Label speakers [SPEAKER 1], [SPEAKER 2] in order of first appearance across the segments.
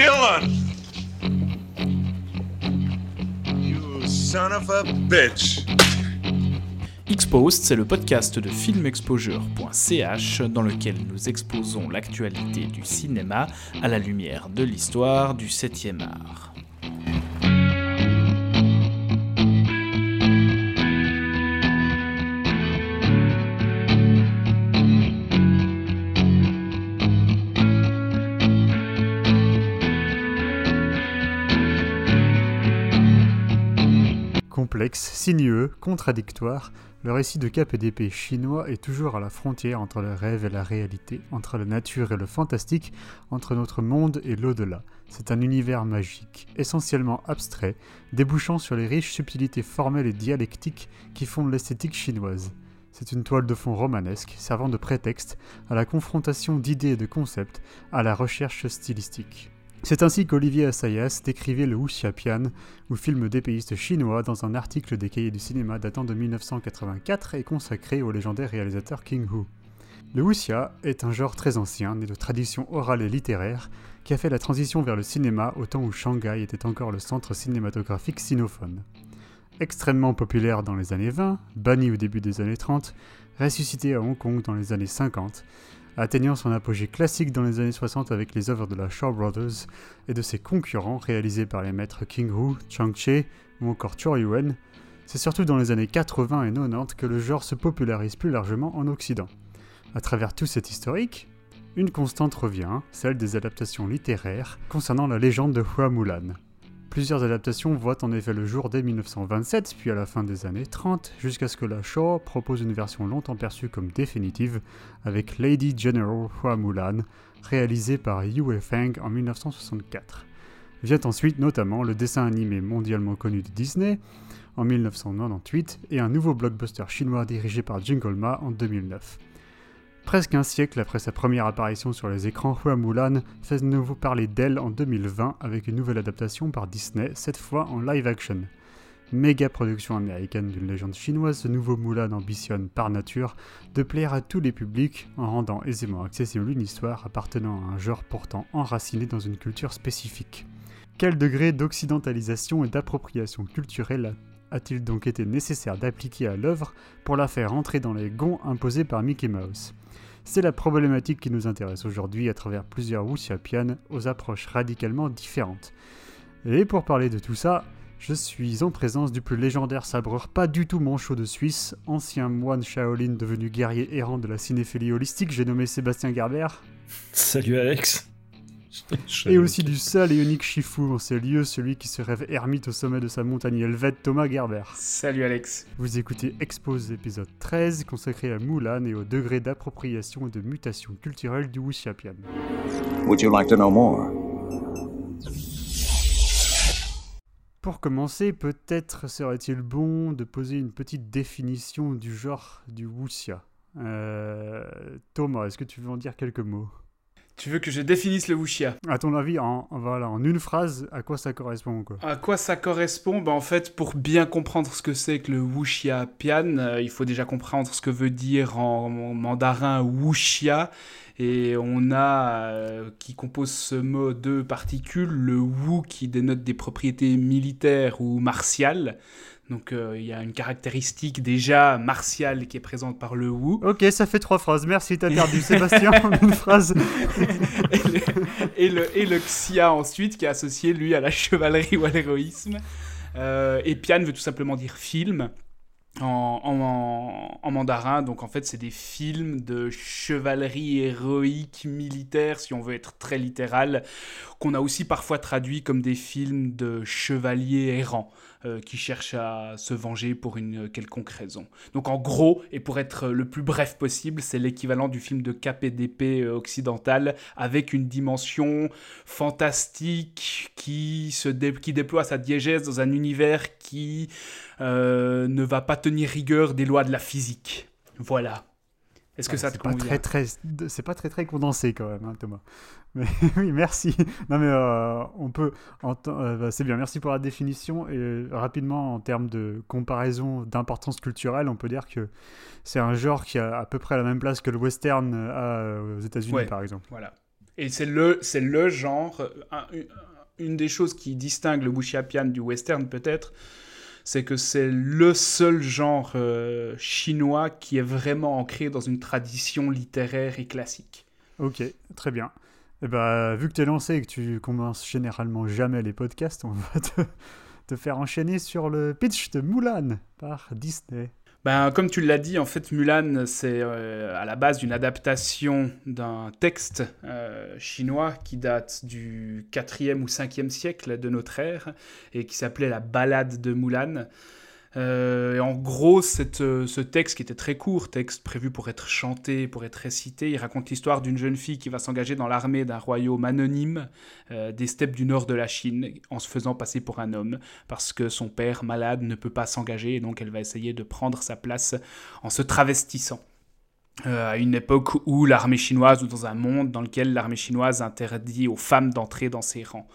[SPEAKER 1] Dylan!
[SPEAKER 2] C'est le podcast de filmexposure.ch dans lequel nous exposons l'actualité du cinéma à la lumière de l'histoire du 7e art.
[SPEAKER 3] Complexe, sinueux, contradictoire, le récit de Cap et d'épée chinois est toujours à la frontière entre le rêve et la réalité, entre la nature et le fantastique, entre notre monde et l'au-delà. C'est un univers magique, essentiellement abstrait, débouchant sur les riches subtilités formelles et dialectiques qui fondent l'esthétique chinoise. C'est une toile de fond romanesque, servant de prétexte à la confrontation d'idées et de concepts, à la recherche stylistique. C'est ainsi qu'Olivier Assayas décrivait le Wuxia-Pian, ou film d'épéiste chinois, dans un article des cahiers du cinéma datant de 1984 et consacré au légendaire réalisateur King Hu. Le wuxia est un genre très ancien, né de tradition orale et littéraire, qui a fait la transition vers le cinéma au temps où Shanghai était encore le centre cinématographique sinophone. Extrêmement populaire dans les années 20, banni au début des années 30, ressuscité à Hong Kong dans les années 50, atteignant son apogée classique dans les années 60 avec les œuvres de la Shaw Brothers et de ses concurrents réalisés par les maîtres King Hu, Chang Che ou encore Chor Yuen, c'est surtout dans les années 80 et 90 que le genre se popularise plus largement en Occident. À travers tout cet historique, une constante revient, celle des adaptations littéraires concernant la légende de Hua Mulan. Plusieurs adaptations voient en effet le jour dès 1927, puis à la fin des années 30, jusqu'à ce que la Shaw propose une version longtemps perçue comme définitive, avec Lady General Hua Mulan, réalisée par Yue Feng en 1964. Vient ensuite notamment le dessin animé mondialement connu de Disney en 1998 et un nouveau blockbuster chinois dirigé par Jingle Ma en 2009. Presque un siècle après sa première apparition sur les écrans, Hua Mulan fait de nouveau parler d'elle en 2020 avec une nouvelle adaptation par Disney, cette fois en live action. Méga production américaine d'une légende chinoise, ce nouveau Mulan ambitionne par nature de plaire à tous les publics en rendant aisément accessible une histoire appartenant à un genre pourtant enraciné dans une culture spécifique. Quel degré d'occidentalisation et d'appropriation culturelle a-t-il donc été nécessaire d'appliquer à l'œuvre pour la faire entrer dans les gonds imposés par Mickey Mouse? C'est la problématique qui nous intéresse aujourd'hui à travers plusieurs Wuxia-Pian aux approches radicalement différentes. Et pour parler de tout ça, je suis en présence du plus légendaire sabreur pas du tout manchot de Suisse, ancien moine Shaolin devenu guerrier errant de la cinéphilie holistique, j'ai nommé Sébastien Gerber.
[SPEAKER 4] Salut Alex
[SPEAKER 3] et aussi du seul et unique Shifu en ces lieux, celui qui se rêve ermite au sommet de sa montagne helvète, Thomas Gerber.
[SPEAKER 5] Salut Alex.
[SPEAKER 3] Vous écoutez Expose épisode 13, consacré à Mulan et au degré d'appropriation et de mutation culturelle du Wuxiapian.
[SPEAKER 6] Would you like to know more?
[SPEAKER 3] Pour commencer, peut-être serait-il bon de poser une petite définition du genre du wuxia. Euh, Thomas, est-ce que tu veux en dire quelques mots?
[SPEAKER 5] Tu veux que je définisse le wuxia?
[SPEAKER 3] À ton avis, en, voilà, en une phrase, à quoi ça correspond quoi?
[SPEAKER 5] À quoi ça correspond? Ben, En fait, pour bien comprendre ce que c'est que le wuxia pian, euh, il faut déjà comprendre ce que veut dire en, mandarin wuxia. Et on a, euh, qui compose ce mot deux particules, le wu qui dénote des propriétés militaires ou martiales, donc euh, il y a une caractéristique déjà martiale qui est présente par le Wu.
[SPEAKER 3] Ok, ça fait trois phrases. Merci, t'as perdu Sébastien une phrase.
[SPEAKER 5] et, le, et, le, Xia ensuite, qui est associé lui à la chevalerie ou à l'héroïsme. Euh, et Pian veut tout simplement dire film. En, en, mandarin. Donc en fait, c'est des films de chevalerie héroïque militaire, si on veut être très littéral, qu'on a aussi parfois traduit comme des films de chevaliers errants. Euh, qui cherche à se venger pour une quelconque raison. Donc en gros, et pour être le plus bref possible, c'est l'équivalent du film de KPDP euh, occidental avec une dimension fantastique qui, se qui déploie sa diégèse dans un univers qui euh, ne va pas tenir rigueur des lois de la physique. Voilà. Est-ce que ça te
[SPEAKER 3] pas très, très, C'est pas très très condensé quand même, hein, Thomas. Mais oui, merci. Non mais euh, on peut. Euh, bah, c'est bien. Merci pour la définition. Et euh, rapidement, en termes de comparaison d'importance culturelle, on peut dire que c'est un genre qui a à peu près la même place que le western aux États-Unis, par exemple.
[SPEAKER 5] Voilà. Et c'est le, c'est le genre, un- une- une des choses qui distingue le wuxiapian du western peut-être, c'est que c'est le seul genre euh, chinois qui est vraiment ancré dans une tradition littéraire et classique.
[SPEAKER 3] Ok, très bien. Et bah, vu que tu es lancé et que tu commences généralement jamais les podcasts, on va te, te faire enchaîner sur le pitch de Mulan par Disney.
[SPEAKER 5] Ben, comme tu l'as dit, en fait, Mulan, c'est euh, à la base une adaptation d'un texte euh, chinois qui date du 4e ou 5e siècle de notre ère et qui s'appelait la Ballade de Mulan. Euh, et en gros, euh, ce texte qui était très court, texte prévu pour être chanté, pour être récité, il raconte l'histoire d'une jeune fille qui va s'engager dans l'armée d'un royaume anonyme euh, des steppes du nord de la Chine en se faisant passer pour un homme parce que son père malade ne peut pas s'engager et donc elle va essayer de prendre sa place en se travestissant. À une époque où l'armée chinoise, ou dans un monde dans lequel l'armée chinoise interdit aux femmes d'entrer dans ses rangs.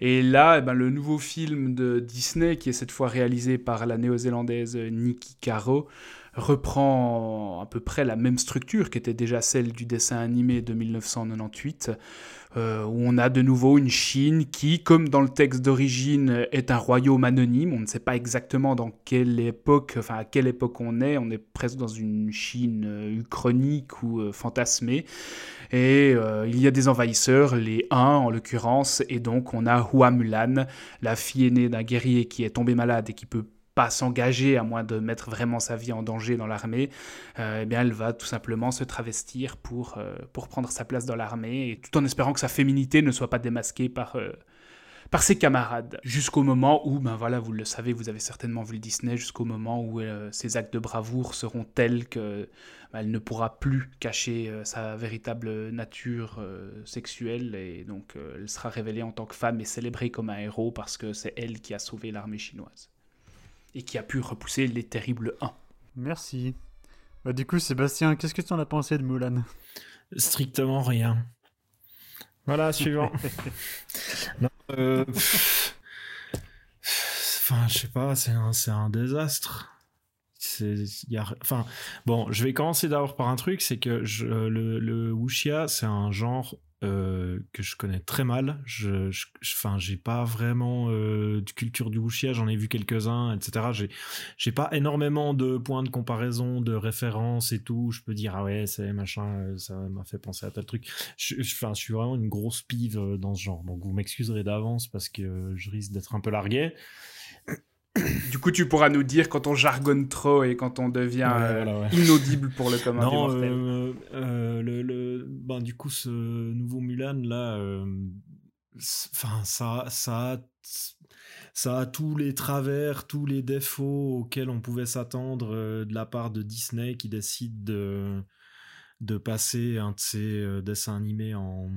[SPEAKER 5] Et là, eh ben, le nouveau film de Disney, qui est cette fois réalisé par la néo-zélandaise Nikki Caro, reprend à peu près la même structure qui était déjà celle du dessin animé de 1998, euh, où on a de nouveau une Chine qui, comme dans le texte d'origine, est un royaume anonyme. On ne sait pas exactement dans quelle époque, enfin à quelle époque on est. On est presque dans une Chine euh, uchronique ou euh, fantasmée. Et euh, il y a des envahisseurs, les Huns en l'occurrence, et donc on a Hua Mulan, la fille aînée d'un guerrier qui est tombé malade et qui peut pas s'engager à moins de mettre vraiment sa vie en danger dans l'armée, euh, eh bien elle va tout simplement se travestir pour, euh, pour prendre sa place dans l'armée, tout en espérant que sa féminité ne soit pas démasquée par, par ses camarades. Jusqu'au moment où, ben voilà, vous le savez, vous avez certainement vu le Disney, jusqu'au moment où euh, ses actes de bravoure seront tels que ben, elle ne pourra plus cacher euh, sa véritable nature euh, sexuelle, et donc euh, elle sera révélée en tant que femme et célébrée comme un héros parce que c'est elle qui a sauvé l'armée chinoise et qui a pu repousser les terribles 1.
[SPEAKER 3] Merci. Bah, du coup, Sébastien, qu'est-ce que tu en as pensé de Mulan?
[SPEAKER 4] Strictement rien. Voilà, suivant. Non, euh, Enfin, je sais pas, c'est un, un désastre. Enfin, bon, je vais commencer d'abord par un truc, c'est que le, le wuxia, c'est un genre euh, que je connais très mal. Je, je, j'ai pas vraiment euh, de culture du wuxia, j'en ai vu quelques-uns, etc. J'ai, j'ai pas énormément de points de comparaison, de référence et tout. Je peux dire ah ouais, machin, euh, ça m'a fait penser à tel truc. Je, je- suis vraiment une grosse pive dans ce genre, donc vous m'excuserez d'avance parce que je risque d'être un peu largué.
[SPEAKER 5] Du coup, tu pourras nous dire quand on jargonne trop et quand on devient
[SPEAKER 4] Ouais,
[SPEAKER 5] euh,
[SPEAKER 4] voilà, ouais.
[SPEAKER 5] inaudible pour le commun
[SPEAKER 4] Non, euh, euh, le, le- ben, du coup, ce nouveau Mulan là, euh, ça, ça, a, ça a tous les travers, tous les défauts auxquels on pouvait s'attendre de la part de Disney qui décide de, de passer un de ses dessins animés en,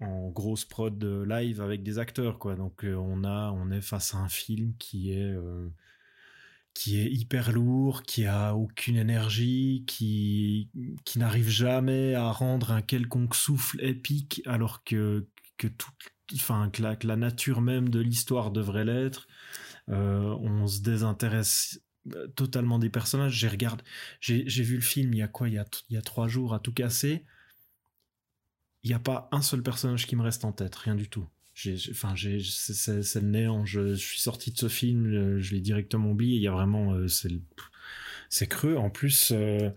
[SPEAKER 4] en grosse prod live avec des acteurs, quoi. Donc, euh, on a, on est face à un film qui est euh, qui est hyper lourd, qui a aucune énergie, qui, qui n'arrive jamais à rendre un quelconque souffle épique, alors que, que, tout, enfin, que, la, la nature même de l'histoire devrait l'être. Euh, on se désintéresse totalement des personnages. J'ai regardé, j'ai vu le film il y a quoi, il y a, il y a trois jours à tout casser. Il n'y a pas un seul personnage qui me reste en tête, rien du tout. Enfin, c'est, le néant. Je, suis sorti de ce film, euh, je l'ai directement oublié. Il y a vraiment, euh, c'est, creux. En plus, euh,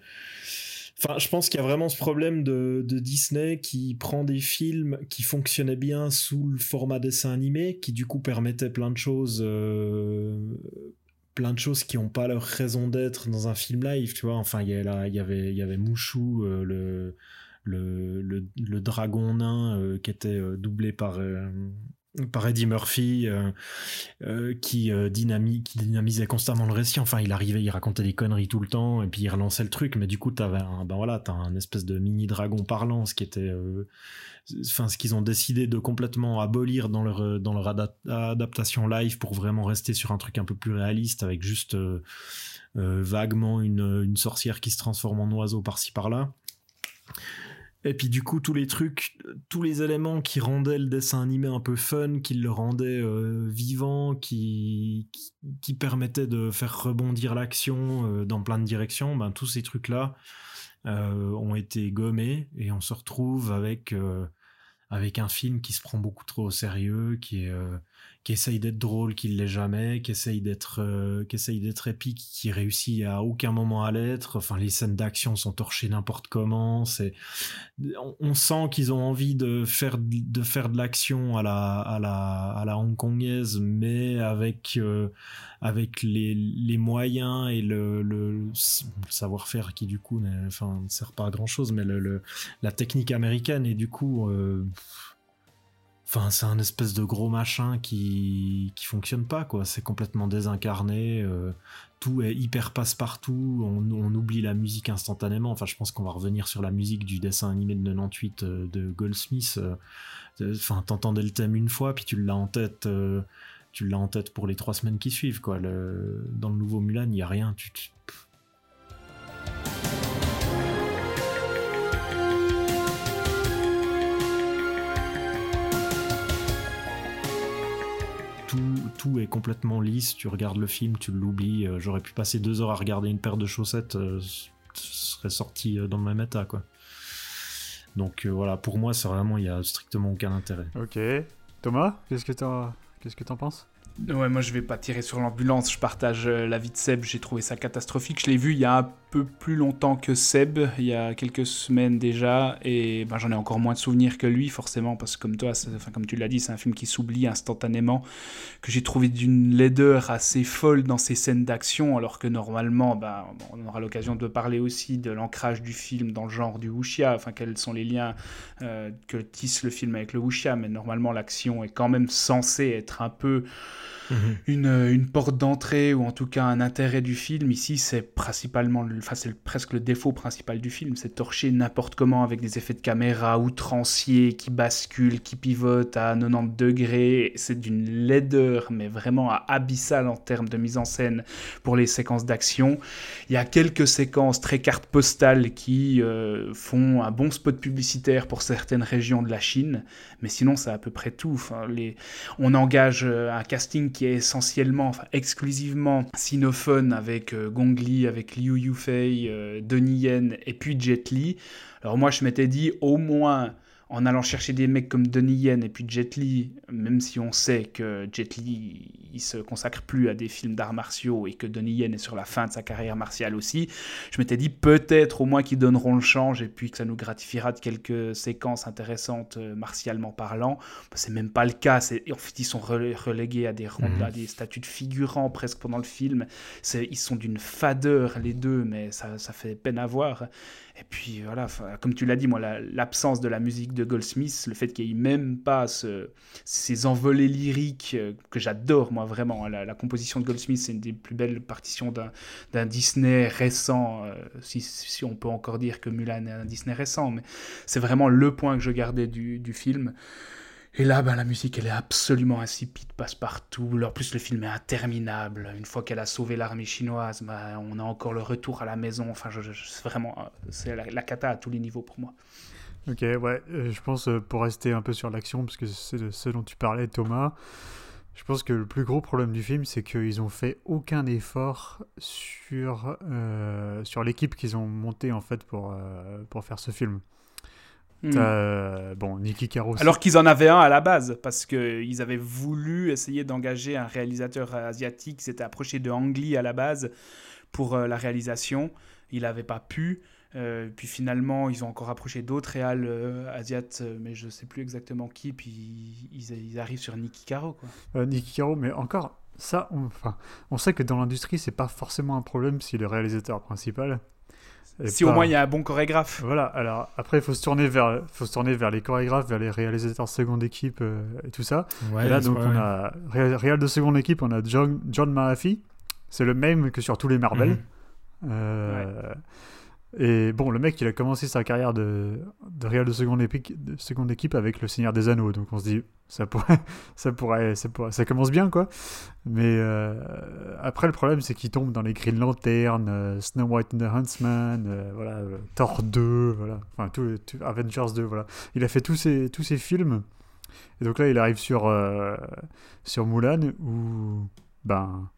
[SPEAKER 4] je pense qu'il y a vraiment ce problème de, Disney qui prend des films qui fonctionnaient bien sous le format dessin animé, qui du coup permettaient plein de choses. plein de choses qui n'ont pas leur raison d'être dans un film live, tu vois. Enfin, il y, avait, Mouchou, le, le, le, le dragon nain euh, qui était euh, doublé par, euh, par Eddie Murphy, qui, euh, qui dynamisait constamment le récit. Enfin, il arrivait, il racontait des conneries tout le temps, et puis il relançait le truc, mais du coup, t'avais un, ben voilà, un espèce de mini dragon parlant, ce qui était. Enfin, ce qu'ils ont décidé de complètement abolir dans leur, dans leur ada- adaptation live pour vraiment rester sur un truc un peu plus réaliste avec juste vaguement une, une sorcière qui se transforme en oiseau par-ci par-là. Et puis du coup, tous les trucs, tous les éléments qui rendaient le dessin animé un peu fun, qui le rendaient euh, vivant, qui, qui, permettaient de faire rebondir l'action euh, dans plein de directions, ben, tous ces trucs-là euh, ont été gommés. Et on se retrouve avec, avec un film qui se prend beaucoup trop au sérieux, qui est qui essaye d'être drôle, qui l'est jamais, qui essaye d'être euh, qui épique, qui réussit à aucun moment à l'être. Enfin, les scènes d'action sont torchées n'importe comment. C'est, on, sent qu'ils ont envie de faire de faire de l'action à la à la à la hongkongaise, mais avec euh, avec les, les moyens et le, le, savoir-faire qui du coup, enfin, ne sert pas à grand chose, mais le, la technique américaine et du coup. Euh, Enfin, c'est un espèce de gros machin qui qui fonctionne pas quoi. C'est complètement désincarné. Euh, tout est hyper passe-partout. On, oublie la musique instantanément. Enfin, je pense qu'on va revenir sur la musique du dessin animé de 98 euh, de Goldsmith. Euh, enfin, t'entendais le thème une fois, puis tu l'as en tête. tu l'as en tête pour les trois semaines qui suivent quoi. Dans le nouveau Mulan, il y a rien. Tout est complètement lisse. Tu regardes le film, tu l'oublies. Euh, j'aurais pu passer deux heures à regarder une paire de chaussettes, euh, ce serait sorti euh, dans le même état, quoi. Donc voilà, pour moi, c'est vraiment, il y a strictement aucun intérêt.
[SPEAKER 3] Ok. Thomas, qu'est-ce que t'en, qu'est-ce que t'en penses?
[SPEAKER 5] Ouais, moi je vais pas tirer sur l'ambulance, je partage l'avis de Seb, j'ai trouvé ça catastrophique. Je l'ai vu il y a un peu plus longtemps que Seb, il y a quelques semaines déjà, et ben, j'en ai encore moins de souvenirs que lui, forcément, parce que comme toi, enfin, comme tu l'as dit, c'est un film qui s'oublie instantanément, que j'ai trouvé d'une laideur assez folle dans ses scènes d'action, alors que normalement, ben, on aura l'occasion de parler aussi de l'ancrage du film dans le genre du wuxia, enfin quels sont les liens euh, que tisse le film avec le wuxia, mais normalement l'action est quand même censée être un peu Mhm. une, une, porte d'entrée ou en tout cas un intérêt du film. Ici, c'est principalement, enfin, c'est presque le défaut principal du film, c'est torcher n'importe comment avec des effets de caméra outranciers qui basculent, qui pivotent à 90 degrés. C'est d'une laideur, mais vraiment abyssale en termes de mise en scène pour les séquences d'action. Il y a quelques séquences très cartes postales qui euh, font un bon spot publicitaire pour certaines régions de la Chine, mais sinon, c'est à peu près tout. On engage euh, un casting est essentiellement, enfin exclusivement sinophone avec euh, Gong Li, avec Liu Yufei, euh, Donnie Yen et puis Jet Li. Alors moi je m'étais dit au moins en allant chercher des mecs comme Donnie Yen et puis Jet Li, même si on sait que Jet Li il se consacre plus à des films d'arts martiaux et que Donnie Yen est sur la fin de sa carrière martiale aussi, je m'étais dit peut-être au moins qu'ils donneront le change et puis que ça nous gratifiera de quelques séquences intéressantes euh, martialement parlant. C'est même pas le cas. En fait, ils sont relégués à des, mhm. à des statuts de figurants presque pendant le film. Ils sont d'une fadeur les deux, mais ça, ça fait peine à voir. Et puis voilà, comme tu l'as dit, moi, l'absence de la musique de Goldsmith, le fait qu'il n'y ait même pas ce, ces envolées lyriques euh, que j'adore, moi vraiment. Hein, la, composition de Goldsmith, c'est une des plus belles partitions d'un Disney récent, euh, si, si, on peut encore dire que Mulan est un Disney récent, mais c'est vraiment le point que je gardais du, du film. Et là, ben, la musique, elle est absolument insipide, passe partout. En plus, le film est interminable. Une fois qu'elle a sauvé l'armée chinoise, ben, on a encore le retour à la maison. Enfin, vraiment, c'est la, cata à tous les niveaux pour moi.
[SPEAKER 3] Ok, ouais, euh, je pense euh, pour rester un peu sur l'action, parce que c'est de ce dont tu parlais, Thomas. Je pense que le plus gros problème du film, c'est qu'ils ont fait aucun effort sur, euh, sur l'équipe qu'ils ont montée en fait pour, pour faire ce film. Hmm. Euh, bon, Nicky Caro.
[SPEAKER 5] Alors qu'ils en avaient un à la base, parce qu'ils avaient voulu essayer d'engager un réalisateur asiatique, s'était approché de Ang Lee à la base pour euh, la réalisation. Il n'avait pas pu. Euh, puis finalement, ils ont encore approché d'autres réals asiates, mais je ne sais plus exactement qui. Puis ils, arrivent sur Nicky Caro.
[SPEAKER 3] Quoi. Nicky Caro, mais encore, ça, on, enfin, on sait que dans l'industrie, c'est pas forcément un problème si le réalisateur principal
[SPEAKER 5] si au moins il y a un bon chorégraphe.
[SPEAKER 3] Voilà, alors après il faut se tourner vers, faut se tourner vers les chorégraphes, vers les réalisateurs seconde équipe euh, et tout ça. et là donc on a réal de seconde équipe, on a John, John Mahaffey, c'est le même que sur tous les Marvel. Mhm. Euh, et bon, le mec, il a commencé sa carrière de, de Real de seconde, de seconde équipe avec Le Seigneur des Anneaux. Donc on se dit, ça pourrait, ça pourrait, ça, ça commence bien, quoi. Mais euh, après, le problème, c'est qu'il tombe dans les Green Lantern, euh, Snow White and the Huntsman, euh, voilà, Thor 2, voilà, enfin, tout, Avengers 2, voilà. Il a fait tous ces, tous ces films. Et donc là, il arrive sur, sur Mulan, où, ben,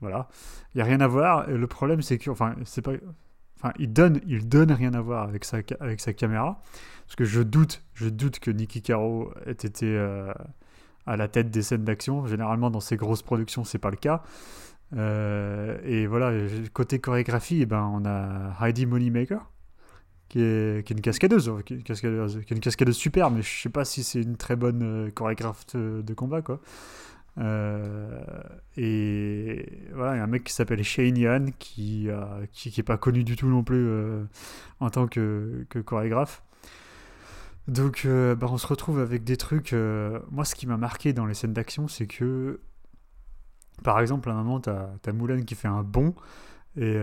[SPEAKER 3] voilà, il n'y a rien à voir. Le problème, c'est que, enfin, c'est pas enfin, il donne, il donne rien à voir avec sa, avec sa caméra. Parce que je doute, je doute que Nicky Caro ait été euh, à la tête des scènes d'action. Généralement, dans ces grosses productions, c'est pas le cas. Euh, et voilà, côté chorégraphie, eh ben, on a Heidi Moneymaker, qui est, qui est une cascadeuse, qui est une cascadeuse, super, mais je sais pas si c'est une très bonne euh, chorégraphe de combat, quoi. Euh, et voilà, il y a un mec qui s'appelle Shane Yan qui, euh, qui, pas connu du tout non plus euh, en tant que, que chorégraphe. Donc, euh, bah, on se retrouve avec des trucs. moi, ce qui m'a marqué dans les scènes d'action, c'est que, par exemple, à un moment, t'as as Mulan qui fait un bond. Et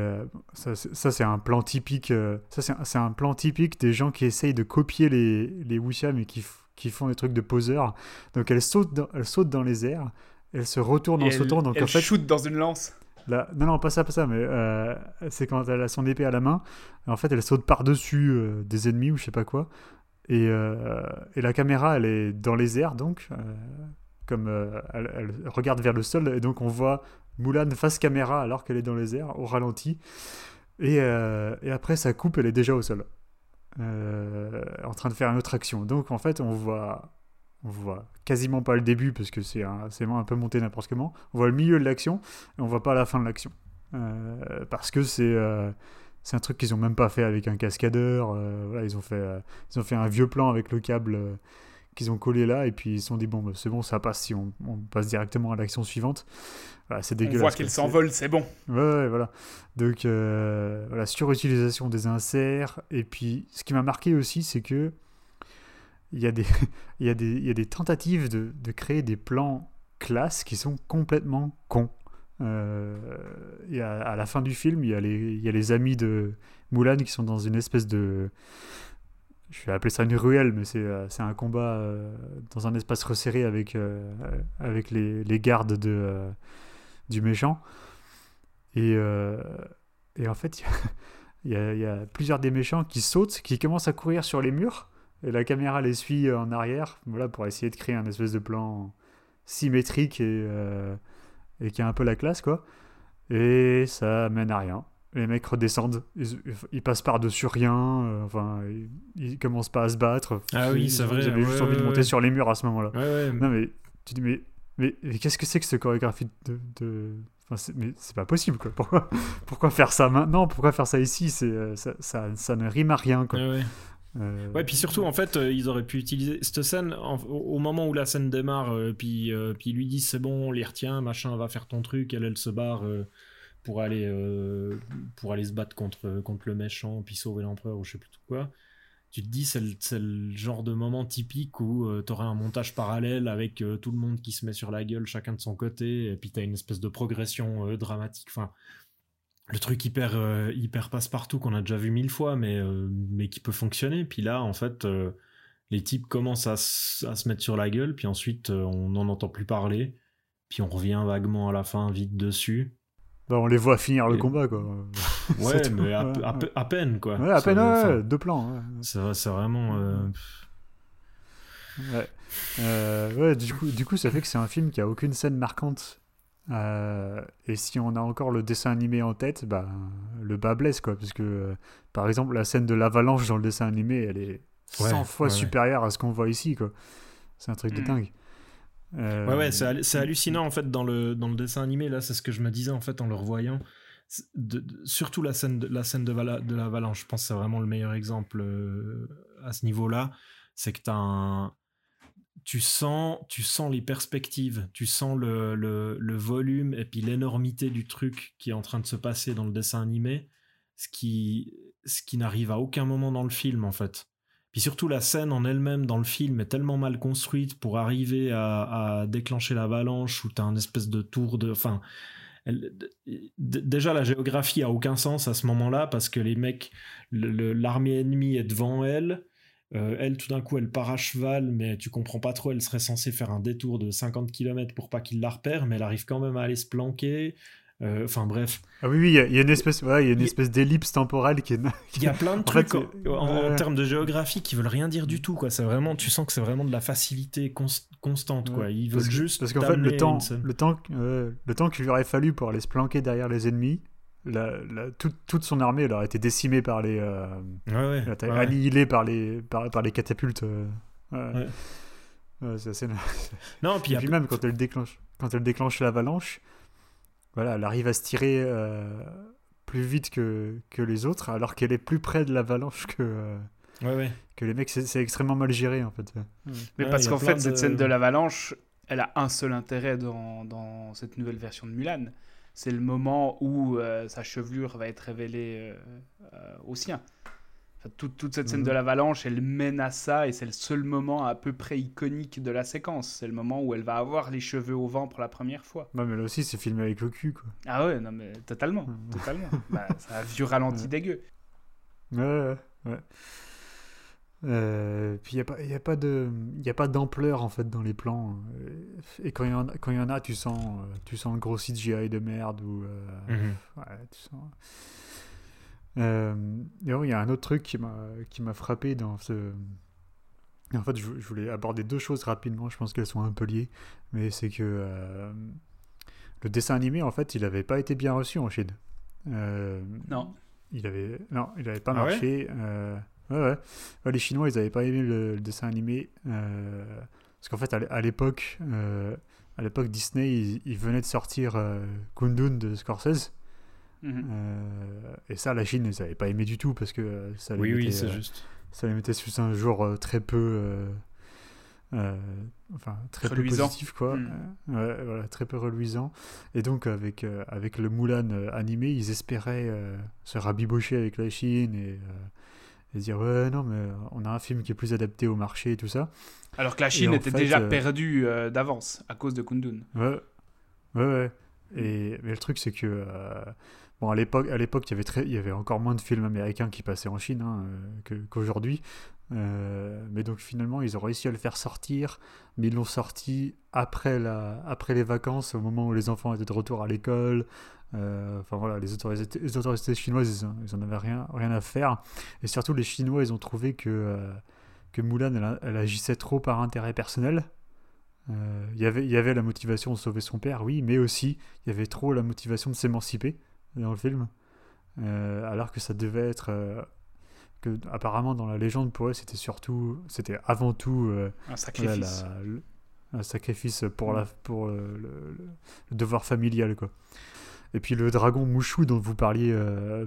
[SPEAKER 3] ça, c'est- un plan typique. ça, c'est plan typique des gens qui essayent de copier les, les wuxia, mais qui, qui font des trucs de poseurs. Donc, elle saute dans, elle saute dans les airs. Elle se retourne en
[SPEAKER 5] Et
[SPEAKER 3] sautant.
[SPEAKER 5] elle,
[SPEAKER 3] Donc,
[SPEAKER 5] elle
[SPEAKER 3] en fait,
[SPEAKER 5] shoot dans une lance.
[SPEAKER 3] Non, non, pas ça, pas ça, mais euh, c'est quand elle a son épée à la main. En fait, elle saute par-dessus euh, des ennemis ou je sais pas quoi. Et, euh, et la caméra, elle est dans les airs, donc, comme elle, elle regarde vers le sol. Et donc, on voit Mulan face caméra alors qu'elle est dans les airs, au ralenti. Et, et après, ça coupe, elle est déjà au sol. Euh, en train de faire une autre action. Donc, en fait, on voit. On voit quasiment pas le début parce que c'est un, un peu monté n'importe comment. On voit le milieu de l'action et on voit pas la fin de l'action. Euh, parce que c'est euh, c'est un truc qu'ils ont même pas fait avec un cascadeur. voilà, ils, ont fait, ils ont fait un vieux plan avec le câble qu'ils ont collé là et puis ils se sont dit bon, bah, c'est bon, ça passe si on, on passe directement à l'action suivante. Voilà, c'est
[SPEAKER 5] On
[SPEAKER 3] dégueulasse.
[SPEAKER 5] voit
[SPEAKER 3] quoi.
[SPEAKER 5] qu'elle
[SPEAKER 3] C'est-
[SPEAKER 5] bon.
[SPEAKER 3] Ouais, ouais, voilà. Donc, euh, voilà, surutilisation des inserts. Et puis, ce qui m'a marqué aussi, c'est que il y, a des, il, y a des, il y a des tentatives de, de créer des plans classes qui sont complètement cons. Euh, et à, à la fin du film, il y, a les, il y a les amis de Mulan qui sont dans une espèce de. Je vais appeler ça une ruelle, mais c'est euh, un combat euh, dans un espace resserré avec, euh, avec les, les gardes de, du méchant. Et, et en fait, il y, a- y a plusieurs des méchants qui sautent, qui commencent à courir sur les murs, et la caméra les suit en arrière, voilà, pour essayer de créer un espèce de plan symétrique et, et qui a un peu la classe, quoi. Et ça mène à rien. Les mecs redescendent, ils, ils passent par-dessus rien, euh, enfin, ils, ils commencent pas à se battre.
[SPEAKER 4] Ah oui, c'est vrai,
[SPEAKER 3] J'avais juste
[SPEAKER 4] ouais,
[SPEAKER 3] envie de monter
[SPEAKER 4] ouais.
[SPEAKER 3] sur les murs à ce moment-là. Non, mais tu dis, mais, mais, mais qu'est-ce que c'est que cette chorégraphie de. de... Enfin, c'est- mais c'est pas possible, quoi. Pourquoi, pourquoi faire ça maintenant? Pourquoi faire ça ici? C'est, euh, ça, ça, ça ne rime à rien, quoi.
[SPEAKER 4] Ouais, ouais.
[SPEAKER 3] Euh,
[SPEAKER 4] Ouais, puis surtout, en fait, euh, ils auraient pu utiliser cette scène en- au moment où la scène démarre, euh, puis, puis ils lui disent c'est bon, on les retient, machin, va faire ton truc, elle, elle se barre pour, aller, euh, pour aller se battre contre, contre le méchant, puis sauver l'empereur, ou je sais plus tout quoi. Tu te dis, c'est le, genre de moment typique où tu t'aurais un montage parallèle avec euh, tout le monde qui se met sur la gueule, chacun de son côté, et puis t'as une espèce de progression euh, dramatique. Enfin, le truc hyper, euh, hyper passe-partout qu'on a déjà vu mille fois, mais, euh, mais qui peut fonctionner. Puis là, en fait, euh, les types commencent à, à se mettre sur la gueule, puis ensuite, euh, on n'en entend plus parler. Puis on revient vaguement à la fin, vite dessus.
[SPEAKER 3] Bah, on les voit finir le
[SPEAKER 4] Et-
[SPEAKER 3] combat, quoi.
[SPEAKER 4] Ouais, mais à,
[SPEAKER 3] Ouais,
[SPEAKER 4] à
[SPEAKER 3] ouais.
[SPEAKER 4] à peine, quoi.
[SPEAKER 3] Ouais, à peine, ouais, deux plans. ouais.
[SPEAKER 4] C'est vrai- c'est vraiment. euh,
[SPEAKER 3] Ouais. Euh, ouais, du coup, du coup, ça fait que c'est un film qui a aucune scène marquante. Euh, et si on a encore le dessin animé en tête, bah, le bas blesse, quoi. Parce que, euh, par exemple, la scène de l'avalanche dans le dessin animé, elle est 100
[SPEAKER 4] Ouais,
[SPEAKER 3] fois
[SPEAKER 4] ouais,
[SPEAKER 3] supérieure à ce qu'on voit ici, quoi. C'est un truc de
[SPEAKER 5] Mm.
[SPEAKER 3] dingue. Euh,
[SPEAKER 4] Ouais, ouais, c'est c'est hallucinant en fait dans le, dans le dessin animé. Là, c'est ce que je me disais en fait en le revoyant. C'est- de- de- surtout la scène de, la scène de, vala- de l'avalanche, je pense que c'est vraiment le meilleur exemple euh, à ce niveau-là. C'est que t'as un. Tu sens, tu sens les perspectives, tu sens le, le, le volume et puis l'énormité du truc qui est en train de se passer dans le dessin animé, ce qui, ce qui n'arrive à aucun moment dans le film en fait. Puis surtout, la scène en elle-même dans le film est tellement mal construite pour arriver à, déclencher l'avalanche où t'as un espèce de tour de. Enfin. déjà, la géographie a aucun sens à ce moment-là parce que les mecs, l'armée ennemie est devant elle. Euh, elle, tout d'un coup, elle part à cheval, mais tu comprends pas trop. Elle serait censée faire un détour de 50 km pour pas qu'il la repère, mais elle arrive quand même à aller se planquer. Euh, Enfin bref,
[SPEAKER 3] Ah oui, oui, il y, a- il y a une espèce, y a une
[SPEAKER 4] Il-
[SPEAKER 3] espèce d'ellipse temporelle qui est.
[SPEAKER 4] Il y a plein de trucs en, termes de géographie qui veulent rien dire du tout. Quoi. C'est vraiment, tu sens que c'est vraiment de la facilité cons- constante. Quoi. Ils veulent
[SPEAKER 3] Parce
[SPEAKER 4] juste.
[SPEAKER 3] Parce qu'en fait, le temps, le, temps, euh, le temps qu'il lui aurait fallu pour aller se planquer derrière les ennemis, la- la- toute, toute son armée elle aurait été décimée par les. euh,
[SPEAKER 4] Ouais, ouais.
[SPEAKER 3] annihilée par les, par, par les catapultes. euh, c'est assez.
[SPEAKER 4] Non, puis y a-
[SPEAKER 3] puis même quand elle déclenche, quand elle déclenche l'avalanche, voilà, elle arrive à se tirer euh, plus vite que, que les autres, alors qu'elle est plus près de l'avalanche que, euh,
[SPEAKER 4] Ouais, ouais.
[SPEAKER 3] que les mecs. C'est extrêmement mal géré en fait.
[SPEAKER 5] Mais
[SPEAKER 4] Ouais,
[SPEAKER 5] parce qu'en fait,
[SPEAKER 4] de-
[SPEAKER 5] cette scène de l'avalanche, elle a un seul intérêt dans, dans cette nouvelle version de Mulan. C'est le moment où euh, sa chevelure va être révélée euh, euh, au sien. Toute, toute cette scène
[SPEAKER 3] Mhm.
[SPEAKER 5] de l'avalanche, elle mène à ça et c'est le seul moment à peu près iconique de la séquence. C'est le moment où elle va avoir les cheveux au vent pour la première fois.
[SPEAKER 3] Ouais, mais là aussi, c'est filmé avec le cul, quoi.
[SPEAKER 5] Ah ouais, non mais totalement,
[SPEAKER 3] Mhm.
[SPEAKER 5] totalement. bah, c'est un vieux ralenti
[SPEAKER 3] Ouais.
[SPEAKER 5] dégueu.
[SPEAKER 3] Ouais, ouais, ouais. Euh, puis il n'y a pas, y a pas de, y a pas d'ampleur en fait dans les plans. Euh, Et quand il y y en a, tu sens, euh, tu sens le gros CGI de merde ou. euh,
[SPEAKER 4] Mhm.
[SPEAKER 3] ouais, tu sens. Euh, et il y a un autre truc qui m'a, frappé dans ce. En fait, je, je voulais aborder deux choses rapidement. Je pense qu'elles sont un peu liées, mais c'est que euh, le dessin animé, en fait, il n'avait pas été bien reçu en Chine. Euh,
[SPEAKER 5] Non.
[SPEAKER 3] il avait non, il avait pas
[SPEAKER 4] Ah
[SPEAKER 3] marché. euh, ouais, ouais. Ouais, les Chinois, ils avaient pas aimé le, le dessin animé parce qu'en fait, à l'é- à l'époque, à l'époque Disney, ils, ils venaient de sortir Kundun de Scorsese.
[SPEAKER 5] Mhm.
[SPEAKER 3] euh, et ça, la Chine, ils n'avaient pas aimé du tout parce que euh, ça les
[SPEAKER 4] Oui, oui,
[SPEAKER 3] mettait,
[SPEAKER 4] c'est
[SPEAKER 3] euh,
[SPEAKER 4] juste.
[SPEAKER 3] ça les mettait sous un jour euh, très peu enfin très
[SPEAKER 5] Reluisant.
[SPEAKER 3] peu positif quoi
[SPEAKER 5] Mm.
[SPEAKER 3] Euh, ouais, voilà très peu reluisant et donc avec avec le euh, animé ils espéraient se rabibocher avec la Chine et, et dire ouais non mais on a un film qui est plus adapté au marché et tout ça
[SPEAKER 5] Alors que la Chine était
[SPEAKER 3] fait,
[SPEAKER 5] déjà perdue d'avance à cause de Kundun.
[SPEAKER 3] Ouais, ouais, ouais. Et mais le truc c'est que bon à l'époque, à l'époque il y avait très, il y avait encore moins de films américains qui passaient en Chine hein, euh, qu'aujourd'hui. Euh, mais donc finalement ils ont réussi à le faire sortir, mais ils l'ont sorti après la, après les vacances, au moment où les enfants étaient de retour à l'école. Euh, Enfin voilà, les autorités, les autorités chinoises, ils ils en avaient rien, rien à faire. Et surtout les Chinois, ils ont trouvé que euh, que Mulan, elle, agissait trop par intérêt personnel. Y il y avait la motivation de sauver son père, oui, mais aussi il y avait trop la motivation de s'émanciper dans le film, Euh, alors que ça devait être euh, que apparemment dans la légende pour eux c'était surtout c'était avant tout euh,
[SPEAKER 5] Un sacrifice.
[SPEAKER 3] la- un sacrifice pour la pour euh, le, le- le devoir familial quoi. Et puis le dragon Mushu dont vous parliez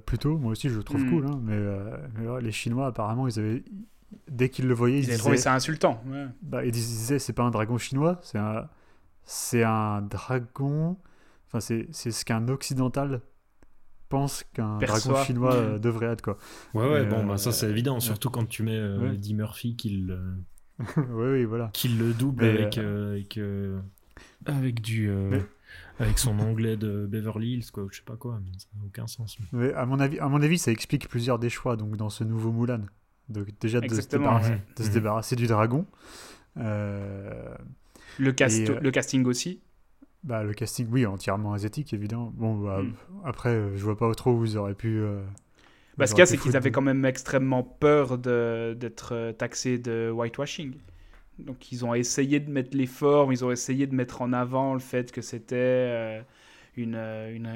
[SPEAKER 3] plus tôt, moi aussi je le trouve
[SPEAKER 5] Mm.
[SPEAKER 3] cool, hein, mais, les Chinois apparemment ils avaient dès qu'ils le voyaient ils,
[SPEAKER 5] Ils
[SPEAKER 3] disaient
[SPEAKER 5] trouvé ça insultant. ouais.
[SPEAKER 3] bah, ils disaient c'est pas un dragon chinois, c'est un, c'est un dragon. Enfin, c'est ce qu'un occidental pense qu'un dragon chinois
[SPEAKER 5] Mm.
[SPEAKER 3] euh, devrait être quoi.
[SPEAKER 4] Ouais, ouais,
[SPEAKER 3] Mais,
[SPEAKER 4] bon,
[SPEAKER 3] euh,
[SPEAKER 4] bah, ça c'est évident, surtout quand tu mets euh,
[SPEAKER 3] ouais.
[SPEAKER 4] Eddie Murphy qui le,
[SPEAKER 3] oui, oui, voilà.
[SPEAKER 4] qui le double
[SPEAKER 3] Mais,
[SPEAKER 4] avec, euh, avec, euh, avec du. euh,
[SPEAKER 3] Mais-
[SPEAKER 4] avec son anglais de Beverly Hills, quoi, ou je sais pas quoi, mais ça n'a aucun sens.
[SPEAKER 3] Mais à mon avis, à mon avis, ça explique plusieurs des choix donc dans ce nouveau Mulan. Donc déjà de se,
[SPEAKER 5] Exactement.
[SPEAKER 3] débarrasser,
[SPEAKER 5] ouais.
[SPEAKER 3] de se débarrasser du dragon. Euh,
[SPEAKER 5] Le, cast-
[SPEAKER 3] Et, euh,
[SPEAKER 5] le casting aussi.
[SPEAKER 3] Bah, le casting, oui, entièrement asiatique évidemment. Bon, bah,
[SPEAKER 5] Mm.
[SPEAKER 3] après, euh, je vois pas trop où ils auraient pu. euh,
[SPEAKER 5] Bah, ce
[SPEAKER 3] auraient
[SPEAKER 5] qu'il y a,
[SPEAKER 3] pu
[SPEAKER 5] c'est qu'ils avaient quand même extrêmement peur d'être euh, taxés de whitewashing. Donc ils ont essayé de mettre les formes, ils ont essayé de mettre en avant le fait que c'était euh, une, une,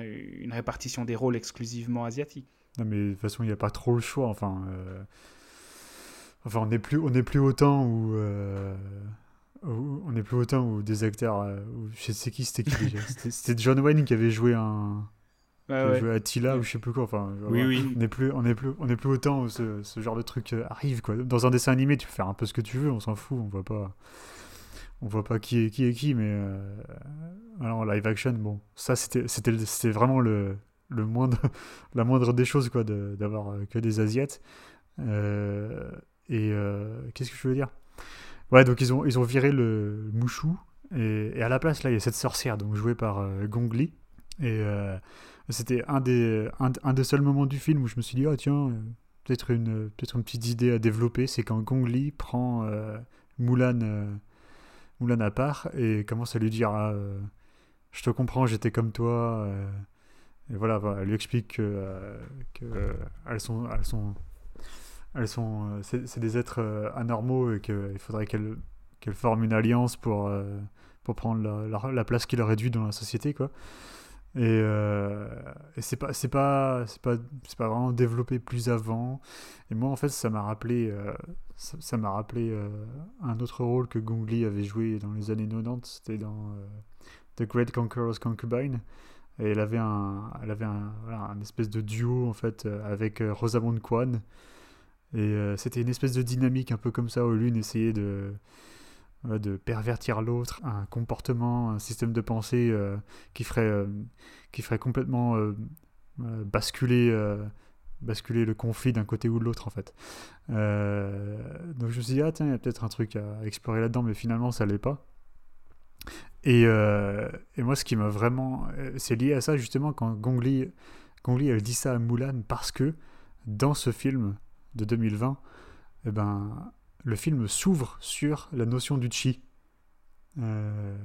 [SPEAKER 5] une répartition des rôles exclusivement asiatique.
[SPEAKER 3] Non, mais de toute façon, il n'y a pas trop le choix. Enfin, euh, enfin on n'est plus, on plus autant où, euh, où- on n'est plus autant où des acteurs. euh, où- je sais qui c'était qui déjà C'était- John Wayne qui avait joué un,
[SPEAKER 5] Ouais,
[SPEAKER 3] joué Attila ou je sais plus quoi. Enfin,
[SPEAKER 4] Oui,
[SPEAKER 3] voilà.
[SPEAKER 4] oui.
[SPEAKER 3] On n'est plus, on n'est plus, on n'est plus autant où ce, ce genre de truc euh, arrive quoi. Dans un dessin animé, tu peux faire un peu ce que tu veux, on s'en fout, on voit pas, on voit pas qui est qui est qui, mais euh, alors, en live action, bon, ça c'était, c'était, c'était vraiment le, le moindre, la moindre des choses quoi, de- d'avoir que des asiates. Euh, et euh, qu'est-ce que je veux dire? Ouais, donc ils ont, ils ont viré le Mouchou et, à la place là, il y a cette sorcière donc jouée par euh, Gong Li et euh, c'était un des, un, des seuls moments du film où je me suis dit, ah tiens, euh, peut-être une, peut-être une petite idée à développer, c'est quand Gong Li prend euh, Mulan, euh, Mulan à part et commence à lui dire, ah, je te comprends, j'étais comme toi. et voilà, elle lui explique que, euh, que, elles sont, elles sont, elles sont, euh, c'est des êtres euh, anormaux et qu'il faudrait qu'elles qu'elles forment une alliance pour, euh, pour prendre la, la- la place qui leur est due dans la société, quoi. Et, euh, et c'est pas, c'est pas, c'est pas, c'est pas vraiment développé plus avant. Et moi, en fait, ça m'a rappelé, ça, m'a rappelé un autre rôle que Gong Li avait joué dans les années 90. C'était dans The Great Conqueror's Concubine. Et elle avait un, elle avait un, voilà, un espèce de duo en fait avec Rosamund Kwan. Et euh, c'était une espèce de dynamique un peu comme ça où l'une essayait de, de pervertir l'autre, un comportement, un système de pensée euh, qui ferait, euh, qui ferait complètement basculer, basculer le conflit d'un côté ou de l'autre en fait. Donc je me suis dit ah tiens il y a peut-être un truc à explorer là-dedans, mais finalement ça l'est pas. Et, et moi ce qui m'a vraiment, c'est lié à ça justement quand Gong Li, Gong Li, elle dit ça à Mulan parce que dans ce film de 2020, eh ben le film s'ouvre sur la notion du chi. Euh,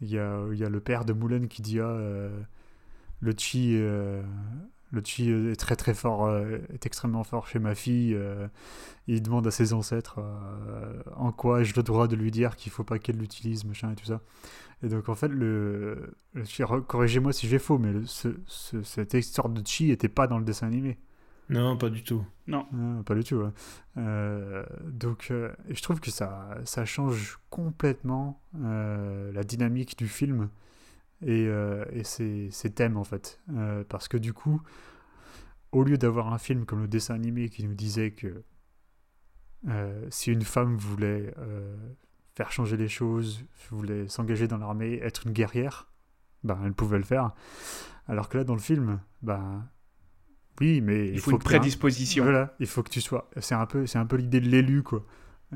[SPEAKER 3] Il y, a, le père de Mulan qui dit ah, euh, le chi, euh, le est très très fort, est extrêmement fort chez ma fille. il demande à ses ancêtres en quoi ai-je le droit de lui dire qu'il faut pas qu'elle l'utilise, machin et tout ça. Et donc en fait, le, corrigez-moi si j'ai faux, mais ce, ce- cette histoire de chi était pas dans le dessin animé.
[SPEAKER 4] Non, pas du tout.
[SPEAKER 5] Non.
[SPEAKER 3] Ah, pas du tout. ouais. Euh, donc, euh, je trouve que ça, ça change complètement euh, la dynamique du film et, euh, et ses, ses thèmes en fait. Euh, parce que du coup, au lieu d'avoir un film comme le dessin animé qui nous disait que euh, si une femme voulait euh, faire changer les choses, voulait s'engager dans l'armée, être une guerrière, ben, elle pouvait le faire. Alors que là, dans le film, ben, oui, mais
[SPEAKER 5] Il faut une
[SPEAKER 3] que t'aies un-
[SPEAKER 5] prédisposition.
[SPEAKER 3] voilà, il faut que tu sois. C'est un peu, c'est un peu l'idée de l'élu, quoi.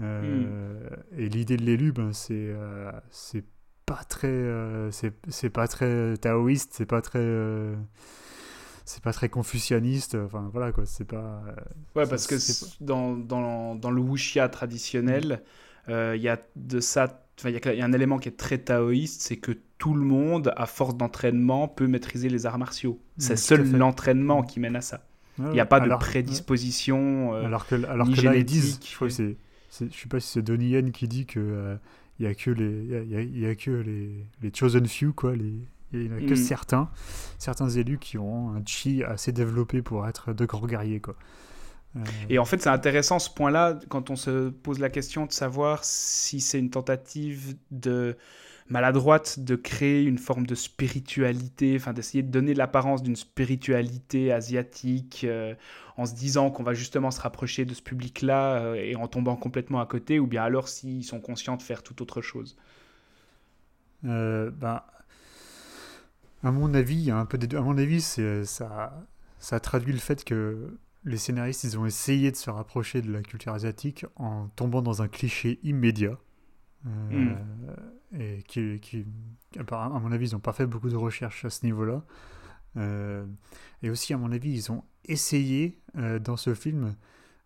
[SPEAKER 3] Euh, Et l'idée de l'élu, ben, c'est, euh, c'est pas très, euh, c'est, pas très taoïste, c'est pas très, euh, c'est pas très confucianiste. Enfin voilà quoi, c'est pas. euh,
[SPEAKER 5] Ouais, parce que c- dans, dans, dans le wuxia traditionnel, euh, il y a de ça. Enfin, Il y, a- un élément qui est très taoïste, c'est que tout le monde, à force d'entraînement, peut maîtriser les arts martiaux. C'est
[SPEAKER 3] Mm, à
[SPEAKER 5] seul l'entraînement qui mène à ça.
[SPEAKER 3] ouais,
[SPEAKER 5] Il n'y a pas de prédisposition. euh,
[SPEAKER 3] Alors que, alors
[SPEAKER 5] ni
[SPEAKER 3] que là, ils disent, je c'est, c'est- je sais pas si c'est Donnie Yen qui dit que euh, il y a que les, il y a- il y a, il y a que les, les chosen few quoi, les, il y en a que
[SPEAKER 5] Mm.
[SPEAKER 3] certains, certains élus qui ont un chi assez développé pour être de grands guerriers quoi. Euh,
[SPEAKER 5] Et en fait, c'est intéressant ce point-là quand on se pose la question de savoir si c'est une tentative maladroite de créer une forme de spiritualité, enfin d'essayer de donner l'apparence d'une spiritualité asiatique euh, en se disant qu'on va justement se rapprocher de ce public-là euh, et en tombant complètement à côté, ou bien alors s'ils sont conscients de faire tout autre chose.
[SPEAKER 3] Euh, ben, à mon avis, un peu des deux. À mon avis, c'est ça, ça traduit le fait que les scénaristes, ils ont essayé de se rapprocher de la culture asiatique en tombant dans un cliché immédiat. Euh, Et qui, à mon avis, ils n'ont pas fait beaucoup de recherches à ce niveau-là. Euh, et aussi, à mon avis, ils ont essayé euh, dans ce film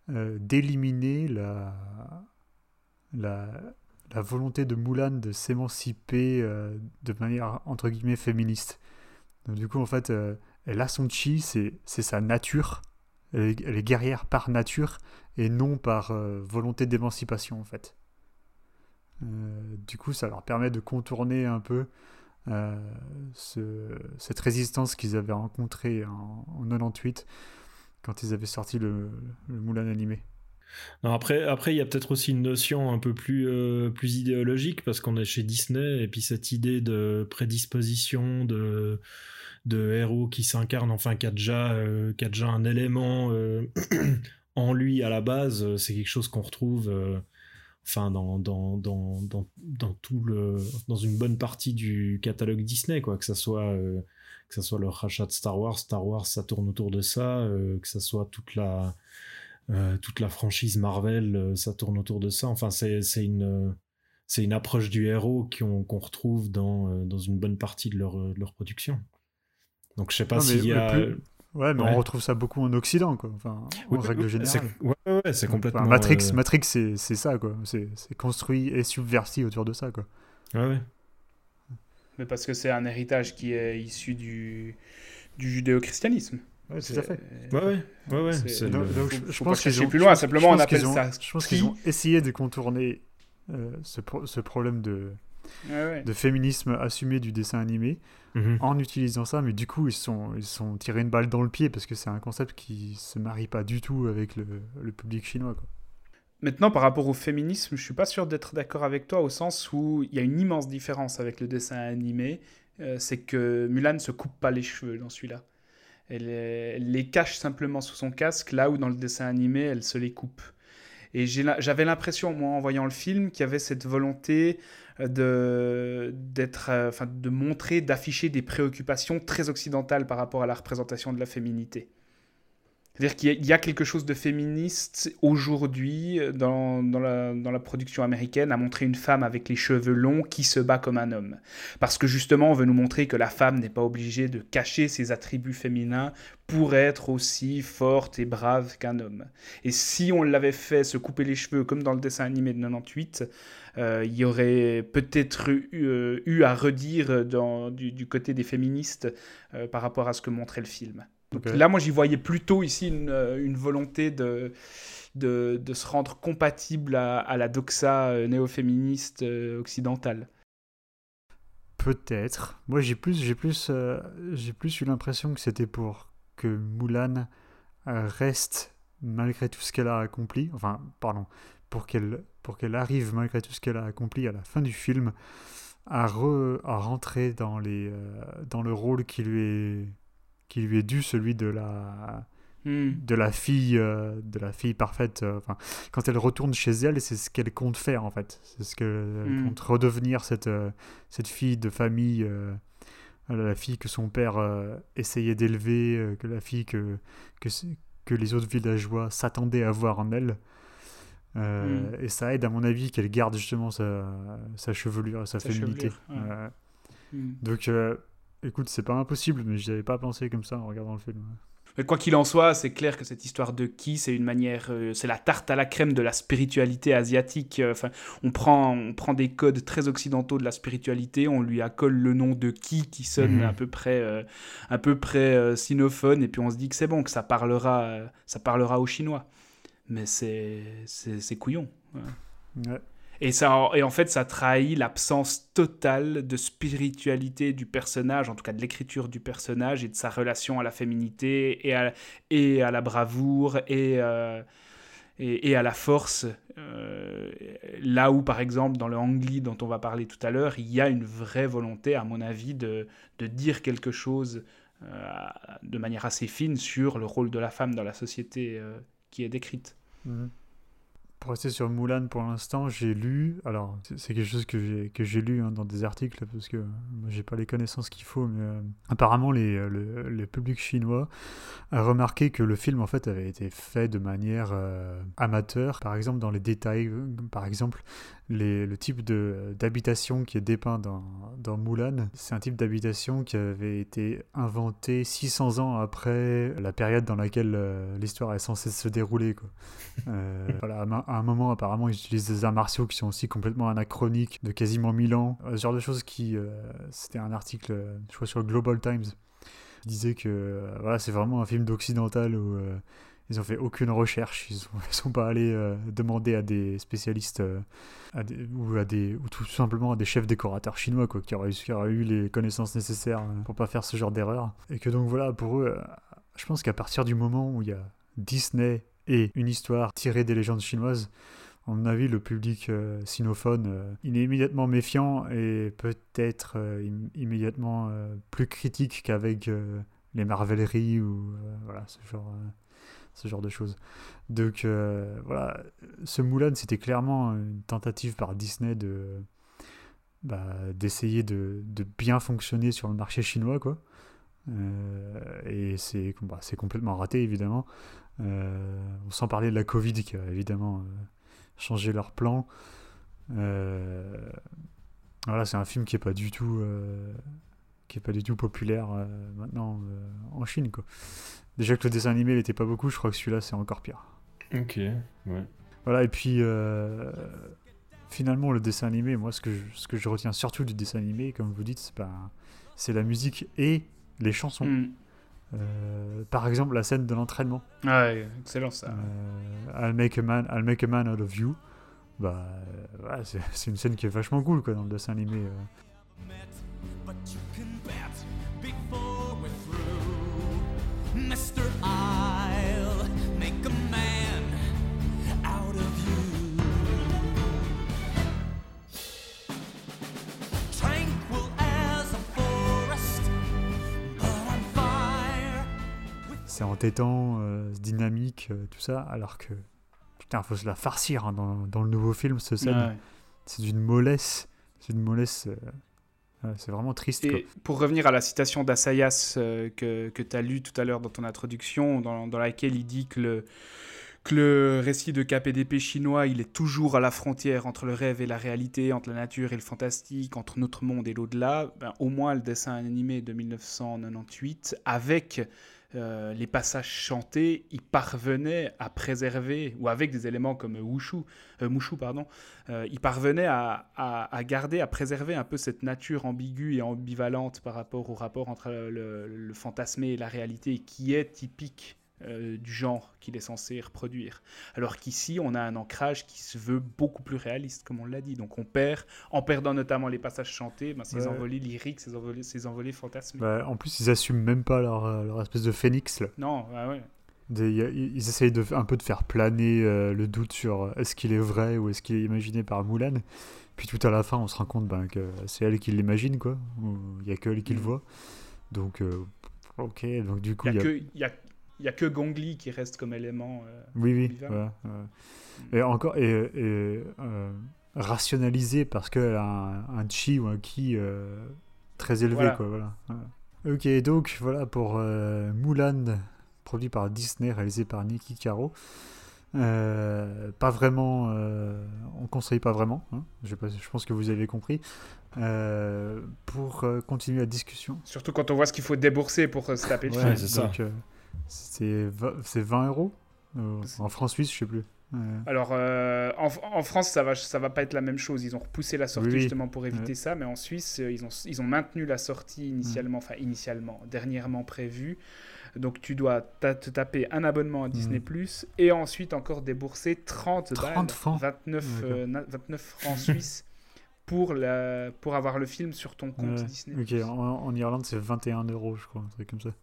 [SPEAKER 3] d'éliminer la, la, la volonté de Mulan de s'émanciper de manière entre guillemets féministe. Donc, du coup, en fait, elle a son chi, c'est sa nature. Elle est, guerrière par nature et non par euh, volonté d'émancipation, en fait. Euh, du coup, ça leur permet de contourner un peu euh, ce- cette résistance qu'ils avaient rencontrée en, en 98 quand ils avaient sorti le, Mulan animé.
[SPEAKER 4] Après, après, il y a peut-être aussi une notion un peu plus, plus idéologique parce qu'on est chez Disney et puis cette idée de prédisposition, de, de héros qui s'incarne, enfin, qui a déjà, euh, déjà un élément euh, en lui à la base, euh, c'est quelque chose qu'on retrouve. Enfin, dans, dans, dans, dans, dans tout le, dans une bonne partie du catalogue Disney, quoi, que ça soit, euh, que ça soit le rachat de Star Wars, Star Wars, ça tourne autour de ça, que ça soit toute la, toute la franchise Marvel, ça tourne autour de ça. Enfin, c'est c'est une, c'est une approche du héros qu'on retrouve dans, dans une bonne partie de de leur production. Donc, je sais pas s'il y a.
[SPEAKER 3] plus- Ouais, mais
[SPEAKER 4] Ouais.
[SPEAKER 3] on retrouve ça beaucoup en Occident, quoi. Enfin, en
[SPEAKER 4] Oui,
[SPEAKER 3] règle générale.
[SPEAKER 4] c'est- Ouais, ouais, c'est
[SPEAKER 3] Enfin,
[SPEAKER 4] complètement.
[SPEAKER 3] Matrix,
[SPEAKER 4] euh,
[SPEAKER 3] Matrix c'est c'est ça, quoi. C'est c'est construit et subverti autour de ça, quoi.
[SPEAKER 4] ouais, ouais.
[SPEAKER 5] Mais parce que c'est un héritage qui est issu du, du judéo-christianisme.
[SPEAKER 3] Ouais, tout à fait.
[SPEAKER 4] Ouais, ouais, ouais, ouais,
[SPEAKER 5] C'est-
[SPEAKER 4] c'est
[SPEAKER 3] Donc,
[SPEAKER 4] le-
[SPEAKER 3] donc,
[SPEAKER 5] faut-
[SPEAKER 3] je, je
[SPEAKER 5] faut
[SPEAKER 3] pense qu'ils ont-
[SPEAKER 5] plus loin, simplement, on appelle
[SPEAKER 3] ont-
[SPEAKER 5] ça
[SPEAKER 3] Je pense qu'ils ont essayé de contourner euh, ce, pro- ce problème de,
[SPEAKER 5] Ouais, ouais.
[SPEAKER 3] de féminisme assumé du dessin animé
[SPEAKER 4] Mhm.
[SPEAKER 3] en utilisant ça, mais du coup ils sont ils sont tirés une balle dans le pied parce que c'est un concept qui se marie pas du tout avec le, le public chinois. Quoi.
[SPEAKER 5] Maintenant, par rapport au féminisme, je suis pas sûr d'être d'accord avec toi au sens où il y a une immense différence avec le dessin animé. Euh, c'est que Mulan se coupe pas les cheveux dans celui-là. Elle, elle les cache simplement sous son casque, là où dans le dessin animé, elle se les coupe. Et j'avais l'impression, moi, en voyant le film, qu'il y avait cette volonté euh, de, d'être, euh, enfin, de montrer, d'afficher des préoccupations très occidentales par rapport à la représentation de la féminité. C'est-à-dire qu'il y a- quelque chose de féministe aujourd'hui euh, dans, la, production américaine à montrer une femme avec les cheveux longs qui se bat comme un homme. Parce que justement, on veut nous montrer que la femme n'est pas obligée de cacher ses attributs féminins pour être aussi forte et brave qu'un homme. Et si on l'avait fait se couper les cheveux comme dans le dessin animé de 98, euh, il y aurait peut-être eu, euh, eu à redire du, côté des féministes par rapport à ce que montrait le film. Donc là, moi, j'y voyais plutôt ici une, euh, une volonté de, de, de se rendre compatible à, à la doxa euh, néo-féministe euh, occidentale.
[SPEAKER 3] Peut-être. Moi, j'ai plus, j'ai plus, euh, j'ai plus eu l'impression que c'était pour que Mulan reste malgré tout ce qu'elle a accompli. Enfin, pardon, pour qu'elle, pour qu'elle arrive malgré tout ce qu'elle a accompli à la fin du film à, re- à rentrer dans les, euh, dans le rôle qui lui est, qui lui est dû, celui de la,
[SPEAKER 5] Hmm.
[SPEAKER 3] de la fille euh, de la fille parfaite euh, enfin quand elle retourne chez elle c'est ce qu'elle compte faire en fait c'est ce qu'elle
[SPEAKER 5] Mm.
[SPEAKER 3] compte redevenir cette euh, cette fille de famille la fille que son père essayait d'élever que la fille que que, les autres villageois s'attendaient à voir en elle Euh,
[SPEAKER 5] Mm.
[SPEAKER 3] et ça aide à mon avis qu'elle garde justement sa, sa chevelure sa,
[SPEAKER 5] Sa
[SPEAKER 3] féminité
[SPEAKER 5] chevelure, ouais.
[SPEAKER 3] Euh,
[SPEAKER 5] Hmm.
[SPEAKER 3] donc euh, écoute c'est pas impossible mais j'y avais pas pensé comme ça en regardant le film
[SPEAKER 5] Mais quoi qu'il en soit, c'est clair que cette histoire de qui, c'est une manière, euh, c'est la tarte à la crème de la spiritualité asiatique. Euh, Enfin, on prend, on prend des codes très occidentaux de la spiritualité, on lui accole le nom de qui qui sonne
[SPEAKER 4] Mhm.
[SPEAKER 5] à peu près, euh, à peu près euh, sinophone, et puis on se dit que c'est bon, que ça parlera, ça parlera aux Chinois. Mais c'est, c'est, c'est couillon. ouais.
[SPEAKER 3] Ouais.
[SPEAKER 5] Et, ça, et en fait, ça trahit l'absence totale de spiritualité du personnage, en tout cas de l'écriture du personnage et de sa relation à la féminité et à, et à la bravoure et, euh, et, à la force. Euh, là où, par exemple, dans le Angli dont on va parler tout à l'heure, il y a une vraie volonté, à mon avis, de, de dire quelque chose euh, de manière assez fine sur le rôle de la femme dans la société qui est décrite.
[SPEAKER 3] Mhm. Pour rester sur Mulan pour l'instant, j'ai lu, alors c'est quelque chose que j'ai que j'ai lu hein, dans des articles parce que moi j'ai pas les connaissances qu'il faut, mais euh, apparemment les, euh, le, le public chinois a remarqué que le film en fait avait été fait de manière euh, amateur. Par exemple dans les détails, par exemple les- le type de d'habitation qui est dépeint dans, dans Mulan, c'est un type d'habitation qui avait été inventé 600 ans après la période dans laquelle euh, l'histoire est censée se dérouler. Quoi. Euh, voilà, à, un moment, apparemment, ils utilisent des arts martiaux qui sont aussi complètement anachroniques, de quasiment 1000 ans. Euh, Ce genre de choses qui. euh, C'était un article, euh, je crois, sur Global Times, qui disait que euh, voilà, c'est vraiment un film d'occidental où euh, ils ont fait aucune recherche, ils ne sont pas allés euh, demander à des spécialistes euh, ou, tout simplement à des chefs décorateurs chinois qui, auraient, eu les connaissances nécessaires euh, pour pas faire ce genre d'erreur. Et que donc voilà, pour eux, je pense qu'à partir du moment où il y a Disney et une histoire tirée des légendes chinoises, à mon avis, le public euh, sinophone, il est immédiatement méfiant et peut-être im- immédiatement plus critique qu'avec les marveleries ou ce genre, ce genre de choses. Donc euh, voilà, ce Mulan, c'était clairement une tentative par Disney de bah, d'essayer de, bien fonctionner sur le marché chinois, quoi. Euh, et c'est bah, complètement raté, évidemment. Euh, sans parler de la Covid qui a évidemment changé leur plan. Voilà, c'est un film qui est pas du tout, qui est pas du tout populaire maintenant en Chine, quoi. Déjà que le dessin animé n'était pas beaucoup, je crois que celui-là c'est encore pire.
[SPEAKER 4] Ok, ouais.
[SPEAKER 3] Voilà, et puis euh, finalement, le dessin animé, moi, ce que, je, ce que je retiens surtout du dessin animé, comme vous dites, c'est pas- c'est la musique et les chansons.
[SPEAKER 5] Hmm.
[SPEAKER 3] Euh, par exemple, la scène de l'entraînement.
[SPEAKER 5] Ouais, excellent ça.
[SPEAKER 3] Euh, I'll, make a man, I'll make a man out of you. bah, ouais, c'est c'est une scène qui est vachement cool quoi, dans le dessin animé. C'est entêtant, euh, c'est dynamique, euh, tout ça, alors que putain, faut se la farcir hein, dans, dans le nouveau film, ce scène.
[SPEAKER 5] Ouais.
[SPEAKER 3] C'est d'une mollesse, c'est d'une mollesse. euh, c'est vraiment triste. quoi.
[SPEAKER 5] Et pour revenir à la citation d'Assayas euh, que, que tu as lu tout à l'heure dans ton introduction, dans, dans laquelle il dit que le, que le récit de KPDP chinois, il est toujours à la frontière entre le rêve et la réalité, entre la nature et le fantastique, entre notre monde et l'au-delà, ben, au moins le dessin animé de 1998, avec euh, les passages chantés, il parvenait à préserver, ou avec des éléments comme Wushu, euh, Mushu, pardon, euh, à garder, à préserver un peu cette nature ambiguë et ambivalente par rapport au rapport entre le, le fantasmé et la réalité, qui est typique euh, du genre qu'il est censé reproduire. Alors qu'ici, on a un ancrage qui se veut beaucoup plus réaliste, comme on l'a dit. Donc on perd, en perdant notamment les passages chantés, ben, ces
[SPEAKER 3] Ouais.
[SPEAKER 5] envolées lyriques, ces envolées, ces envolées fantasmées.
[SPEAKER 3] Bah, en plus, ils assument même pas leur, euh, leur espèce de phénix là.
[SPEAKER 5] Non, ah ouais.
[SPEAKER 3] Des- ils essayent de, un peu de faire planer euh, le doute sur est-ce qu'il est vrai ou est-ce qu'il est imaginé par Mulan. Puis tout à la fin, on se rend compte ben, que c'est elle qui l'imagine, quoi. Il y a que elle qui le
[SPEAKER 5] Mhm.
[SPEAKER 3] voit. Donc, euh, ok, donc du coup,
[SPEAKER 5] Il n'y
[SPEAKER 3] y
[SPEAKER 5] a,
[SPEAKER 3] a...
[SPEAKER 5] il y a, que Gong Li qui reste comme élément. euh,
[SPEAKER 3] Oui, oui,
[SPEAKER 5] Vivant.
[SPEAKER 3] voilà, ouais. Et encore, et, et, euh, rationalisé parce qu'elle a un, un chi ou un ki euh, très élevé,
[SPEAKER 5] Voilà.
[SPEAKER 3] quoi, voilà. Ouais. Ok, donc voilà pour euh, Mulan, produit par Disney, réalisé par Nicky Caro. Euh, pas vraiment, euh, on conseille pas vraiment, hein, je, sais pas- je pense que vous avez compris. Euh, pour euh, continuer la discussion,
[SPEAKER 5] Surtout quand on voit ce qu'il faut débourser pour euh, se taper le
[SPEAKER 3] Ouais,
[SPEAKER 5] film.
[SPEAKER 4] c'est ça.
[SPEAKER 3] donc, euh, c'est va- c'est 20 euros Euh, en France-Suisse, je sais plus.
[SPEAKER 5] Alors, euh, en, en France, ça va, ça va pas être la même chose. Ils ont repoussé la sortie
[SPEAKER 3] Oui,
[SPEAKER 5] justement pour éviter
[SPEAKER 3] Ouais.
[SPEAKER 5] ça, mais en Suisse, euh, ils ont, ils ont maintenu la sortie initialement, enfin initialement, dernièrement prévue. Donc, tu dois ta- te taper un abonnement à Disney Plus et ensuite encore débourser 30,
[SPEAKER 3] 30
[SPEAKER 5] balles,
[SPEAKER 3] francs
[SPEAKER 5] 29,
[SPEAKER 3] D'accord.
[SPEAKER 5] euh, na- 29 francs suisses pour, la, pour avoir le film sur ton compte Disney.
[SPEAKER 3] Ok, en, en Irlande c'est 21 euros, je crois, un truc comme ça.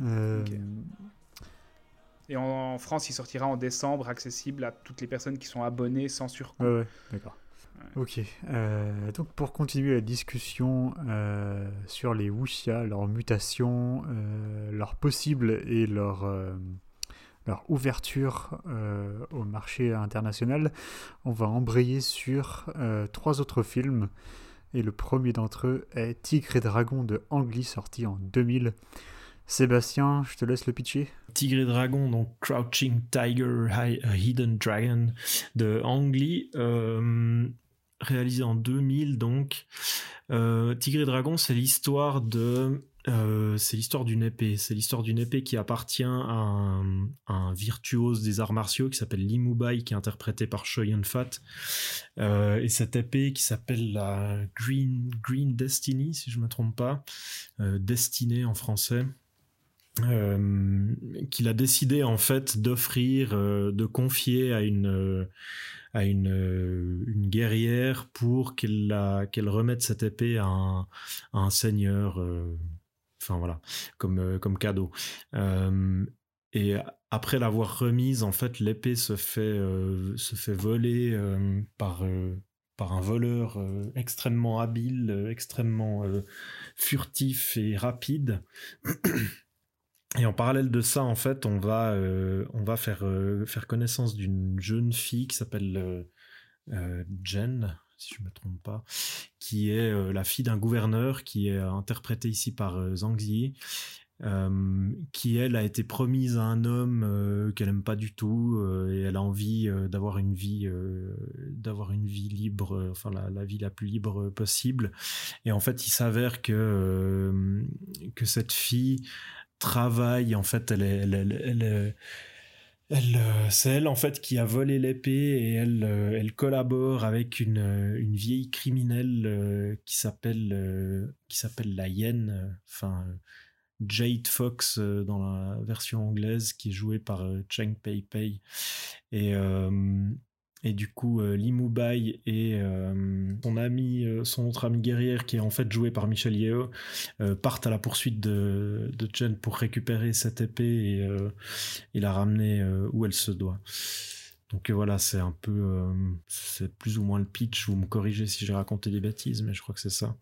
[SPEAKER 3] Euh.
[SPEAKER 5] Et en, en France, il sortira en décembre, accessible à toutes les personnes qui sont abonnées sans surcoût.
[SPEAKER 3] Ouais, ouais, d'accord. Ok, euh, donc pour continuer la discussion euh, sur les wuxia, leurs mutations, euh, leurs possibles et leur, leur ouverture au marché international, on va embrayer sur trois autres films. Et le premier d'entre eux est Tigre et Dragon de Ang Lee, sorti en 2000. Sébastien, je te laisse le pitcher.
[SPEAKER 4] Tigre et Dragon, donc Crouching Tiger, a Hidden Dragon de Ang Lee, euh, réalisé en 2000 donc. Euh, Tigre et Dragon, c'est l'histoire de, euh, l'histoire d'une épée. C'est l'histoire d'une épée qui appartient à un, virtuose des arts martiaux qui s'appelle Li Mubai, qui est interprété par Choi. Euh, et cette épée qui s'appelle la Green, Destiny, si je me trompe pas, euh, Destinée en français euh, qu'il a décidé en fait d'offrir, euh, de confier à une euh, à une, euh, guerrière pour qu'elle qu'elle remette cette épée à un, un seigneur, euh, enfin voilà, comme euh, comme cadeau. Euh, et après l'avoir remise, en fait, l'épée se fait euh, se fait voler euh, par euh, par un voleur euh, extrêmement habile, euh, extrêmement euh, furtif et rapide. Et en parallèle de ça, en fait, on va, euh, on va faire, euh, faire connaissance d'une jeune fille qui s'appelle euh, euh, Jen, si je me trompe pas, qui est la fille d'un gouverneur qui est interprétée ici par Zhang Zi, euh, qui elle a été promise à un homme qu'elle aime pas du tout et elle a envie d'avoir une vie, une vie libre, enfin la, la vie la plus libre possible. Et en fait, il s'avère que que cette fille travaille en fait elle elle, elle, elle, euh, c'est elle en fait qui a volé l'épée et elle, euh, elle collabore avec une, euh, une vieille criminelle qui s'appelle qui s'appelle la euh, enfin Jade Fox dans la version anglaise qui est jouée par Cheng Pei Pei. Et et du coup, euh, Lee Mubai et euh, son ami, euh, son autre ami guerrière, qui est en fait joué par Michel Yeo, partent à la poursuite de, Jen pour récupérer cette épée et, et la ramener où elle se doit. Donc voilà, c'est un peu, c'est plus ou moins le pitch. Vous me corrigez si j'ai raconté des bêtises, mais je crois que c'est ça.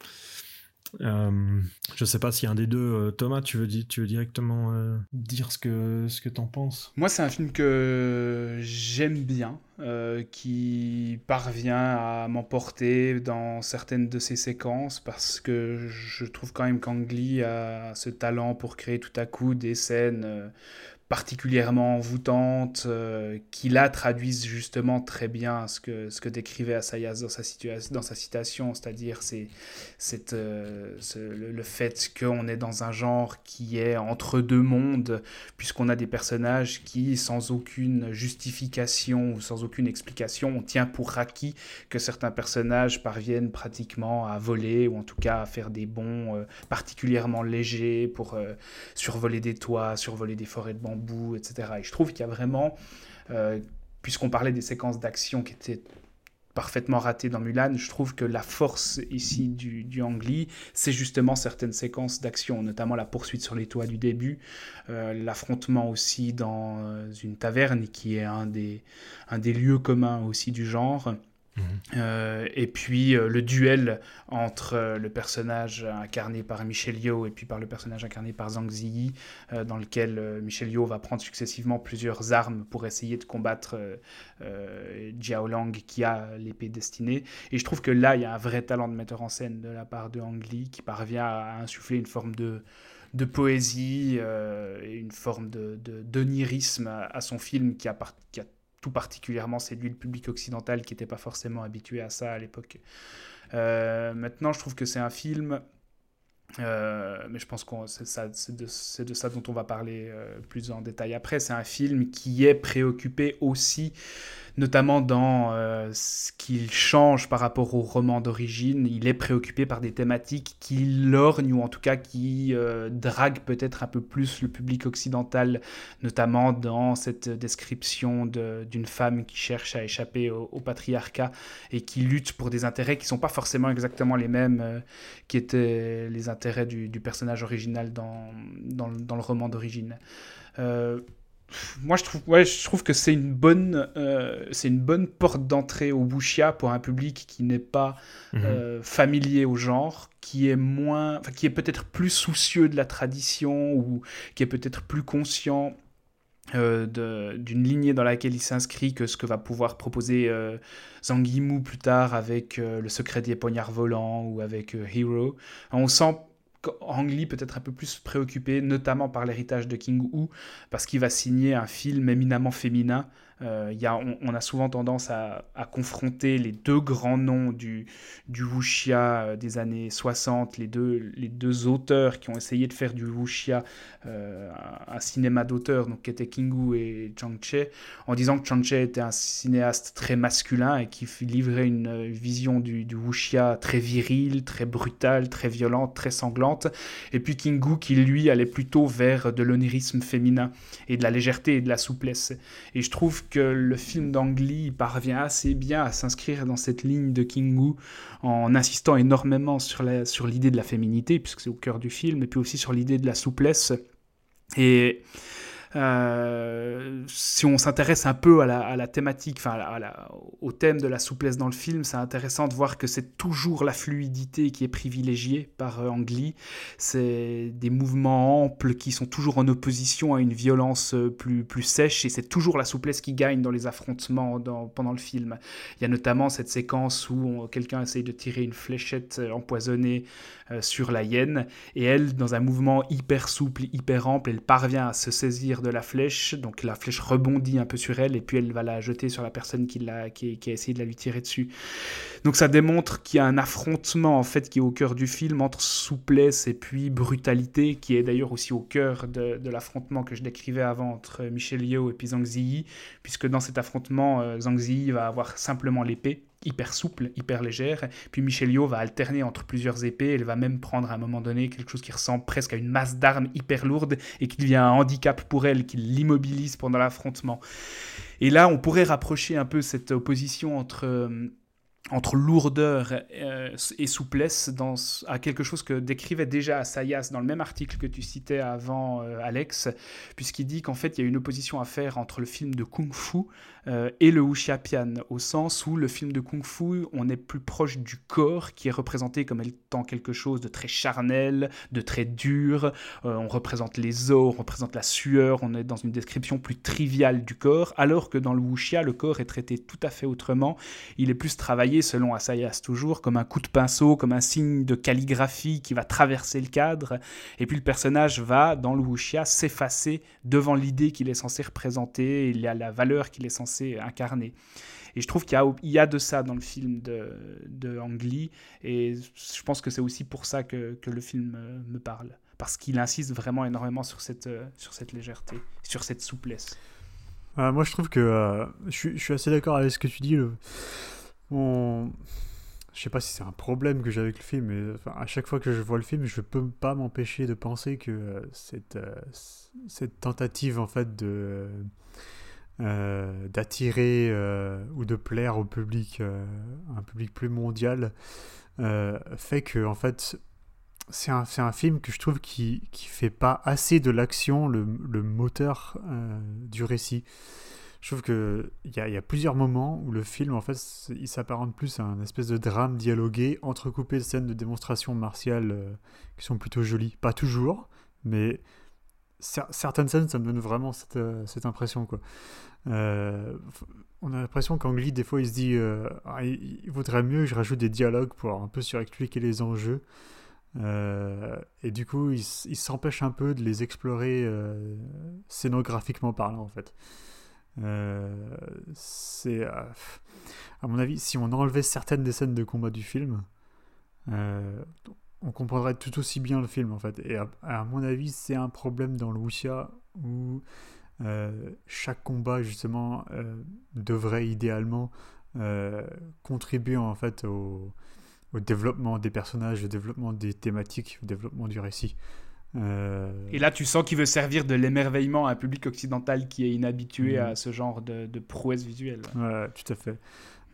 [SPEAKER 4] Euh, je sais pas a un des deux. Thomas, tu veux, tu veux directement dire ce que ce que t'en penses?
[SPEAKER 5] Moi, c'est un film que j'aime bien, euh, qui parvient à m'emporter dans certaines de ses séquences, parce que je trouve quand même qu'Ang Lee a ce talent pour créer tout à coup des scènes euh, particulièrement envoûtantes, euh, qui là traduisent justement très bien ce que, ce que décrivait Assayas dans sa, citation, c'est-à-dire c'est, c'est, euh, le fait qu'on est dans un genre qui est entre deux mondes, puisqu'on a des personnages qui, sans aucune justification ou sans aucune explication, on tient pour acquis que certains personnages parviennent pratiquement à voler ou en tout cas à faire des bonds euh, particulièrement légers pour euh, survoler des toits, survoler des forêts de bambou, etc. Et je trouve qu'il y a vraiment, euh, puisqu'on parlait des séquences d'action qui étaient parfaitement ratées dans Mulan, je trouve que la force ici du, du c'est justement certaines séquences d'action, notamment la poursuite sur les toits du début, euh, l'affrontement aussi dans une taverne qui est un des, un des lieux communs aussi du genre. Euh, et puis euh, le duel entre euh, le personnage incarné par Michel Yeoh et puis par le personnage incarné par Zhang Ziyi, dans lequel Michel Yeoh va prendre successivement plusieurs armes pour essayer de combattre Jiao Lang qui a l'épée destinée. Et je trouve que là, il y a un vrai talent de metteur en scène de la part de Ang Lee qui parvient à insuffler une forme de, de poésie et une forme de, de- d'onirisme à, son film qui a, qui a tout particulièrement séduit le public occidental qui n'était pas forcément habitué à ça à l'époque. Euh, maintenant, je trouve que c'est un film, euh, mais je pense que c'est, de, de ça dont on va parler euh, plus en détail après. C'est un film qui est préoccupé aussi notamment dans euh, ce qu'il change par rapport au roman d'origine. Il est préoccupé par des thématiques qui lorgnent ou en tout cas qui euh, draguent peut-être un peu plus le public occidental, notamment dans cette description de- d'une femme qui cherche à échapper au, patriarcat et qui lutte pour des intérêts qui ne sont pas forcément exactement les mêmes euh, qui étaient les intérêts du, personnage original dans, dans, le- dans le roman d'origine. Euh, moi, je trouve, ouais, je trouve que c'est une bonne, euh, c'est une bonne porte d'entrée au wuxia pour un public qui n'est pas
[SPEAKER 4] Mhm.
[SPEAKER 5] euh, familier au genre, qui est moins, qui est peut-être plus soucieux de la tradition ou qui est peut-être plus conscient euh, d'une lignée dans laquelle il s'inscrit que ce que va pouvoir proposer Zhang Yimou plus tard avec Le secret des poignards volants ou avec Hero. On sent qu'Ang Lee peut être un peu plus préoccupé, notamment par l'héritage de King Hu, parce qu'il va signer un film éminemment féminin. Euh, y a, on, a souvent tendance à, confronter les deux grands noms du, du wuxia euh, des années 60, les deux, les deux auteurs qui ont essayé de faire du wuxia euh, un, cinéma d'auteur, donc qui étaient Kingu et Zhang Che, en disant que Zhang Che était un cinéaste très masculin et qui livrait une vision du, wuxia très viril, très brutale, très violente, très sanglante, et puis Kingu qui lui allait plutôt vers de l'onirisme féminin et de la légèreté et de la souplesse. Et je trouve que le film d'Ang parvient assez bien à s'inscrire dans cette ligne de Kingu en insistant énormément sur l'idée de la féminité, puisque c'est au cœur du film, et puis aussi sur l'idée de la souplesse. Et euh, si on s'intéresse un peu à la, thématique, enfin au thème de la souplesse dans le film, c'est intéressant de voir que c'est toujours la fluidité qui est privilégiée par euh, Ang Lee. C'est des mouvements amples qui sont toujours en opposition à une violence euh, plus, sèche, et c'est toujours la souplesse qui gagne dans les affrontements pendant le film. Il y a notamment cette séquence où quelqu'un essaye de tirer une fléchette empoisonnée sur la hyène, et elle, dans un mouvement hyper souple, hyper ample, elle parvient à se saisir de la flèche, donc la flèche rebondit un peu sur elle, et puis elle va la jeter sur la personne qui, l'a, qui, a essayé de la lui tirer dessus. Donc ça démontre qu'il y a un affrontement en fait qui est au cœur du film entre souplesse et puis brutalité, qui est d'ailleurs aussi au cœur de, de l'affrontement que je décrivais avant entre Michel Yeoh et puis Zhang Ziyi, puisque dans cet affrontement, euh, Zhang Ziyi va avoir simplement l'épée, hyper souple, hyper légère. Puis Michelle Yeoh va alterner entre plusieurs épées. Elle va même prendre à un moment donné quelque chose qui ressemble presque à une masse d'armes hyper lourde et qui devient un handicap pour elle, qui l'immobilise pendant l'affrontement. Et là, on pourrait rapprocher un peu cette opposition entre, euh, entre lourdeur euh, et souplesse dans, à quelque chose que décrivait déjà Assayas dans le même article que tu citais avant, euh, Alex, puisqu'il dit qu'en fait, il y a une opposition à faire entre le film de Kung Fu euh, et le Wuxiapian, au sens où le film de Kung Fu, on est plus proche du corps, qui est représenté comme étant quelque chose de très charnel, de très dur. On représente les os, on représente la sueur, on est dans une description plus triviale du corps, alors que dans le Wuxia, le corps est traité tout à fait autrement. Il est plus travaillé, selon Asayas toujours, comme un coup de pinceau, comme un signe de calligraphie qui va traverser le cadre. Et puis le personnage va, dans le Wuxia, s'effacer devant l'idée qu'il est censé représenter, il y a la valeur qu'il est censé incarner. Et je trouve qu'il y a, de ça dans le film de, de Ang Lee, et je pense que c'est aussi pour ça que, que le film euh, me parle. Parce qu'il insiste vraiment énormément sur cette, euh, sur cette légèreté, sur cette souplesse.
[SPEAKER 3] Euh, moi, je trouve que je, suis, assez d'accord avec ce que tu dis. On... Je sais pas si c'est un problème que j'ai avec le film, mais à chaque fois que je vois le film, je peux pas m'empêcher de penser que euh, cette, euh, cette tentative en fait de euh, d'attirer ou de plaire au public, un public plus mondial, fait que en fait c'est un, un film que je trouve qui, qui fait pas assez de l'action le, moteur du récit. Je trouve qu'il y a, y a plusieurs moments où le film, en fait, il s'apparente plus à un espèce de drame dialogué, entrecoupé de scènes de démonstration martiale euh, qui sont plutôt jolies. Pas toujours, mais cer- certaines scènes, ça me donne vraiment cette, euh, impression. Euh, on a l'impression Lee, des fois, il se dit Ah, il, vaudrait mieux que je rajoute des dialogues pour un peu surexpliquer les enjeux. Et du coup, il, s'empêche un peu de les explorer scénographiquement parlant, en fait. Euh, c'est, euh, à mon avis, si on enlevait certaines des scènes de combat du film, euh, on comprendrait tout aussi bien le film, en fait. Et à, mon avis, c'est un problème dans le wuxia où chaque combat, justement, devrait idéalement contribuer, en fait, au développement des personnages, au développement des thématiques, au développement du récit. Euh,
[SPEAKER 5] Et là, tu sens qu'il veut servir de l'émerveillement à un public occidental qui est inhabitué
[SPEAKER 3] Mhm.
[SPEAKER 5] à ce genre de, de prouesse visuelle.
[SPEAKER 3] Ouais, tout à fait.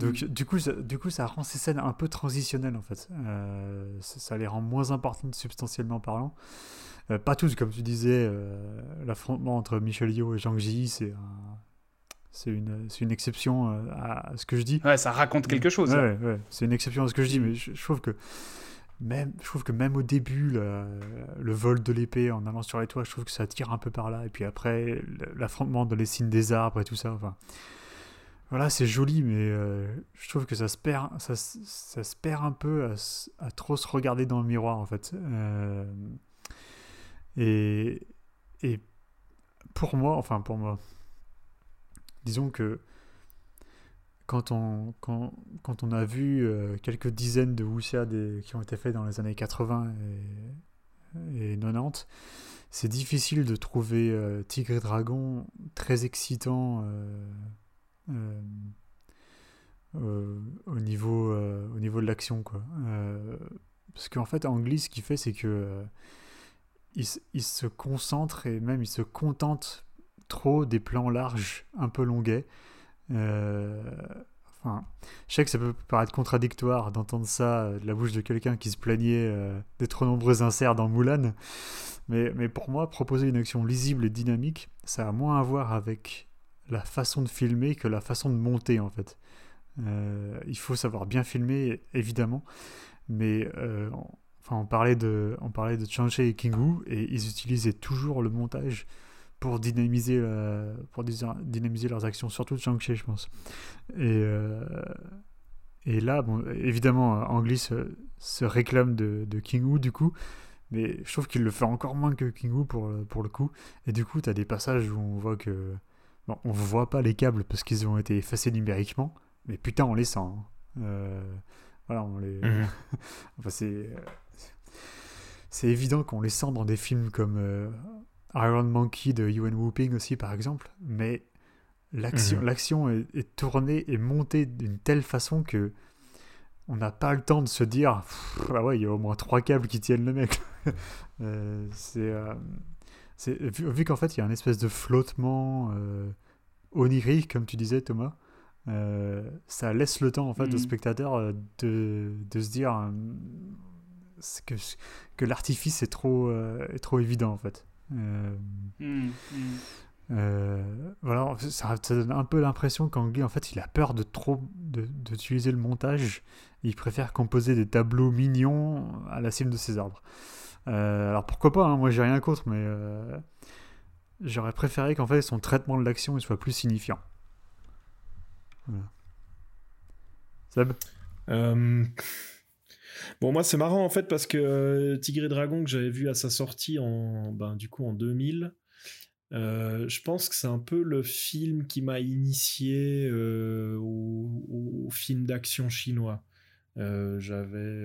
[SPEAKER 3] Donc, du, coup, ça, du coup, ça rend ces scènes un peu transitionnelles, en fait. Euh, ça, ça les rend moins importantes substantiellement parlant. Euh, pas tous, comme tu disais, l'affrontement entre Michel Yeoh et Zhang Ji, c'est un- c'est une, une exception à, ce que je dis.
[SPEAKER 5] Ouais, ça raconte quelque chose.
[SPEAKER 3] Ouais,
[SPEAKER 5] hein.
[SPEAKER 3] ouais, ouais, c'est une exception à ce que je dis, mais je, je trouve que même, je trouve que même au début, le, vol de l'épée en allant sur les toits, je trouve que ça tire un peu par là. Et puis après, l'affrontement dans les signes des arbres et tout ça. Enfin, voilà, c'est joli, mais euh, je trouve que ça se perd, ça, se- perd un peu à trop se regarder dans le miroir, en fait. Euh, et, et pour moi, enfin pour moi, disons que quand on, quand, quand on a vu euh, quelques dizaines de wuxia qui ont été faits dans les années 80 et, et 90, c'est difficile de trouver euh, Tigre et Dragon très excitant euh, au, niveau, au niveau de l'action. quoi. Parce qu'en fait, Ang Lee, ce qu'il fait, c'est que il se concentre et même il se contente trop des plans larges, un peu longuets. Euh, enfin, je sais que ça peut paraître contradictoire d'entendre ça euh, de la bouche de quelqu'un qui se plaignait euh, des trop nombreux inserts dans Mulan, mais, mais pour moi, proposer une action lisible et dynamique, ça a moins à voir avec la façon de filmer que la façon de monter en fait. Il faut savoir bien filmer, évidemment, mais on, enfin, on parlait de, on parlait de et King Wu et ils utilisaient toujours le montage pour dynamiser, la- pour dynamiser leurs actions, surtout de Shang-Chi, je pense. Et, euh, et là, bon, évidemment, Ang Lee se, se réclame de, de King Wu, du coup, mais je trouve qu'il le fait encore moins que King Wu pour, le- pour le coup. Et du coup, tu as des passages où on voit que. Bon, on voit pas les câbles parce qu'ils ont été effacés numériquement, mais putain, on les sent. hein. Euh, voilà, on les.
[SPEAKER 4] Mhm.
[SPEAKER 3] Enfin, c'est. C'est évident qu'on les sent dans des films comme euh, Iron Monkey de Ewan Whooping aussi, par exemple, mais l'action
[SPEAKER 4] Mhm.
[SPEAKER 3] l'action est, est tournée et montée d'une telle façon que on n'a pas le temps de se dire ah ouais il y a au moins trois câbles qui tiennent le mec Euh, c'est euh, vu, vu qu'en fait il y a une espèce de flottement euh, onirique comme tu disais Thomas euh, ça laisse le temps en fait au
[SPEAKER 5] Mhm.
[SPEAKER 3] spectateur de, de se dire c'est que, que l'artifice est trop est trop évident en fait Euh,
[SPEAKER 5] Hmm, hmm.
[SPEAKER 3] euh, voilà, ça, ça donne un peu l'impression qu'Ang Lee, en fait, il a peur de trop de- d'utiliser le montage. Il préfère composer des tableaux mignons à la cime de ses arbres. Euh, alors pourquoi pas, hein, moi j'ai rien contre, mais euh, j'aurais préféré qu'en fait son traitement de l'action soit plus signifiant. Voilà. Seb?
[SPEAKER 4] Euh, Bon, moi, c'est marrant en fait parce que euh, Tigre et Dragon que j'avais vu à sa sortie en, ben, du coup, en 2000, euh, je pense que c'est un peu le film qui m'a initié euh, au, film d'action chinois. Euh, j'avais,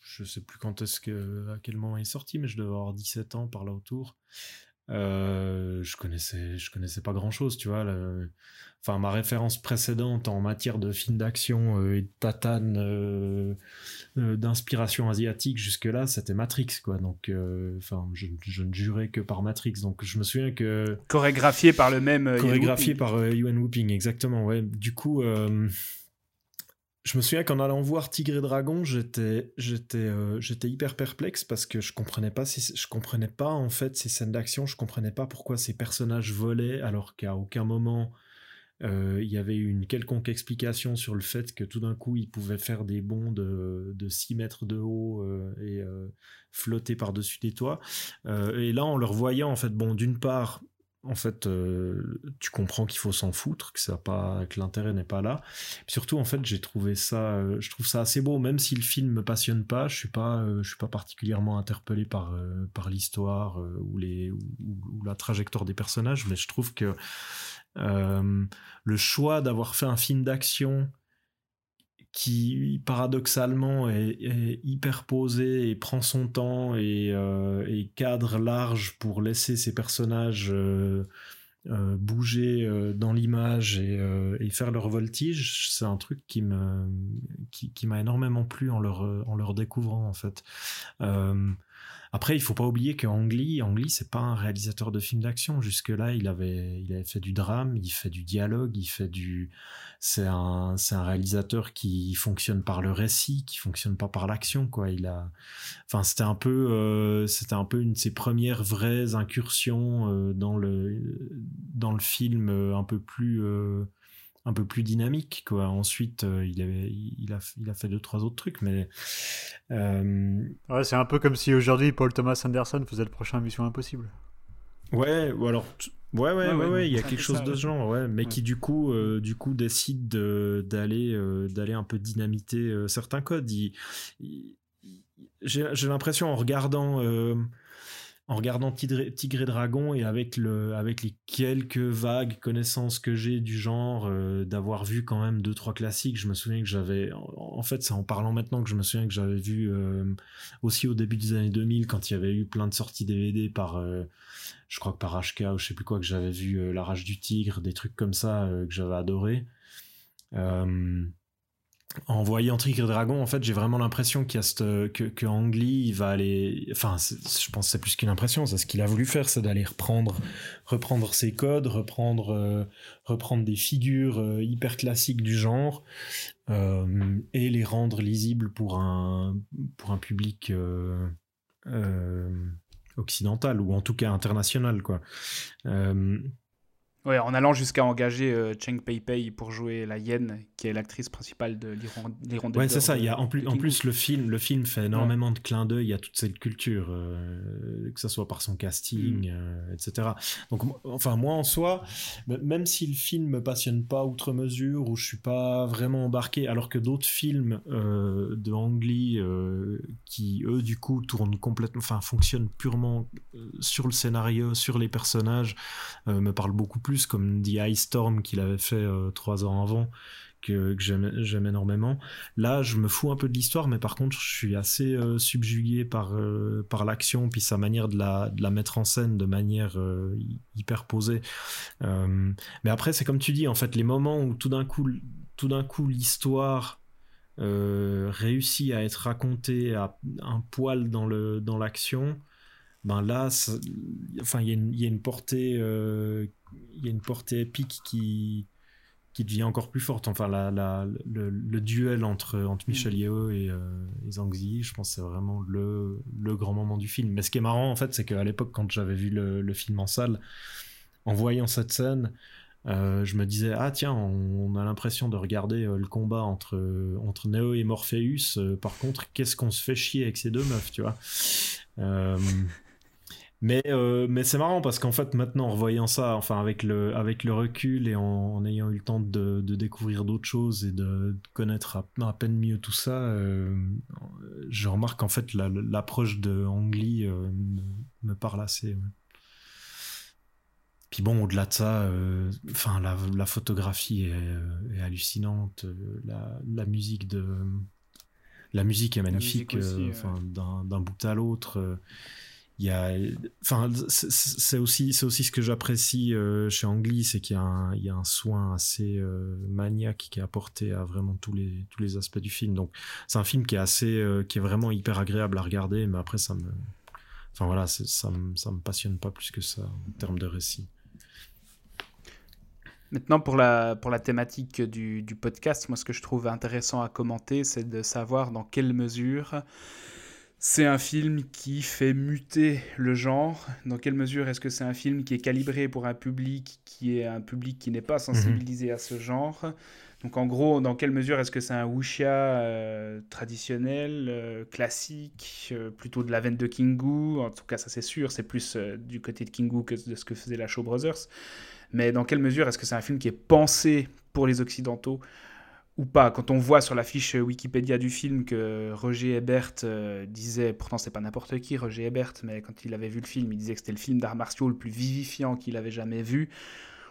[SPEAKER 4] je sais plus quand est-ce que, à quel moment il est sorti, mais je devais avoir 17 ans par là autour. Je connaissais, je connaissais pas grand chose, tu vois. Enfin, ma référence précédente en matière de films d'action euh, et de tatane euh, euh, d'inspiration asiatique jusque-là, c'était Matrix, quoi. Donc, enfin, je, je ne jurais que par Matrix. Donc, je me souviens que
[SPEAKER 5] Chorégraphié par le même.
[SPEAKER 4] chorégraphié par Yuan Whooping, exactement. Ouais. Du coup, je me souviens qu'en allant voir Tigre et Dragon, j'étais, j'étais, euh, j'étais hyper perplexe parce que je comprenais pas, si, je comprenais pas en fait ces scènes d'action. Je comprenais pas pourquoi ces personnages volaient alors qu'à aucun moment il y avait une quelconque explication sur le fait que tout d'un coup ils pouvaient faire des bonds de, de 6 mètres de haut euh, et euh, flotter par-dessus des toits. Euh, et là, en leur voyant, en fait, bon, d'une part, en fait, euh, tu comprends qu'il faut s'en foutre, que ça que l'intérêt n'est pas là. Surtout, en fait, j'ai trouvé ça, euh, je trouve ça assez beau, même si le film me passionne pas. Je suis pas, euh, suis pas particulièrement interpellé par euh, par l'histoire euh, ou ou, la trajectoire des personnages, mais je trouve que euh, le choix d'avoir fait un film d'action qui paradoxalement est, est hyper posé et prend son temps et, euh, cadre large pour laisser ses personnages euh, euh, bouger euh, dans l'image et, euh, faire leur voltige, c'est un truc qui, qui m'a énormément plu en leur en leur découvrant en fait. Après, il faut pas oublier que Ang Lee, c'est pas un réalisateur de films d'action. Jusque-là, il avait, il avait fait du drame, il fait du dialogue, il fait du, c'est un, c'est un réalisateur qui fonctionne par le récit, qui fonctionne pas par l'action, quoi. Il a, enfin, c'était un peu, euh, c'était un peu une de ses premières vraies incursions euh, dans le, dans le film euh, un peu plus, un peu plus dynamique, quoi. Ensuite, euh, il avait, il a, il a fait deux trois autres trucs, mais euh,
[SPEAKER 3] Ouais, c'est un peu comme si aujourd'hui Paul Thomas Anderson faisait le prochain Mission Impossible.
[SPEAKER 4] Ouais, ou alors t- ouais ouais
[SPEAKER 5] Ouais,
[SPEAKER 4] ouais,
[SPEAKER 5] ouais,
[SPEAKER 4] ouais, il y a quelque chose
[SPEAKER 5] ça,
[SPEAKER 4] de ce genre, ouais, mais
[SPEAKER 3] Ouais.
[SPEAKER 4] qui du coup euh, du coup décide de- d'aller euh, d'aller un peu dynamiter euh, certains codes. Il- il- il- J'ai j'ai l'impression en regardant euh, en regardant Tigre, et Dragon et avec le avec les quelques vagues connaissances que j'ai du genre euh, d'avoir vu quand même deux trois classiques. Je me souviens que j'avais en, fait c'est en parlant maintenant que je me souviens que j'avais vu euh, aussi au début des années 2000 quand il y avait eu plein de sorties DVD par euh, je crois que par HK ou je sais plus quoi que j'avais vu La Rage du Tigre, des trucs comme ça que j'avais adoré. En voyant et Dragon, en fait, j'ai vraiment l'impression qu'il va aller. Enfin, je pense que c'est plus qu'une impression. C'est ce qu'il a voulu faire, c'est d'aller reprendre, reprendre ses codes, reprendre, euh, reprendre des figures euh, hyper classiques du genre euh, et les rendre lisibles pour un, pour un public occidental ou en tout cas international, quoi.
[SPEAKER 5] Ouais, en allant jusqu'à engager euh, Cheng Pei Pei pour jouer la Yen, qui est l'actrice principale de l'Hiron- l'Hirondelle
[SPEAKER 4] Ouais, c'est ça. Il y a en plus, en le film, le film fait énormément de clins d'œil à toute cette culture, euh, que ce soit par son casting,
[SPEAKER 5] Mm.
[SPEAKER 4] euh, etc. Donc, enfin, moi en soi, même si le film me passionne pas outre mesure ou je suis pas vraiment embarqué, alors que d'autres films euh, de Ang Lee euh, qui eux du coup tournent complètement, enfin fonctionnent purement sur le scénario, sur les personnages, me parlent beaucoup plus, comme The Ice Storm qu'il avait fait euh, trois ans avant que, que j'aime énormément. Là, je me fous un peu de l'histoire, mais par contre, je suis assez euh, subjugué par, euh, par l'action, puis sa manière de la, de la mettre en scène de manière euh, hy- hyper posée. Mais après, c'est comme tu dis, en fait, les moments où tout d'un coup, coup, l'histoire réussit à être racontée à un poil dans le dans l'action, ben là, enfin, il y, y a une portée, il y a une portée épique qui qui devient encore plus forte. Enfin, la, la- le, le duel entre, entre Michel Yeo et, euh, et Zhang Ziyi, je pense que c'est vraiment le, le grand moment du film. Mais ce qui est marrant, en fait, c'est qu'à l'époque, quand j'avais vu le, le film en salle, en voyant cette scène, euh, je me disais, ah tiens, on, on a l'impression de regarder euh, le combat entre, entre Neo et Morpheus. Euh, par contre, qu'est-ce qu'on se fait chier avec ces deux meufs, tu vois? Mais, euh, mais c'est marrant parce qu'en fait, maintenant, en revoyant ça, enfin, avec le, avec le recul et en, en ayant eu le temps de, de découvrir d'autres choses et de, de connaître à, à peine mieux tout ça, euh, je remarque en fait la- l'approche de Ang Lee euh, me, me parle assez. ouais. Puis bon, au-delà de ça, enfin, la, la photographie est, est hallucinante, la, la musique de. La musique est magnifique,
[SPEAKER 5] ouais.
[SPEAKER 4] d'un bout à l'autre. Il y a enfin c'est- aussi c'est aussi ce que j'apprécie euh, chez Angli c'est qu'il y a un il y a un soin assez euh, maniaque qui est apporté à vraiment tous les tous les aspects du film. Donc c'est un film qui est assez euh, qui est vraiment hyper agréable à regarder mais après ça me enfin voilà ça me ça me passionne pas plus que ça en termes de récit.
[SPEAKER 5] Maintenant, pour la, pour la thématique du, du podcast, moi, ce que je trouve intéressant à commenter, c'est de savoir dans quelle mesure c'est un film qui fait muter le genre, dans quelle mesure est-ce que c'est un film qui est calibré pour un public qui est un public qui n'est pas sensibilisé à ce genre? Donc, en gros, dans quelle mesure est-ce que c'est un wuxia euh, traditionnel, euh, classique, euh, plutôt de la veine de Kingu En tout cas, ça c'est sûr, c'est plus du côté de Kingu que de ce que faisait la Shaw Brothers. Mais dans quelle mesure est-ce que c'est un film qui est pensé pour les Occidentaux ou pas Quand on voit sur la fiche Wikipédia du film que Roger Ebert euh, disait, pourtant c'est pas n'importe qui Roger Ebert, mais quand il avait vu le film, il disait que c'était le film d'arts martiaux le plus vivifiant qu'il avait jamais vu.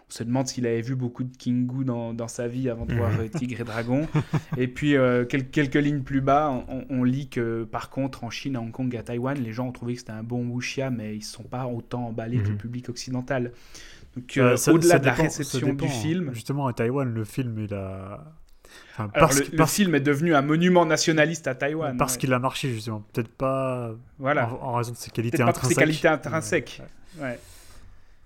[SPEAKER 5] On se demande s'il avait vu beaucoup de Kingu dans, dans sa vie avant de voir euh, Tigre et Dragon. et puis euh, quel- quelques lignes plus bas, on, on lit que par contre en Chine, à Hong Kong et à Taïwan, les gens ont trouvé que c'était un bon wuxia, mais ils ne sont pas autant emballés que le
[SPEAKER 4] Mhm.
[SPEAKER 5] public occidental. Donc
[SPEAKER 3] Euh,
[SPEAKER 5] au-delà de la réception
[SPEAKER 3] dépend,
[SPEAKER 5] du film,
[SPEAKER 3] Justement, à Taïwan, le film, il a. Enfin,
[SPEAKER 5] alors
[SPEAKER 3] parce
[SPEAKER 5] le,
[SPEAKER 3] parce-
[SPEAKER 5] film est devenu un monument nationaliste à Taïwan.
[SPEAKER 3] parce
[SPEAKER 5] ouais.
[SPEAKER 3] qu'il a marché, justement. Peut-être pas
[SPEAKER 5] Voilà.
[SPEAKER 3] en, en raison de ses qualités
[SPEAKER 5] pas pour ses
[SPEAKER 3] intrinsèques.
[SPEAKER 5] qualités intrinsèques.
[SPEAKER 3] Ouais.
[SPEAKER 5] Ouais.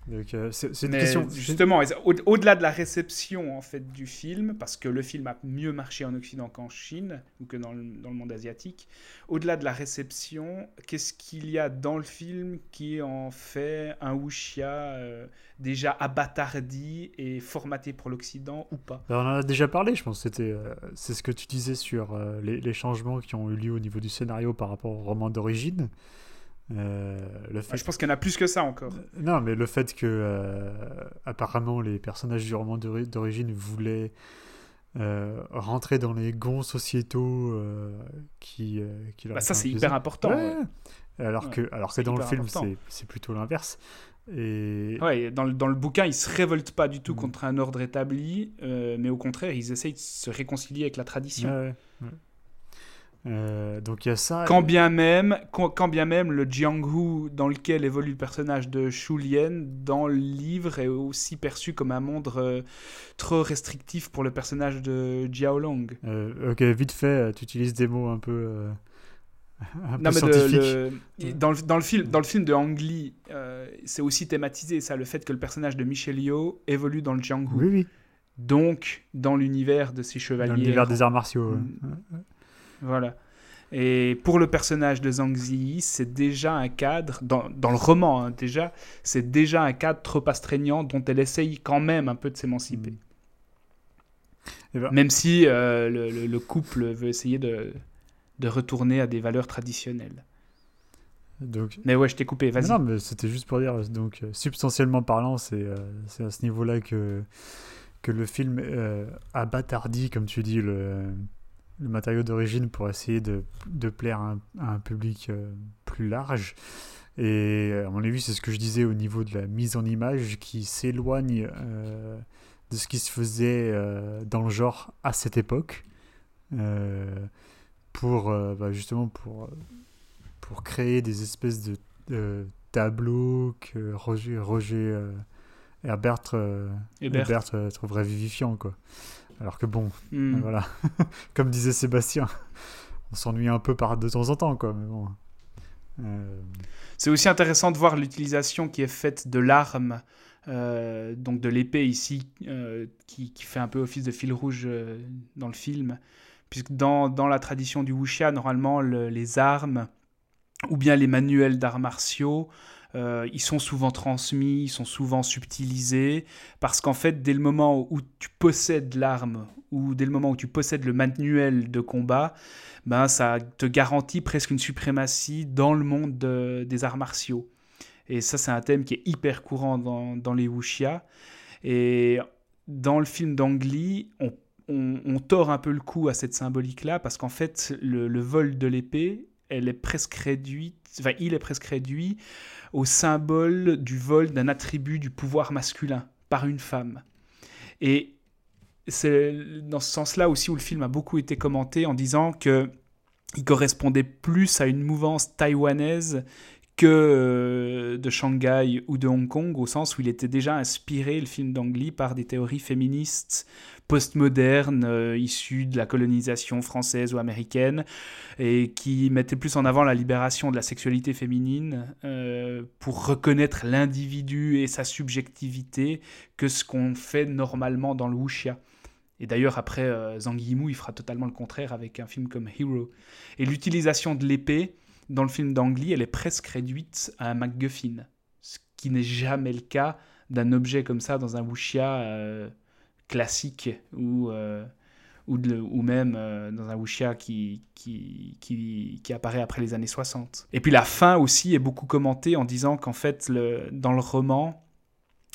[SPEAKER 3] Donc, euh, c'est une question.
[SPEAKER 5] justement, au- au-delà de la réception en fait du film, parce que le film a mieux marché en Occident qu'en Chine ou que dans le, dans le monde asiatique, au-delà de la réception, qu'est-ce qu'il y a dans le film qui en fait un wuxia euh, déjà abattardi et formaté pour l'Occident ou pas?
[SPEAKER 3] Ben, on en a déjà parlé, je pense. C'était, euh, c'est ce que tu disais sur les, les changements qui ont eu lieu au niveau du scénario par rapport au roman d'origine. Euh, le fait
[SPEAKER 5] Enfin, Je pense qu'il y en a plus que ça encore.
[SPEAKER 3] Non, mais le fait que euh, apparemment les personnages du roman d'ori- d'origine voulaient euh, rentrer dans les gonds sociétaux qui, qui leur
[SPEAKER 5] Bah, ça, c'est hyper important.
[SPEAKER 3] Ouais.
[SPEAKER 5] ouais.
[SPEAKER 3] Alors
[SPEAKER 5] Ouais.
[SPEAKER 3] que, alors que dans le film, c'est plutôt l'inverse. Et
[SPEAKER 5] Ouais, dans, le, dans le bouquin, ils se révoltent pas du tout
[SPEAKER 3] Mm.
[SPEAKER 5] contre un ordre établi, mais au contraire, ils essayent de se réconcilier avec la tradition.
[SPEAKER 3] Euh, donc il y a ça.
[SPEAKER 5] Quand bien même, quand, quand bien même le Jianghu dans lequel évolue le personnage de Shu Lien dans le livre est aussi perçu comme un monde euh, trop restrictif pour le personnage de Jiao Long.
[SPEAKER 3] Euh, ok, vite fait, tu utilises des mots un peu, un peu
[SPEAKER 5] Non, mais de-
[SPEAKER 3] scientifiques.
[SPEAKER 5] le- dans, le, dans le film, dans le film de Ang Lee, c'est aussi thématisé ça, le fait que le personnage de Michel Yeoh évolue dans le Jianghu,
[SPEAKER 3] Oui, oui,
[SPEAKER 5] donc dans l'univers de ces chevaliers.
[SPEAKER 3] dans l'univers des arts martiaux. ouais.
[SPEAKER 5] Voilà. Et pour le personnage de Zhang Ziyi, c'est déjà un cadre, dans, dans le roman hein, déjà, c'est déjà un cadre trop astreignant dont elle essaye quand même un peu de s'émanciper.
[SPEAKER 3] Mm. Eh ben-
[SPEAKER 5] Même si euh, le, le- le couple veut essayer de, de retourner à des valeurs traditionnelles.
[SPEAKER 3] Donc,
[SPEAKER 5] Mais ouais, je t'ai coupé, vas-y.
[SPEAKER 3] Non, mais c'était juste pour dire, donc euh, substantiellement parlant, c'est euh, à ce niveau-là que, que le film euh, a bâtardi, comme tu dis, le, le matériau d'origine pour essayer de, de plaire à un, à un public euh, plus large. Et à mon avis, c'est ce que je disais au niveau de la mise en image qui s'éloigne euh, de ce qui se faisait euh, dans le genre à cette époque, euh, pour euh, bah, justement pour, euh, pour créer des espèces de euh, tableaux que Roger, Roger euh, Herbert, euh. Herbert, euh, trouverait vivifiant quoi. Alors que bon,
[SPEAKER 5] Hmm.
[SPEAKER 3] voilà, comme disait Sébastien, on s'ennuie un peu par de temps en temps quoi, mais bon. Euh,
[SPEAKER 5] C'est aussi intéressant de voir l'utilisation qui est faite de l'arme, euh, donc de l'épée ici, euh, qui, qui fait un peu office de fil rouge dans le film. Puisque dans, dans la tradition du wuxia, normalement, le- les armes, ou bien les manuels d'arts martiaux, euh, ils sont souvent transmis, ils sont souvent subtilisés, parce qu'en fait, dès le moment où tu possèdes l'arme, ou dès le moment où tu possèdes le manuel de combat, ben, ça te garantit presque une suprématie dans le monde de- des arts martiaux. Et ça, c'est un thème qui est hyper courant dans, les wuxia. Et dans le film d'Ang Lee, on, tord un peu le coup à cette symbolique-là, parce qu'en fait, le vol de l'épée, elle est presque réduite, il est presque réduit au symbole du vol d'un attribut du pouvoir masculin par une femme. Et c'est dans ce sens-là aussi où le film a beaucoup été commenté en disant que il correspondait plus à une mouvance taïwanaise que euh, de Shanghai ou de Hong Kong, au sens où il était déjà inspiré, le film d'Ang Lee, par des théories féministes postmodernes euh, de la colonisation française ou américaine, et qui mettaient plus en avant la libération de la sexualité féminine euh, pour reconnaître l'individu et sa subjectivité que ce qu'on fait normalement dans le wuxia. Et d'ailleurs, après, euh, Zhang Yimou, il fera totalement le contraire avec un film comme Hero. Et l'utilisation de l'épée dans le film d'Ang Lee, elle est presque réduite à un MacGuffin. Ce qui n'est jamais le cas d'un objet comme ça dans un wuxia euh, classique ou, euh, ou, même euh, dans un wuxia qui, qui, qui, qui apparaît après les années 60. Et puis la fin aussi est beaucoup commentée en disant qu'en fait, le, dans le roman,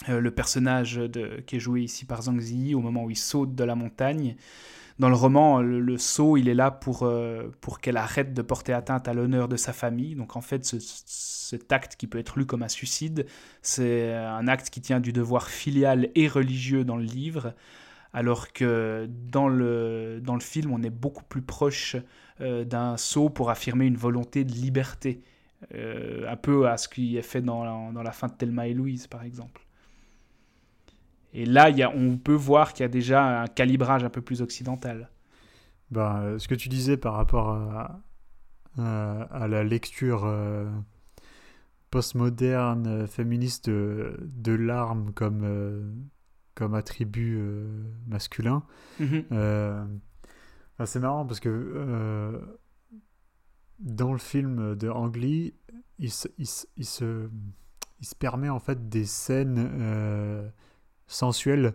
[SPEAKER 5] euh, le personnage de, qui est joué ici par Zhang Ziyi, au moment où il saute de la montagne, dans le roman, le, le saut, il est là pour, euh, pour qu'elle arrête de porter atteinte à l'honneur de sa famille. Donc en fait, ce- cet acte qui peut être lu comme un suicide, c'est un acte qui tient du devoir filial et religieux dans le livre, alors que dans le, dans le film, on est beaucoup plus proche euh, d'un saut pour affirmer une volonté de liberté. Euh, un peu à ce qui est fait dans dans la fin de Thelma et Louise, par exemple. Et là, y a, on peut voir qu'il y a déjà un calibrage un peu plus occidental.
[SPEAKER 3] bah, euh, ce que tu disais par rapport à, à, à la lecture euh, postmoderne, euh, féministe de, de l'arme comme, euh, comme attribut euh, masculin, enfin, c'est marrant parce que dans le film de Ang Lee, il se, il se, il se, il se permet en fait des scènes sensuelles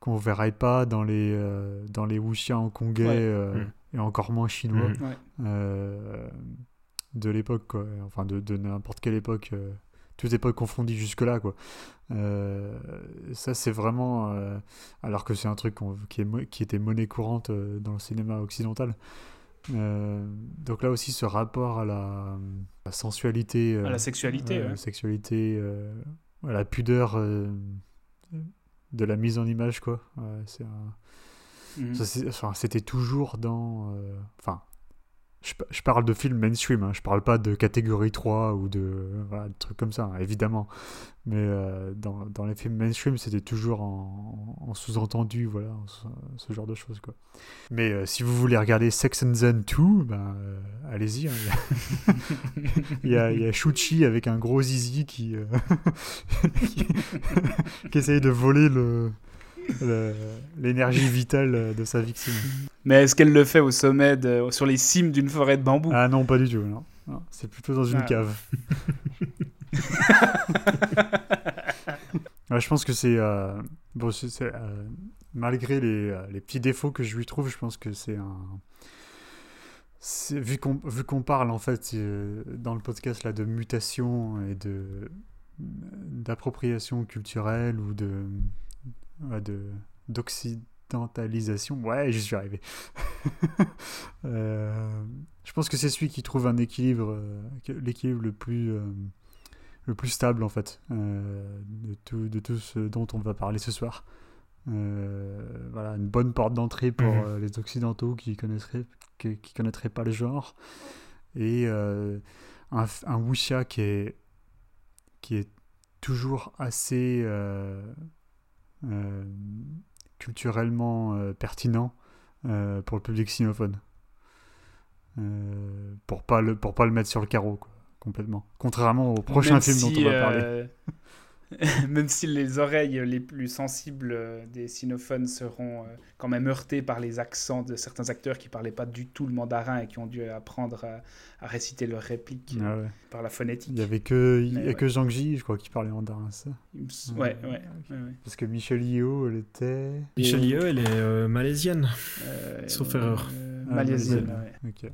[SPEAKER 3] qu'on verrait pas dans les, euh, dans les wuxia hongkongais
[SPEAKER 5] Ouais.
[SPEAKER 3] euh,
[SPEAKER 4] Mm.
[SPEAKER 3] et encore moins chinois.
[SPEAKER 5] Ouais.
[SPEAKER 3] euh, de l'époque, quoi. Enfin, de, de n'importe quelle époque, euh, toute époque confondue jusque-là, quoi. Euh, ça, c'est vraiment. euh, alors que c'est un truc qui, est, qui était monnaie courante euh, dans le cinéma occidental. Euh, donc là aussi, ce rapport à la, la sensualité.
[SPEAKER 5] À la sexualité,
[SPEAKER 3] ouais. sexualité, euh, à la pudeur euh, de la mise en image, quoi. Ouais, c'est un- enfin, c'était toujours dans. euh, Enfin, je, je parle de films mainstream, hein, je parle pas de catégorie 3 ou de, trucs comme ça, hein, évidemment. Mais euh, dans, dans les films mainstream, c'était toujours en, en sous-entendu, voilà, ce, genre de choses, quoi. Mais euh, si vous voulez regarder Sex and Zen 2, ben, euh, allez-y. hein, Il y, a, il y a Shuchi avec un gros zizi qui, qui, qui essaye de voler le. L'énergie vitale de sa victime.
[SPEAKER 5] Mais est-ce qu'elle le fait au sommet, de, sur les cimes d'une forêt de bambou?
[SPEAKER 3] Ah non, pas du tout. Non. Non, c'est plutôt dans une
[SPEAKER 5] Ah.
[SPEAKER 3] cave. Ouais, je pense que c'est. euh, bon, c'est- c'est, euh, malgré les, euh, les petits défauts que je lui trouve, je pense que c'est un. c'est- Vu qu'on vu qu'on parle en fait euh, dans le podcast là de mutation et de d'appropriation culturelle ou de de d'occidentalisation, ouais, j'y suis arrivé. Euh, je pense que c'est celui qui trouve un équilibre, euh, l'équilibre le plus euh, le plus stable en fait de tout de tout ce dont on va parler ce soir. Euh, voilà, une bonne porte d'entrée pour euh, les Occidentaux qui connaîtraient, qui, qui connaîtraient pas le genre. Et euh, un, un wuxia qui est, qui est toujours assez culturellement euh, pertinent euh, pour le public sinophone. Euh, pour pas le pour pas le mettre sur le carreau quoi, complètement. Contrairement au prochain
[SPEAKER 5] Même
[SPEAKER 3] film
[SPEAKER 5] si,
[SPEAKER 3] dont on va parler.
[SPEAKER 5] euh, même si les oreilles les plus sensibles euh, des sinophones seront euh, quand même heurtées par les accents de certains acteurs qui parlaient pas du tout le mandarin et qui ont dû apprendre à, à réciter leurs répliques euh,
[SPEAKER 3] Ah ouais.
[SPEAKER 5] par la phonétique.
[SPEAKER 3] Il y avait que il y
[SPEAKER 5] Mais
[SPEAKER 3] a
[SPEAKER 5] ouais.
[SPEAKER 3] que Zhang Ji, je crois, qui parlait mandarin, ça. Ah,
[SPEAKER 5] Ouais, ouais,
[SPEAKER 3] ok.
[SPEAKER 5] ouais, ouais.
[SPEAKER 3] Parce que Michelle Yeoh, elle était.
[SPEAKER 4] Michelle Yeoh, elle est euh, malaisienne.
[SPEAKER 5] Euh,
[SPEAKER 4] Sauf erreur.
[SPEAKER 5] euh,
[SPEAKER 3] Ah,
[SPEAKER 5] Malaisienne,
[SPEAKER 3] malaisienne.
[SPEAKER 5] ouais.
[SPEAKER 3] Ok.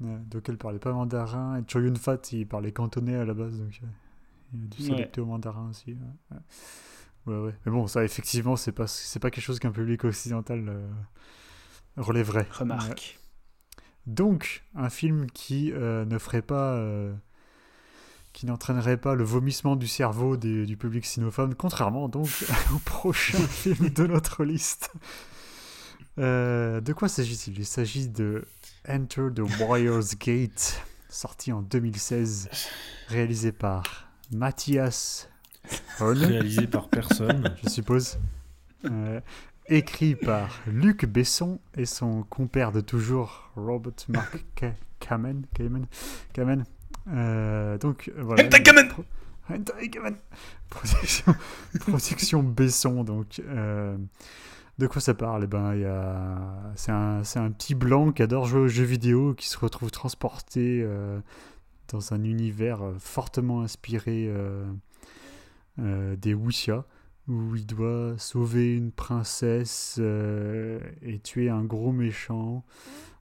[SPEAKER 3] Ouais, donc elle parlait pas mandarin. Et Chow Yun Fat, il parlait cantonais à la base, donc euh, il a dû
[SPEAKER 5] Ouais.
[SPEAKER 3] s'adapter au mandarin aussi. Ouais, ouais. Ouais, ouais. Mais bon, ça, effectivement, c'est pas, c'est pas quelque chose qu'un public occidental euh, relèverait. Ouais.
[SPEAKER 5] Remarque.
[SPEAKER 3] Donc, un film qui euh, ne ferait pas. euh, qui n'entraînerait pas le vomissement du cerveau des- du public sinophone, contrairement donc au prochain film de notre liste. De quoi s'agit-il? Il s'agit de Enter the Warrior's Gate, sorti en 2016, réalisé par Matthias Horn,
[SPEAKER 4] Réalisé par personne.
[SPEAKER 3] je suppose. Euh, écrit par Luc Besson et son compère de toujours, Robert Mark Ka- Kamen. Kamen, Kamen. Euh, donc voilà.
[SPEAKER 5] Hentai Kamen
[SPEAKER 3] Pro- Hentai Kamen. Production, production Besson. Donc, euh, de quoi ça parle? Eh ben, il y a, c'est un, c'est un petit blanc qui adore jouer aux jeux vidéo, qui se retrouve transporté euh, dans un univers euh, fortement inspiré euh, euh, des wuxia, où il doit sauver une princesse et tuer un gros méchant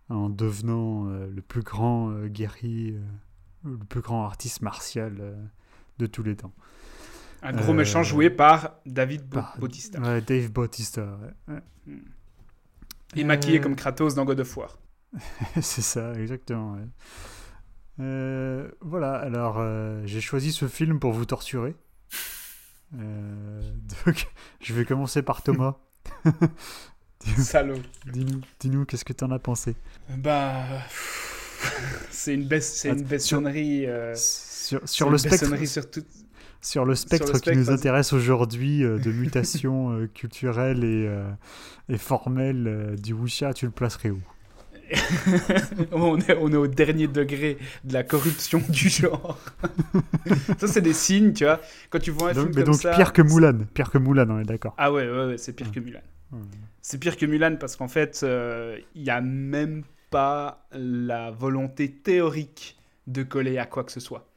[SPEAKER 3] en devenant le plus grand guerrier, le plus grand artiste martial de tous les temps.
[SPEAKER 5] Un gros
[SPEAKER 3] Euh,
[SPEAKER 5] méchant joué par David
[SPEAKER 3] Par-
[SPEAKER 5] Bautista.
[SPEAKER 3] Ouais, Dave Bautista, ouais. Ouais.
[SPEAKER 5] Et maquillé comme Kratos dans God of War.
[SPEAKER 3] C'est ça, exactement. ouais. Euh, voilà, alors euh, j'ai choisi ce film pour vous torturer. Euh, donc, je vais commencer par Thomas.
[SPEAKER 5] Salaud.
[SPEAKER 3] Dis-nous, dis-nous, qu'est-ce que t'en as pensé?
[SPEAKER 5] Bah. C'est une baisse, c'est une
[SPEAKER 3] Sur, sur le spectre,
[SPEAKER 5] sur tout-
[SPEAKER 3] sur le spectre
[SPEAKER 5] spectre,
[SPEAKER 3] qui nous intéresse aujourd'hui de mutations culturelles et, et formelles du wuxia, tu le placerais où?
[SPEAKER 5] on, est, on est au dernier degré de la corruption du genre. ça, c'est des signes, tu vois. Quand tu vois un
[SPEAKER 3] donc,
[SPEAKER 5] film
[SPEAKER 3] Mais
[SPEAKER 5] comme
[SPEAKER 3] donc
[SPEAKER 5] ça.
[SPEAKER 3] pire que Mulan, pire que Mulan, on est d'accord.
[SPEAKER 5] Ah ouais, ouais, ouais, c'est pire que Mulan. C'est pire que Mulan parce qu'en fait, euh, il n'y a même pas la volonté théorique de coller à quoi que ce soit.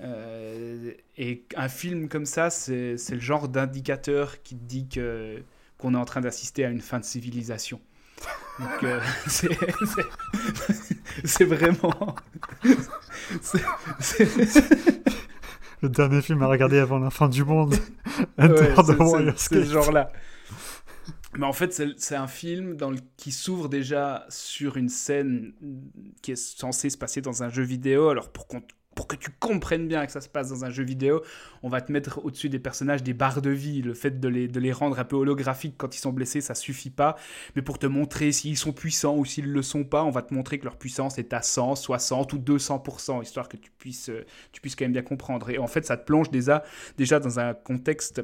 [SPEAKER 5] Euh, et un film comme ça, c'est le genre d'indicateur qui te dit que qu'on est en train d'assister à une fin de civilisation. Donc, euh, c'est vraiment.
[SPEAKER 3] Le dernier film à regarder avant la fin du monde.
[SPEAKER 5] Ouais, c'est- c'est-
[SPEAKER 3] Warrior's
[SPEAKER 5] c'est ce genre-là. Mais en fait, c'est un film dans le- qui s'ouvre déjà sur une scène qui est censée se passer dans un jeu vidéo. Alors, pour, qu'on- pour que tu comprennes bien que ça se passe dans un jeu vidéo, on va te mettre au-dessus des personnages des barres de vie. Le fait de les, rendre un peu holographiques quand ils sont blessés, ça suffit pas. Mais pour te montrer s'ils sont puissants ou s'ils le sont pas, on va te montrer que leur puissance est à 100, 60 ou 200%, histoire que tu puisses, euh, tu puisses quand même bien comprendre. Et en fait, ça te plonge déjà, déjà dans un contexte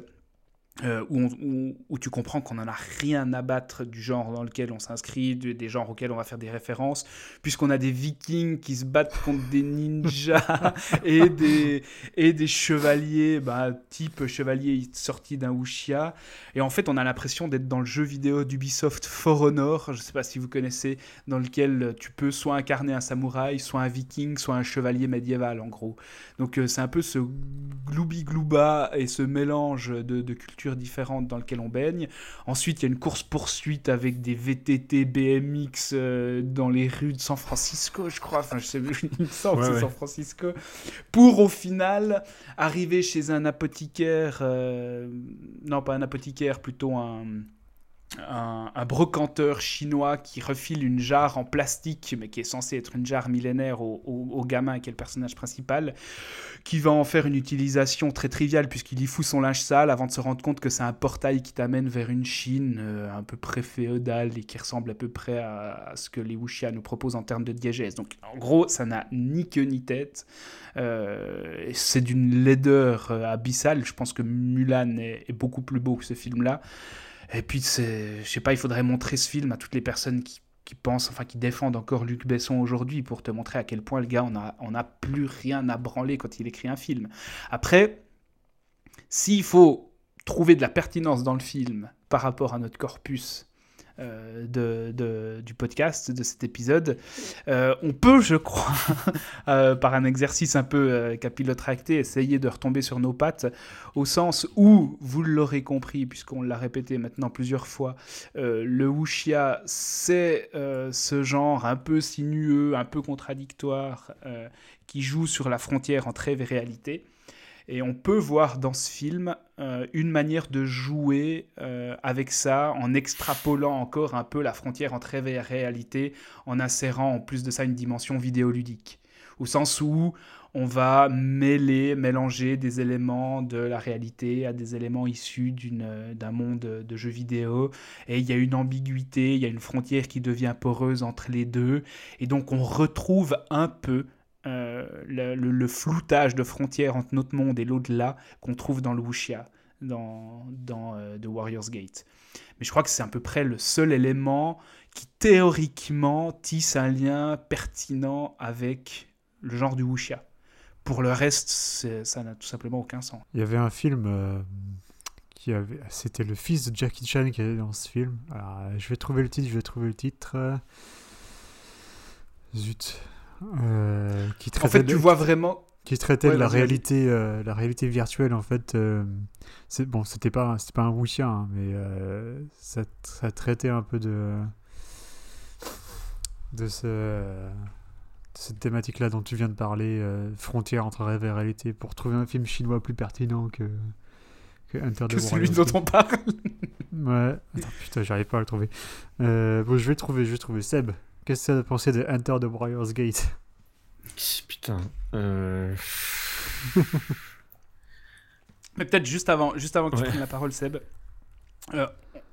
[SPEAKER 5] euh, où, on- où- où tu comprends qu'on n'en a rien à battre du genre dans lequel on s'inscrit, de- des genres auxquels on va faire des références, puisqu'on a des vikings qui se battent contre des ninjas et, des, et des chevaliers, bah, type chevalier sorti d'un wuxia. Et en fait, on a l'impression d'être dans le jeu vidéo d'Ubisoft For Honor, je ne sais pas si vous connaissez, dans lequel tu peux soit incarner un samouraï, soit un viking, soit un chevalier médiéval, en gros. Donc euh, c'est un peu ce gloubi-glouba et ce mélange de, de différentes dans lequel on baigne. Ensuite, il y a une course-poursuite avec des VTT, BMX euh, dans les rues de San Francisco, je crois. Enfin, je sais, il me semble
[SPEAKER 4] Ouais,
[SPEAKER 5] c'est
[SPEAKER 4] ouais.
[SPEAKER 5] San Francisco. Pour au final arriver chez un apothicaire, euh, non pas un apothicaire, plutôt un un, brocanteur chinois qui refile une jarre en plastique, mais qui est censée être une jarre millénaire au, gamin qui est le personnage principal, qui va en faire une utilisation très triviale puisqu'il y fout son linge sale avant de se rendre compte que c'est un portail qui t'amène vers une Chine euh, un peu près féodale et qui ressemble à peu près à, ce que les wuxia nous proposent en termes de diégèse. Donc en gros, ça n'a ni queue ni tête. Euh, c'est d'une laideur euh, abyssale. Je pense que Mulan est, est beaucoup plus beau que ce film-là. Et puis, je sais pas, il faudrait montrer ce film à toutes les personnes qui, pensent, enfin, qui défendent encore Luc Besson aujourd'hui pour te montrer à quel point le gars, on a, on a plus rien à branler quand il écrit un film. Après, s'il faut trouver de la pertinence dans le film par rapport à notre corpus euh, du podcast, de cet épisode, euh, on peut, je crois, euh, par un exercice un peu capillotracté, essayer de retomber sur nos pattes, au sens où, vous l'aurez compris, puisqu'on l'a répété maintenant plusieurs fois, le wuxia, c'est ce genre un peu sinueux, un peu contradictoire, qui joue sur la frontière entre rêve et réalité. Et on peut voir dans ce film euh, une manière de jouer euh, avec ça, en extrapolant encore un peu la frontière entre rêve et réalité, en insérant en plus de ça une dimension vidéoludique. Au sens où on va mêler, mélanger des éléments de la réalité à des éléments issus d'un monde de jeux vidéo. Et il y a une ambiguïté, il y a une frontière qui devient poreuse entre les deux. Et donc on retrouve un peu euh, le, floutage de frontières entre notre monde et l'au-delà qu'on trouve dans le wuxia, dans, dans euh, The Warrior's Gate. Mais je crois que c'est à peu près le seul élément qui théoriquement tisse un lien pertinent avec le genre du wuxia. Pour le reste, ça n'a tout simplement aucun sens.
[SPEAKER 3] Il y avait un film euh, qui avait. C'était le fils de Jackie Chan qui était dans ce film. Je vais trouver le titre, je vais trouver le titre. Zut. Euh, qui
[SPEAKER 5] En
[SPEAKER 3] traitait
[SPEAKER 5] fait,
[SPEAKER 3] de-
[SPEAKER 5] tu vois vraiment...
[SPEAKER 3] qui traitait
[SPEAKER 5] Ouais,
[SPEAKER 3] de la réalité, euh, la réalité virtuelle en fait. euh, c'est bon, c'était pas, c'était pas un wuxia, hein, mais euh, ça, ça traitait un peu de de, ce, de cette thématique-là dont tu viens de parler, euh, frontière entre rêve et réalité, pour trouver un film chinois plus pertinent que que the
[SPEAKER 5] que celui dont on parle.
[SPEAKER 3] Ouais. Attends, putain, j'arrive pas à le trouver. Euh, bon, je vais le trouver, je vais le trouver. Seb, qu'est-ce que tu as pensé de Enter the Warriors Gate?
[SPEAKER 4] Putain. Euh...
[SPEAKER 5] Mais peut-être juste avant, juste avant que tu prennes la parole, Seb, euh,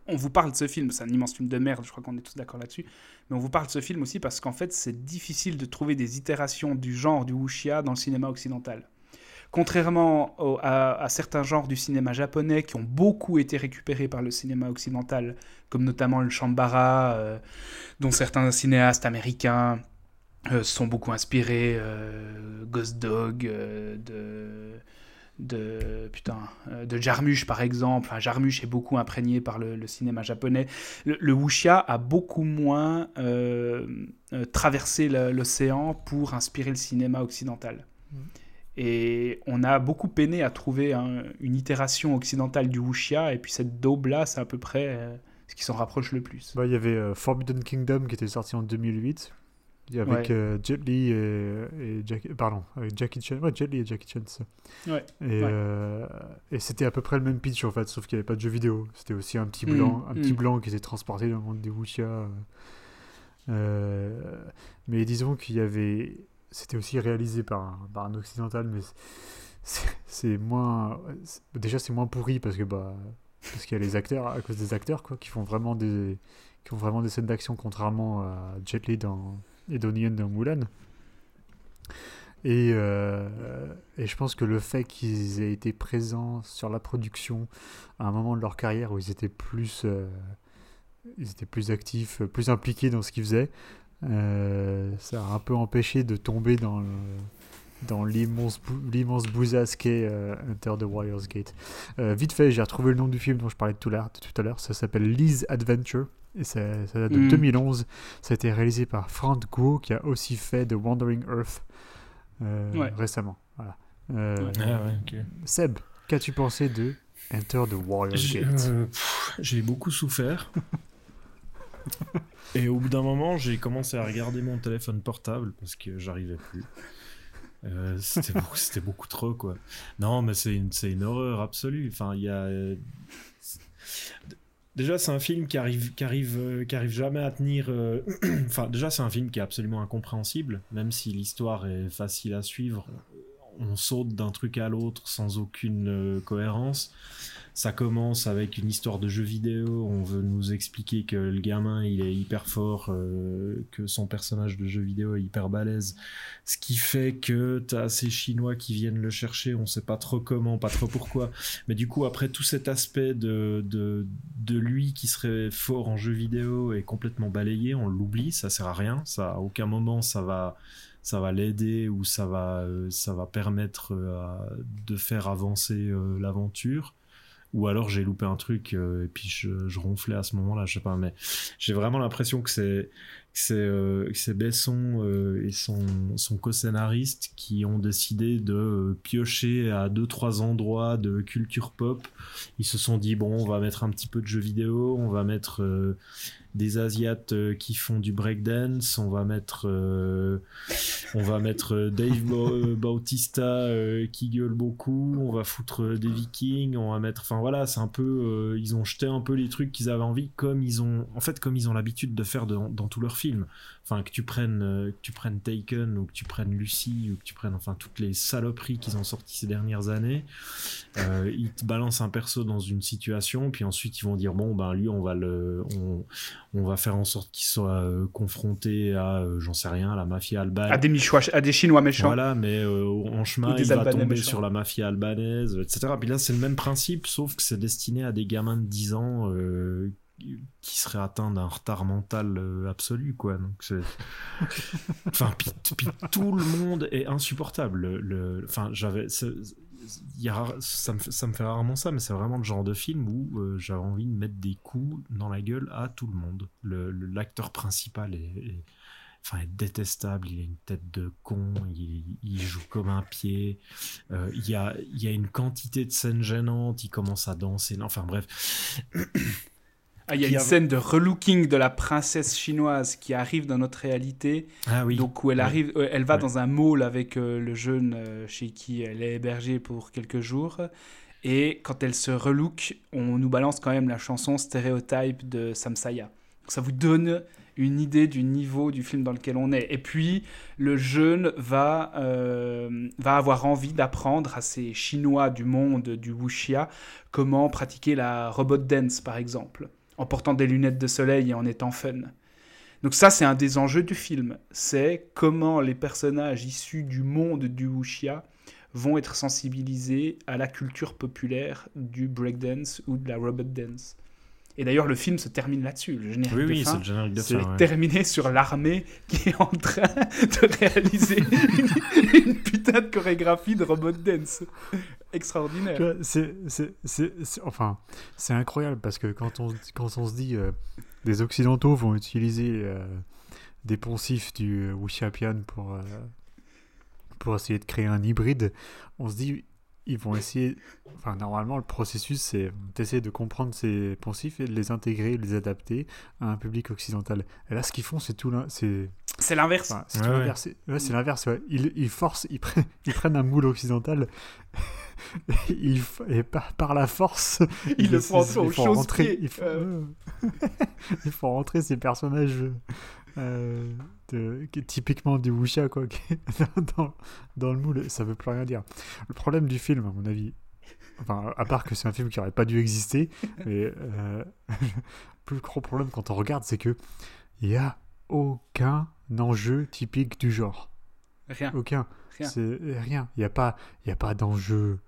[SPEAKER 5] on vous parle de ce film, c'est un immense film de merde, je crois qu'on est tous d'accord là-dessus, mais on vous parle de ce film aussi parce qu'en fait, c'est difficile de trouver des itérations du genre du wuxia dans le cinéma occidental. Contrairement à, certains genres du cinéma japonais qui ont beaucoup été récupérés par le cinéma occidental, comme notamment le shambara, euh, dont certains cinéastes américains euh, sont beaucoup inspirés, euh, Ghost Dog, euh, de de putain de Jarmusch par exemple. Enfin, Jarmusch est beaucoup imprégné par le, cinéma japonais. Le, le wuxia a beaucoup moins traversé l'océan pour inspirer le cinéma occidental et on a beaucoup peiné à trouver un- une itération occidentale du wuxia et puis cette daube là c'est à peu près euh, ce qui s'en rapproche le plus
[SPEAKER 3] Bah, Il y avait euh, Forbidden Kingdom qui était sorti en 2008. Il y avait
[SPEAKER 5] Ouais.
[SPEAKER 3] euh, Jet Li et, et Jack- pardon, avec Jackie Chan. Ouais, Jet Li et Jackie Chan, ça.
[SPEAKER 5] Ouais,
[SPEAKER 3] Et,
[SPEAKER 5] ouais.
[SPEAKER 3] euh, et c'était à peu près le même pitch en fait, sauf qu'il n'y avait pas de jeu vidéo. C'était aussi un petit
[SPEAKER 5] Mm,
[SPEAKER 3] blanc, un petit
[SPEAKER 5] mm.
[SPEAKER 3] blanc qui s'est transporté dans le monde des wuxia. mais disons qu'il y avait, c'était aussi réalisé par un, par un occidental, mais c'est- moins, déjà c'est moins pourri parce que bah parce qu'il y a les acteurs à cause des acteurs quoi qui font vraiment des qui ont vraiment des scènes d'action contrairement à Jet Li dans et Donnie Yen dans Mulan. Et, euh, et je pense que le fait qu'ils aient été présents sur la production à un moment de leur carrière où ils étaient plus, euh, ils étaient plus actifs, plus impliqués dans ce qu'ils faisaient, euh, ça a un peu empêché de tomber dans le- dans l'immense bou- l'immense bousasse qu'est euh, Enter the Warriors Gate. Euh, vite fait, j'ai retrouvé le nom du film dont je parlais tout à l'heure. Tout à l'heure. Ça s'appelle Liz Adventure. Et ça, ça date de
[SPEAKER 5] Mm.
[SPEAKER 3] 2011. Ça a été réalisé par Frank Guo, qui a aussi fait The Wandering Earth euh,
[SPEAKER 5] Ouais.
[SPEAKER 3] récemment. Voilà. Euh,
[SPEAKER 4] Ah ouais.
[SPEAKER 3] Seb, qu'as-tu pensé de Enter the Warriors
[SPEAKER 4] J'ai
[SPEAKER 3] Gate?
[SPEAKER 4] euh, j'ai beaucoup souffert. Et au bout d'un moment, j'ai commencé à regarder mon téléphone portable parce que j'arrivais plus. Euh, c'était beaucoup, beaucoup trop quoi. Non, mais c'est une, une horreur absolue. Enfin, il y a. euh, Déjà, c'est un film qui arrive, qui arrive, euh, qui arrive jamais à tenir. Enfin, déjà, c'est un film qui est absolument incompréhensible, même si l'histoire est facile à suivre. On saute d'un truc à l'autre sans aucune cohérence. Ça commence avec une histoire de jeu vidéo. On veut nous expliquer que le gamin il est hyper fort, euh, que son personnage de jeu vidéo est hyper balèze. Ce qui fait que t'as ces Chinois qui viennent le chercher. On sait pas trop comment, pas trop pourquoi. Mais du coup, après tout cet aspect de, de, de lui qui serait fort en jeu vidéo est complètement balayé, on l'oublie, ça sert à rien. Ça, à aucun moment ça va ça va l'aider ou ça va, euh, ça va permettre euh, de faire avancer l'aventure. Ou alors j'ai loupé un truc euh, et puis je, ronflais à ce moment-là, je sais pas, mais j'ai vraiment l'impression que c'est c'est euh, Besson euh, et son, son co-scénariste qui ont décidé de euh, piocher à deux trois endroits de culture pop. Ils se sont dit bon, on va mettre un petit peu de jeux vidéo, on va mettre des asiates euh, qui font du breakdance, on va mettre euh, on va mettre euh, Dave Bau- Bautista qui gueule beaucoup, on va foutre des vikings, on va mettre enfin voilà, c'est un peu ils ont jeté un peu les trucs qu'ils avaient envie comme ils ont en fait comme ils ont l'habitude de faire dans tous leurs films. Enfin que tu prennes euh, que tu prennes Taken ou que tu prennes Lucy ou que tu prennes enfin toutes les saloperies qu'ils ont sorties ces dernières années. Euh, ils te balancent un perso dans une situation puis ensuite ils vont dire bon ben lui on va le on, on va faire en sorte qu'il soit euh, confronté à j'en sais rien à la mafia albane
[SPEAKER 5] À des, Michois, à des Chinois méchants.
[SPEAKER 4] voilà, mais en chemin, il va tomber
[SPEAKER 5] méchants.
[SPEAKER 4] sur la mafia albanaise, etc. Puis là, c'est le même principe, sauf que c'est destiné à des gamins de 10 ans qui seraient atteints d'un retard mental euh, absolu, quoi. Donc c'est... enfin, puis, puis tout le monde est insupportable. Le, le- enfin, j'avais... c'est- y a ça, me, fait- ça me fait rarement ça, mais c'est vraiment le genre de film où euh, j'avais envie de mettre des coups dans la gueule à tout le monde. Le- le- L'acteur principal est, est- enfin, est détestable, il a une tête de con, il, il joue comme un pied, Euh, il, y a, il y a une quantité de scènes gênantes, il commence à danser, enfin bref.
[SPEAKER 5] Ah, il y a une
[SPEAKER 4] a-
[SPEAKER 5] scène de relooking de la princesse chinoise qui arrive dans notre réalité.
[SPEAKER 4] Ah oui.
[SPEAKER 5] Donc où elle arrive, euh, elle va dans un mall avec euh, le jeune euh, chez qui elle est hébergée pour quelques jours. Et quand elle se relook, on nous balance quand même la chanson Stéréotype de Samsaya. Donc ça vous donne une idée du niveau du film dans lequel on est. Et puis le jeune va, euh, va avoir envie d'apprendre à ces Chinois du monde du wuxia comment pratiquer la robot dance par exemple, en portant des lunettes de soleil et en étant fun. Donc ça, c'est un des enjeux du film. C'est comment les personnages issus du monde du wuxia vont être sensibilisés à la culture populaire du breakdance ou de la robot dance. Et d'ailleurs, le film se termine là-dessus. Le générique
[SPEAKER 4] Oui,
[SPEAKER 5] de
[SPEAKER 4] oui,
[SPEAKER 5] fin
[SPEAKER 4] c'est le générique de
[SPEAKER 5] c'est
[SPEAKER 4] fin. ouais.
[SPEAKER 5] terminé sur l'armée qui est en train de réaliser une, une putain de chorégraphie de robot dance. Extraordinaire.
[SPEAKER 3] C'est, enfin, c'est incroyable parce que quand on, quand on se dit euh, les Occidentaux vont utiliser euh, des poncifs du euh, Wuxiapian pour, euh, pour essayer de créer un hybride, on se dit ils vont essayer. Enfin, normalement, le processus, c'est d'essayer de comprendre ces poncifs et de les intégrer, de les adapter à un public occidental. Et là, ce qu'ils font, c'est tout. C'est
[SPEAKER 5] C'est l'inverse.
[SPEAKER 3] Enfin, c'est
[SPEAKER 4] Ouais, ouais.
[SPEAKER 3] l'inverse. C'est- ouais, c'est l'inverse. ouais. Ils, ils forcent, ils prennent, ils prennent un moule occidental. ils, f- et par, par la force,
[SPEAKER 5] Ils le font
[SPEAKER 3] ils
[SPEAKER 5] au
[SPEAKER 3] font rentrer. Ils font,
[SPEAKER 5] Euh.
[SPEAKER 3] ils rentrer ces personnages euh, de, qui est typiquement du wuxia quoi, qui est dans, dans le moule. Ça veut plus rien dire. Le problème du film, à mon avis, enfin, à part que c'est un film qui aurait pas dû exister, mais euh, le plus gros problème quand on regarde, c'est que il y a aucun enjeu typique du genre.
[SPEAKER 5] Rien.
[SPEAKER 3] Aucun.
[SPEAKER 5] Rien.
[SPEAKER 3] C'est rien. Il n'y a pas, il y a pas d'enjeu.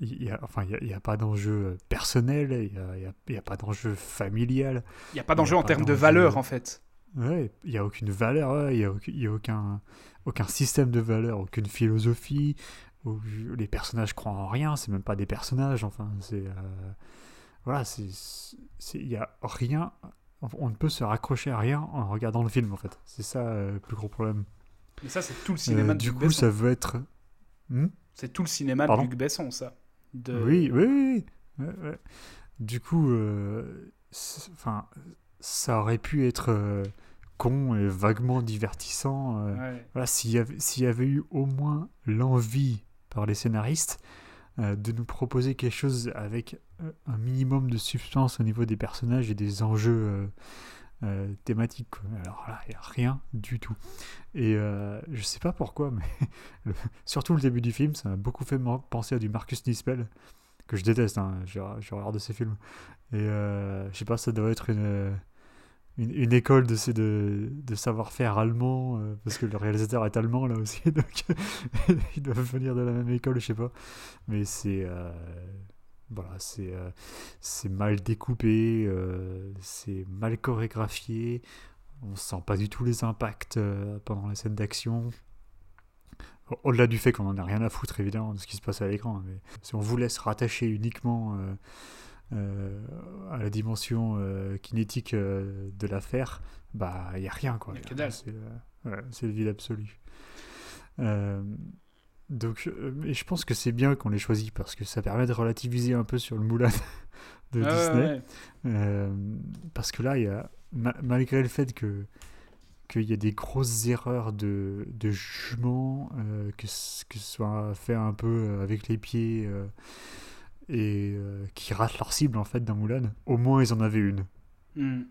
[SPEAKER 3] Il y a, enfin, il y a, pas d'enjeu personnel. Il n'y a, a- a pas d'enjeu familial.
[SPEAKER 5] Il n'y a pas d'enjeu en termes de valeur, en fait.
[SPEAKER 3] Ouais, il n'y a aucune valeur. ouais, Il n'y a, a aucun, aucun système de valeur, aucune philosophie. où les personnages croient en rien. C'est même pas des personnages. Enfin, c'est euh, voilà, il y a rien. On ne peut se raccrocher à rien en regardant le film en fait. C'est ça euh, le plus gros problème.
[SPEAKER 5] Mais ça, c'est tout le cinéma
[SPEAKER 3] Euh,
[SPEAKER 5] de
[SPEAKER 3] du
[SPEAKER 5] Luc
[SPEAKER 3] coup,
[SPEAKER 5] Besson.
[SPEAKER 3] ça veut être. Hmm?
[SPEAKER 5] C'est tout le cinéma
[SPEAKER 3] Pardon?
[SPEAKER 5] De Luc Besson, ça. De...
[SPEAKER 3] Oui, oui, oui. oui. Ouais, ouais. Du coup, euh, enfin, ça aurait pu être euh, con et vaguement divertissant. euh,
[SPEAKER 5] Ouais.
[SPEAKER 3] Voilà, s'il y, avait, s'il y avait eu au moins l'envie par les scénaristes euh, de nous proposer quelque chose avec un minimum de substance au niveau des personnages et des enjeux thématiques. quoi. Alors là, il n'y a rien du tout. Et je sais pas pourquoi, mais le- surtout le début du film, ça m'a beaucoup fait penser à du Marcus Nispel, que je déteste, hein, je, je regarde ses films. Et euh, je sais pas, ça doit être une, une, école de, de, de savoir-faire allemand, euh, parce que le réalisateur est allemand là aussi, donc ils doivent venir de la même école, je sais pas. Mais c'est. euh, voilà, c'est euh, mal découpé, euh, c'est mal chorégraphié, on sent pas du tout les impacts pendant les scènes d'action. Au- Au-delà du fait qu'on en a rien à foutre évidemment de ce qui se passe à l'écran, mais si on vous laisse rattacher uniquement euh, à la dimension euh, kinétique euh, de l'affaire, bah il y a rien quoi. C'est euh, ouais, c'est le vide absolu. Euh, donc, et je pense que c'est bien qu'on l'ait choisi parce que ça permet de relativiser un peu sur le Moulin de
[SPEAKER 5] Ah
[SPEAKER 3] Disney.
[SPEAKER 5] ouais.
[SPEAKER 3] Parce que là, il y a, ma- malgré le fait que qu'il y a des grosses erreurs de, de jugement, que, ce- que ce soit fait un peu avec les pieds et euh, qui ratent leur cible en fait dans Mulan, au moins ils en avaient une.
[SPEAKER 5] Hmm.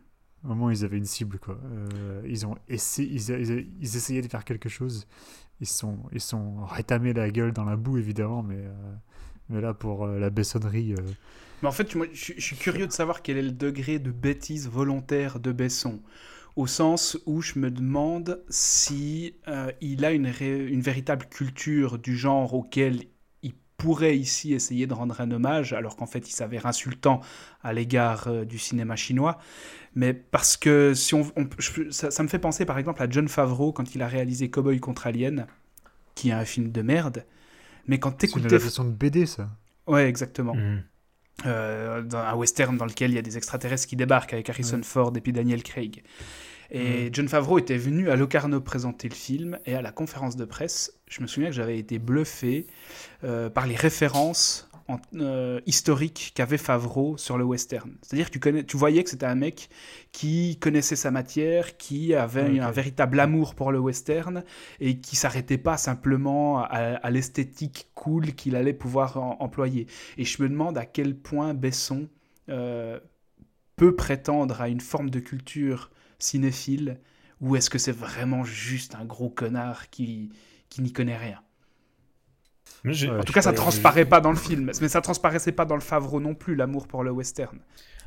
[SPEAKER 3] Au moins ils avaient une cible quoi. Euh, ils ont essayé, ils, ils- ils essayaient de faire quelque chose. Ils sont, ils sont rétamés la gueule dans la boue évidemment, mais, euh, mais là pour la bessonnerie. euh,
[SPEAKER 5] Mais en fait, moi, je, je suis curieux de savoir quel est le degré de bêtise volontaire de Besson. Au sens où je me demande si il a une, ré- une véritable culture du genre auquel pourrait ici essayer de rendre un hommage, alors qu'en fait il s'avère insultant à l'égard euh, du cinéma chinois. Mais parce que si on, on- je- ça, ça me fait penser par exemple à John Favreau quand il a réalisé Cowboy contre Alien, qui est un film de merde. Mais quand
[SPEAKER 3] c'est une adaptation de BD ça.
[SPEAKER 5] Ouais, exactement
[SPEAKER 4] Mhm.
[SPEAKER 5] euh, dans un western dans lequel il y a des extraterrestres qui débarquent avec Harrison Ford et puis Daniel Craig. Et John Favreau était venu à Locarno présenter le film et à la conférence de presse, je me souviens que j'avais été bluffé euh, par les références en- euh, historiques qu'avait Favreau sur le western. C'est-à-dire que tu, connais, tu voyais que c'était un mec qui connaissait sa matière, qui avait
[SPEAKER 3] Ok.
[SPEAKER 5] un véritable amour pour le western et qui s'arrêtait pas simplement à, à l'esthétique cool qu'il allait pouvoir en- employer. Et je me demande à quel point Besson euh, peut prétendre à une forme de culture cinéphile ou est-ce que c'est vraiment juste un gros connard qui, qui n'y connaît rien?
[SPEAKER 4] Mais
[SPEAKER 3] Ouais.
[SPEAKER 5] En tout cas, ça transparaît pas dans le film, mais ça transparaissait pas dans le Favreau non plus, l'amour pour le western.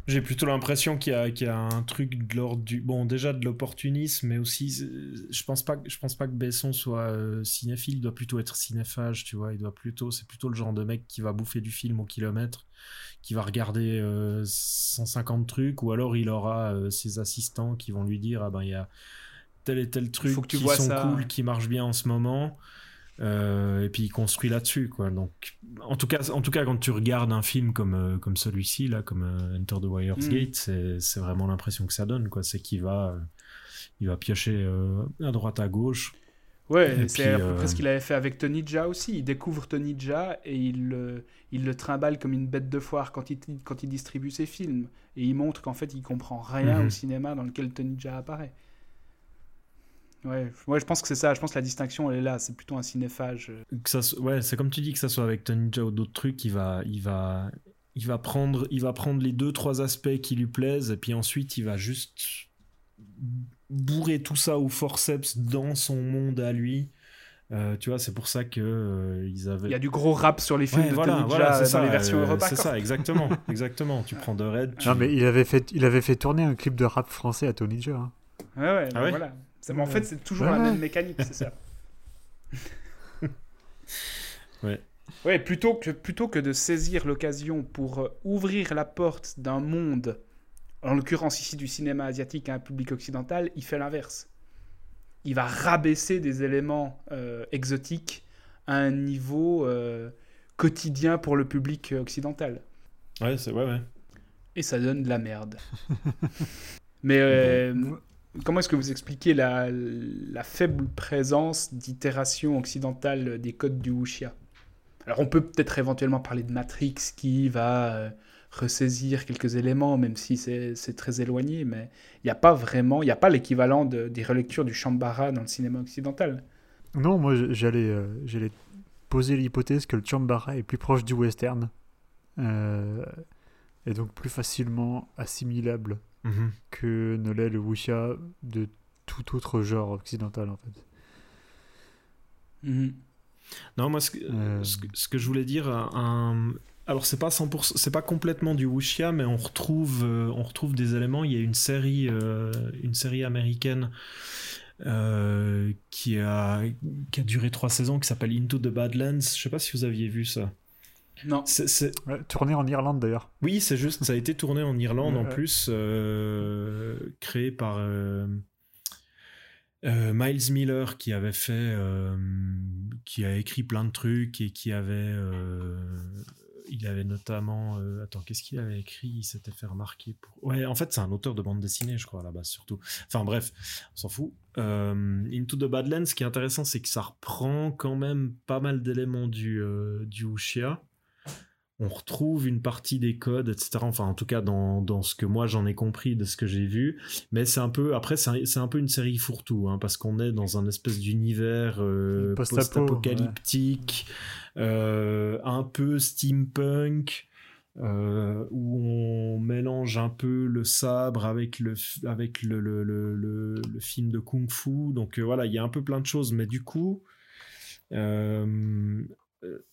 [SPEAKER 4] J'ai plutôt l'impression qu'il y, a- qu'il y a un truc de l'ordre du. Bon, déjà de l'opportunisme, mais aussi. euh, Je pense pas, que- je pense pas que Besson soit euh, cinéphile, il doit plutôt être cinéphage, tu vois. Il doit plutôt. C'est plutôt le genre de mec qui va bouffer du film au kilomètre, qui va regarder euh, 150 trucs, ou alors il aura euh, ses assistants qui vont lui dire Ah ben, il y a tel et tel truc
[SPEAKER 5] Faut que tu
[SPEAKER 4] qui
[SPEAKER 5] vois
[SPEAKER 4] sont
[SPEAKER 5] ça.
[SPEAKER 4] cool, qui marchent bien en ce moment. Euh, et puis il construit là-dessus, quoi. Donc, en tout cas, en tout cas, quand tu regardes un film comme euh, comme celui-ci, là, comme euh, Enter the Wire's
[SPEAKER 5] Mm.
[SPEAKER 4] Gate, c'est c'est vraiment l'impression que ça donne, quoi. C'est qu'il va euh, il va piocher euh, à droite à gauche.
[SPEAKER 5] Ouais, c'est à peu
[SPEAKER 4] euh,
[SPEAKER 5] près ce qu'il avait fait avec Tony Jaa aussi. Il découvre Tony Jaa et il le, il le trimballe comme une bête de foire quand il, quand il distribue ses films. Et il montre qu'en fait, il comprend rien
[SPEAKER 4] Mhm.
[SPEAKER 5] au cinéma dans lequel Tony Jaa apparaît. Ouais, ouais, je pense que c'est ça. Je pense que la distinction, elle est là. C'est plutôt un cinéphage. euh.
[SPEAKER 4] Que ça, so- ouais, c'est comme tu dis que ça soit avec Tony Jaa ou d'autres trucs, il va il va il va prendre il va prendre les deux trois aspects qui lui plaisent et puis ensuite il va juste bourrer tout ça au forceps dans son monde à lui. Euh, tu vois, c'est pour ça que euh, ils avaient.
[SPEAKER 5] Il y a du gros rap sur les films
[SPEAKER 4] Ouais,
[SPEAKER 5] de
[SPEAKER 4] voilà,
[SPEAKER 5] Tony
[SPEAKER 4] voilà,
[SPEAKER 5] Jaa
[SPEAKER 4] c'est
[SPEAKER 5] dans
[SPEAKER 4] ça,
[SPEAKER 5] les versions
[SPEAKER 4] euh,
[SPEAKER 5] Europa.
[SPEAKER 4] C'est
[SPEAKER 5] quoi.
[SPEAKER 4] ça, exactement, exactement. Tu prends de Red. Tu...
[SPEAKER 3] Non, mais il avait, fait, il avait fait tourner un clip de rap français à Tony Jaa. hein.
[SPEAKER 5] Ouais, ouais,
[SPEAKER 4] Ah ouais
[SPEAKER 5] voilà. Mais en fait, c'est toujours
[SPEAKER 3] Ouais.
[SPEAKER 5] la même mécanique, c'est ça.
[SPEAKER 4] Ouais.
[SPEAKER 5] Ouais, plutôt que, plutôt que de saisir l'occasion pour euh, ouvrir la porte d'un monde, en l'occurrence ici du cinéma asiatique à un public occidental, il fait l'inverse. Il va rabaisser des éléments euh, exotiques à un niveau euh, quotidien pour le public occidental.
[SPEAKER 4] Ouais, c'est ouais, ouais.
[SPEAKER 5] Et ça donne de la merde. Mais euh, comment est-ce que vous expliquez la, la faible présence d'itération occidentale des codes du wuxia? Alors on peut peut-être éventuellement parler de Matrix qui va euh, ressaisir quelques éléments, même si c'est c'est très éloigné, mais il n'y a pas vraiment, il n'y a pas l'équivalent de- des relectures du Shambhala dans le cinéma occidental.
[SPEAKER 3] Non, moi j'allais euh, j'allais posé l'hypothèse que le chambara est plus proche du western euh, et donc plus facilement assimilable
[SPEAKER 4] Mhm.
[SPEAKER 3] que ne l'est le wuxia de tout autre genre occidental en fait.
[SPEAKER 5] Mhm.
[SPEAKER 4] Non, moi, ce que,
[SPEAKER 3] Euh.
[SPEAKER 4] ce que, ce que je voulais dire, un... alors c'est pas 100%, c'est pas complètement du wuxia, mais on retrouve, euh, on retrouve des éléments. Il y a une série, euh, une série américaine euh, qui a, qui a duré trois saisons, qui s'appelle Into the Badlands. Je sais pas si vous aviez vu ça.
[SPEAKER 5] Non.
[SPEAKER 4] C'est- c'est-
[SPEAKER 3] Ouais, tourné en Irlande d'ailleurs.
[SPEAKER 4] Oui, c'est juste, ça a été tourné en Irlande en
[SPEAKER 3] Ouais.
[SPEAKER 4] plus, euh, créé par euh, euh, Miles Miller qui avait fait, euh, qui a écrit plein de trucs et qui avait, euh, il avait notamment, euh, attends, qu'est-ce qu'il avait écrit? Il s'était fait remarquer pour, ouais, en fait c'est un auteur de bande dessinée, je crois à la base surtout. Enfin bref, on s'en fout. Euh, Into the Badlands, ce qui est intéressant, c'est que ça reprend quand même pas mal d'éléments du euh, du wuxia on retrouve une partie des codes, etc. Enfin, en tout cas, dans, dans ce que moi j'en ai compris de ce que j'ai vu. Mais c'est un peu, après, c'est un, un peu une série fourre-tout, hein, parce qu'on est dans un espèce d'univers euh,
[SPEAKER 3] Post-apo,
[SPEAKER 4] post-apocalyptique, euh, un peu steampunk. euh, où on mélange un peu le sabre avec le avec le, le, le, film de kung-fu donc euh, voilà il y a un peu plein de choses mais du coup euh,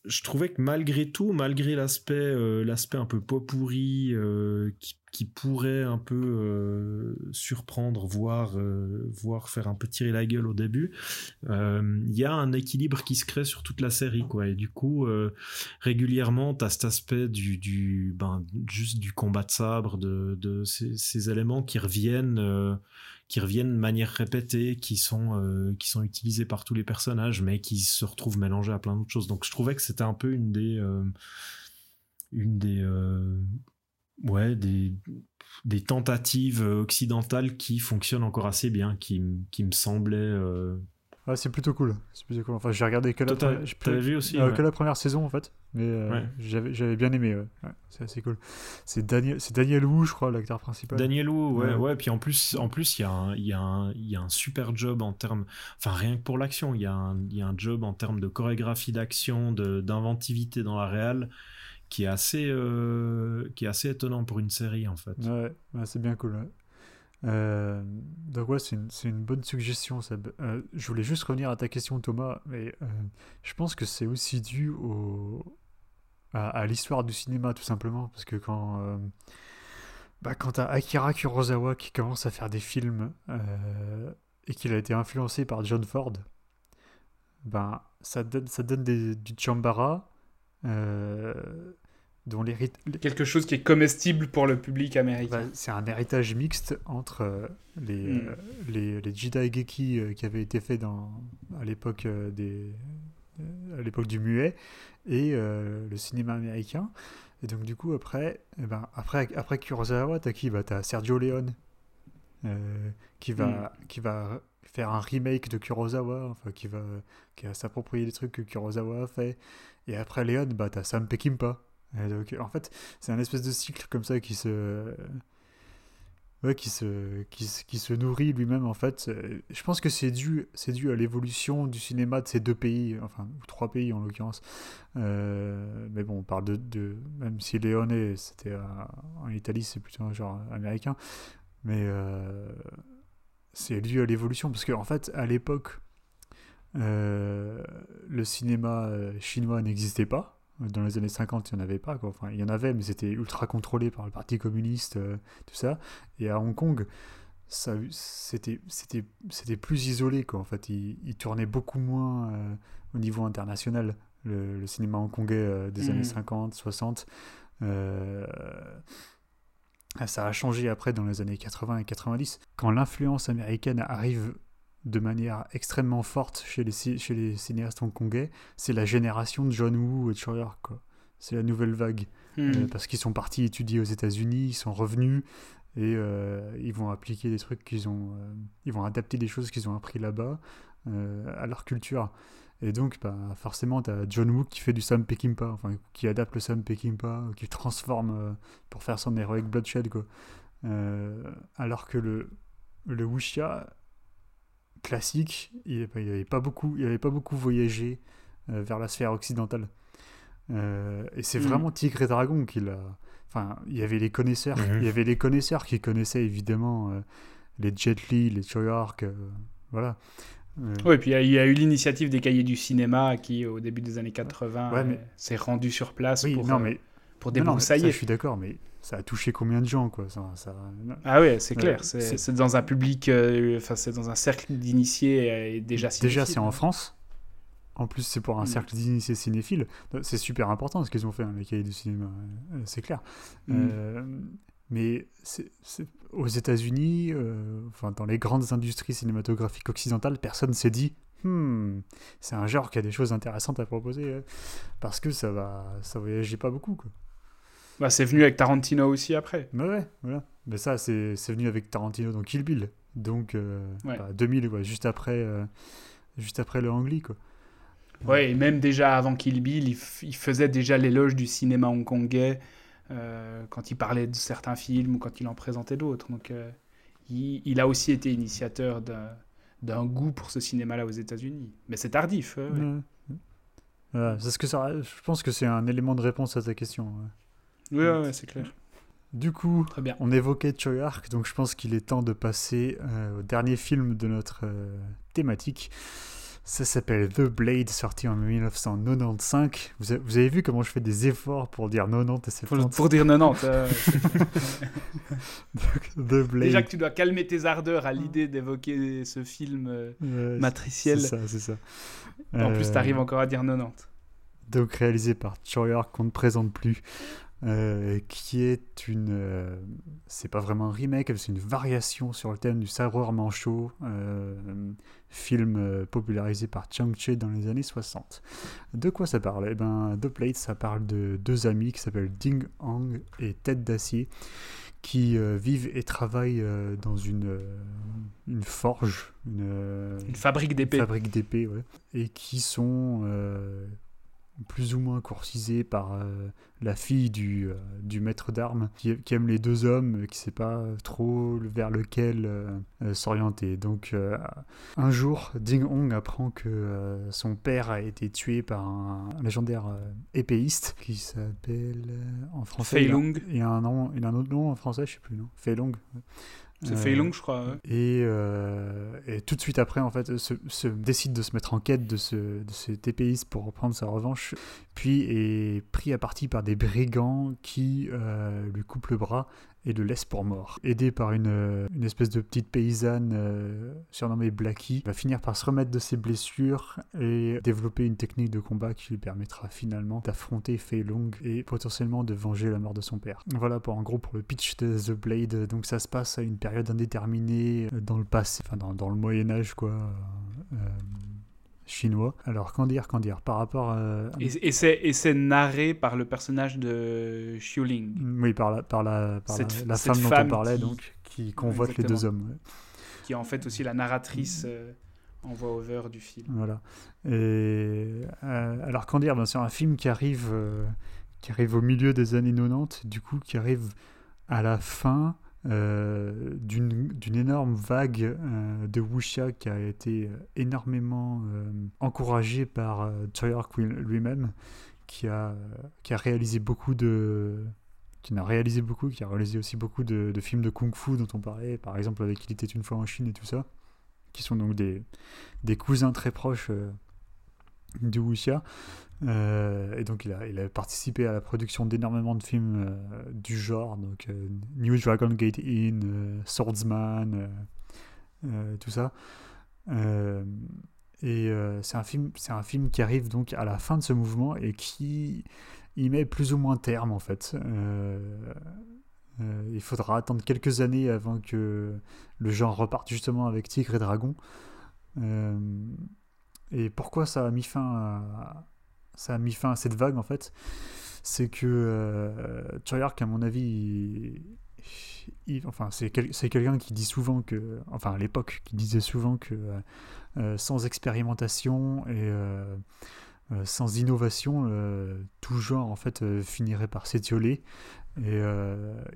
[SPEAKER 4] je trouvais que malgré tout, malgré l'aspect euh, un peu pot pourri euh, qui, pourrait un peu euh, surprendre, voire, euh, voire faire un peu tirer la gueule au début, euh, il y a un équilibre qui se crée sur toute la série. Et du coup, euh, régulièrement, tu as cet aspect du, ben, juste du combat de sabre, de, ces éléments qui reviennent. Euh, qui reviennent de manière répétée, qui sont, euh, qui sont utilisés par tous les personnages, mais qui se retrouvent mélangés à plein d'autres choses. Donc je trouvais que c'était un peu une des, euh, une des, euh, ouais, des, des tentatives occidentales qui fonctionnent encore assez bien, qui, qui me semblaient.
[SPEAKER 3] Ouais, c'est plutôt cool. C'est plutôt cool. Enfin, j'ai regardé que la,
[SPEAKER 4] Toi, t'as-
[SPEAKER 3] première- j'ai plus-
[SPEAKER 4] t'avais vu aussi,
[SPEAKER 3] euh,
[SPEAKER 4] ouais.
[SPEAKER 3] que la première saison en fait, mais euh,
[SPEAKER 4] Ouais.
[SPEAKER 3] j'avais bien aimé. Ouais. C'est assez cool. C'est Daniel, c'est Daniel Wu, je crois, l'acteur principal.
[SPEAKER 4] Daniel Wu, ouais,
[SPEAKER 3] Ouais.
[SPEAKER 4] puis en plus, en plus, il y a un, il y a un, il y a un super job en termes, enfin rien que pour l'action, il y a un, il y a un job en termes de chorégraphie d'action, de d'inventivité dans la réal, qui est assez, euh, qui est assez étonnant pour une série en fait.
[SPEAKER 3] Ouais, c'est bien cool. Euh, donc ouais, c'est une, une bonne suggestion, Seb. Euh, je voulais juste revenir à ta question, Thomas, mais euh, je pense que c'est aussi dû au, à, l'histoire du cinéma, tout simplement, parce que quand, bah, quand t'as Akira Kurosawa qui commence à faire des films et qu'il a été influencé par John Ford, ben ça donne, ça donne des- du chambara dont
[SPEAKER 5] Quelque chose qui est comestible pour le public américain.
[SPEAKER 3] bah, c'est un héritage mixte entre euh, les,
[SPEAKER 5] Mm.
[SPEAKER 3] euh, les, Geki euh, qui avaient été faits dans, à l'époque des à l'époque du muet et le cinéma américain. Et donc du coup après eh ben, après après Kurosawa, t'as qui? Bah, t'as Sergio Leone qui va qui va faire un remake de Kurosawa, enfin qui va qui va s'approprier des trucs que Kurosawa a fait. Et après Leone, bah t'as Sam Peckinpah. Donc en fait, c'est un espèce de cycle comme ça qui se qui se qui, se- nourrit lui-même en fait. Je pense que c'est dû c'est dû à l'évolution du cinéma de ces deux pays enfin ou trois pays en l'occurrence. Euh, mais bon on parle de, même si Leone c'était en Italie c'est plutôt un genre américain. Mais euh, c'est dû à l'évolution parce qu'en fait à l'époque euh, le cinéma chinois n'existait pas dans les années 50, il n'y en avait pas. Quoi. Enfin, il y en avait, mais c'était ultra contrôlé par le Parti communiste, euh, tout ça. Et à Hong Kong, c'était, plus isolé. Quoi. En fait, il, il tournait beaucoup moins euh, au niveau international, le, le cinéma hongkongais euh, des
[SPEAKER 5] Mhm.
[SPEAKER 3] années 50, 60. Euh, ça a changé après dans les années 80 et 90. Quand l'influence américaine arrive de manière extrêmement forte chez les, chez les cinéastes hongkongais, c'est la génération de John Woo et de Chow Yun-fat, quoi. C'est la nouvelle vague.
[SPEAKER 5] Hmm.
[SPEAKER 3] Euh, parce qu'ils sont partis étudier aux États-Unis, ils sont revenus et euh, ils vont appliquer des trucs qu'ils ont. euh, ils vont adapter des choses qu'ils ont appris là-bas à leur culture. Et donc, bah, forcément, tu as John Woo qui fait du Sam Peckinpah, enfin, qui adapte le Sam Peckinpah, qui transforme pour faire son Heroic Bloodshed, quoi. Alors que le, le wuxia classique, il n'avait pas beaucoup, il avait pas beaucoup voyagé euh, vers la sphère occidentale. Euh, et c'est
[SPEAKER 5] Mhm.
[SPEAKER 3] vraiment Tigre et Dragon qui l'a. Enfin, il y avait les connaisseurs, il y avait les connaisseurs qui connaissaient évidemment euh, les Jet Li, les Choyark, voilà.
[SPEAKER 5] Oui, puis il y a- a eu l'initiative des cahiers du cinéma qui, au début des années 80,
[SPEAKER 3] Ouais, mais-
[SPEAKER 5] euh, s'est rendu sur place
[SPEAKER 3] oui,
[SPEAKER 5] pour,
[SPEAKER 3] non mais
[SPEAKER 5] pour
[SPEAKER 3] non, non, mais ça,
[SPEAKER 5] débroussailler.
[SPEAKER 3] je suis d'accord, mais ça a touché combien de gens, quoi ça, ça-
[SPEAKER 5] Ah oui, c'est
[SPEAKER 3] Ouais,
[SPEAKER 5] clair. c'est dans un public, euh, enfin, c'est dans un cercle d'initiés euh, déjà
[SPEAKER 3] Déjà,
[SPEAKER 5] cinéphile.
[SPEAKER 3] c'est en France. En plus, c'est pour un
[SPEAKER 5] Mm.
[SPEAKER 3] cercle d'initiés cinéphiles. C'est super important ce qu'ils ont fait, hein, les cahiers du cinéma, euh, c'est clair.
[SPEAKER 5] Mm.
[SPEAKER 3] Euh, mais c'est- aux États-Unis, enfin, dans les grandes industries cinématographiques occidentales, personne s'est dit Hmm, c'est un genre qui a des choses intéressantes à proposer parce que ça va ça voyageait pas beaucoup quoi.
[SPEAKER 5] Bah, c'est venu avec Tarantino aussi après.
[SPEAKER 3] Mais ouais, voilà. Mais ça c'est c'est venu avec Tarantino donc Kill Bill. Donc euh,
[SPEAKER 5] Ouais.
[SPEAKER 3] bah, 2000 quoi, juste après euh, juste après le Ang Lee quoi.
[SPEAKER 5] Ouais, et même déjà avant Kill Bill, il, il faisait déjà l'éloge du cinéma hongkongais euh, quand il parlait de certains films ou quand il en présentait d'autres. Donc, euh, il, il a aussi été initiateur d'un d'un goût pour ce cinéma-là aux États-Unis. Mais c'est tardif.
[SPEAKER 3] Voilà, c'est ce que ça je pense que c'est un élément de réponse à ta question. Ouais.
[SPEAKER 5] Oui, ouais, ouais, c'est clair.
[SPEAKER 3] Du coup,
[SPEAKER 5] Très bien.
[SPEAKER 3] On évoquait Choyark, donc je pense qu'il est temps de passer euh, au dernier film de notre euh, thématique. Ça s'appelle The Blade, sorti en 1995. Vous, a- vous avez vu comment je fais des efforts pour dire 90 et 70
[SPEAKER 5] Pour, pour dire 90. euh,
[SPEAKER 3] Donc, The Blade.
[SPEAKER 5] déjà que tu dois calmer tes ardeurs à l'idée d'évoquer ce film matriciel.
[SPEAKER 3] C'est ça, c'est ça.
[SPEAKER 5] En plus, tu arrives encore à dire 90.
[SPEAKER 3] donc réalisé par Choyark qu'on ne présente plus, euh, qui est une, euh, c'est pas vraiment un remake, c'est une variation sur le thème du sabreur manchot, euh, film euh, popularisé par Chang Che dans les années 60. De quoi ça parle? Eh ben, The Plate, ça parle de deux amis qui s'appellent Ding Hang et Tête d'acier, qui vivent et travaillent dans une, une forge, une,
[SPEAKER 5] Une fabrique d'épées.
[SPEAKER 3] fabrique d'épées, ouais. Et qui sont plus ou moins courtisés par euh, la fille du, euh, du maître d'armes, qui, qui aime les deux hommes, mais qui ne sait pas trop vers lequel euh, s'orienter. Donc un jour, Ding Hong apprend que son père a été tué par un, un légendaire épéiste qui s'appelle en français.
[SPEAKER 5] Fei
[SPEAKER 3] il a-. Il y a un nom, il a un autre nom en français, je sais plus, non? Fei Long.
[SPEAKER 5] C'est
[SPEAKER 3] Euh,
[SPEAKER 5] Fei Lung, je crois. ouais.
[SPEAKER 3] et, euh, et tout de suite après, en fait, se, se décide de se mettre en quête de, ce, de pour reprendre sa revanche, puis est pris à partie par des brigands qui euh, lui coupent le bras et le laissent pour mort. Aidé par une, euh, une espèce de petite paysanne euh, surnommée Blackie, va finir par se remettre de ses blessures et développer une technique de combat qui lui permettra finalement d'affronter Fei Long et potentiellement de venger la mort de son père. Voilà pour en gros pour le pitch de The Blade. Donc ça se passe à une période indéterminée euh, dans le passé, enfin dans, le Moyen Âge quoi. Chinois. Alors, qu'en dire, qu'en dire? Par rapport à...
[SPEAKER 5] Et, et c'est narré par le personnage de Xiuling.
[SPEAKER 3] Oui, par la, par la, par la-
[SPEAKER 5] Cette-
[SPEAKER 3] la
[SPEAKER 5] cette
[SPEAKER 3] femme dont on parlait,
[SPEAKER 5] qui-
[SPEAKER 3] donc, qui convoite les
[SPEAKER 5] Exactement.
[SPEAKER 3] deux hommes. ouais.
[SPEAKER 5] qui est en fait aussi la narratrice euh, en voix-over du film.
[SPEAKER 3] Voilà. Et euh, alors qu'en dire? Ben, C'est un film qui arrive, euh, qui arrive au milieu des années 90, du coup qui arrive à la fin euh, d'une énorme vague euh, de wuxia qui a été euh, énormément encouragée par lui- lui-même, qui a, qui a réalisé beaucoup de qui en a réalisé beaucoup, qui a réalisé aussi beaucoup de, de films de kung-fu dont on parlait, par exemple avec Il était une fois en Chine et tout ça, qui sont donc des, des cousins très proches du wuxia. Euh, et donc il a, participé à la production d'énormément de films euh, du genre, donc euh, New Dragon Gate Inn, euh, Swordsman, tout ça. Et c'est un film, c'est un film qui arrive donc à la fin de ce mouvement et qui y met plus ou moins terme en fait. Il faudra attendre quelques années avant que le genre reparte justement avec Tigre et Dragon. Et pourquoi ça a mis fin à, ça a mis fin à cette vague en fait C'est que euh, à mon avis, il- enfin c'est quel- quelqu'un qui dit souvent que, enfin à l'époque, qui disait souvent que euh, euh, sans expérimentation et euh, sans innovation, tout genre en fait finirait par s'étioler. Et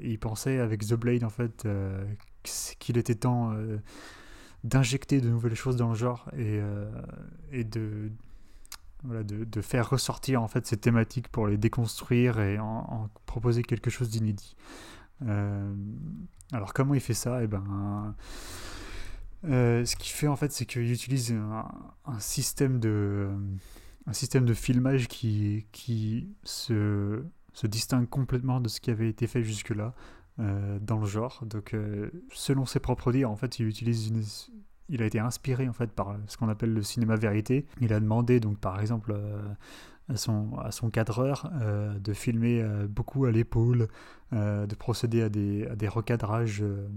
[SPEAKER 3] il pensait avec The Blade en fait qu'il était temps d'injecter de nouvelles choses dans le genre et, et de de, faire ressortir en fait ces thématiques pour les déconstruire et en, proposer quelque chose d'inédit. Euh, alors comment il fait ça? Eh ben, euh, ce qu'il fait en fait, c'est qu'il utilise un, système de un système de filmage qui, qui se, se distingue complètement de ce qui avait été fait jusque-là euh, dans le genre. Donc, euh, selon ses propres dires, il utilise une, il a été inspiré en fait par ce qu'on appelle le cinéma vérité. Il a demandé donc par exemple euh, à son, cadreur euh, de filmer euh, beaucoup à l'épaule, euh, de procéder à des, recadrages euh,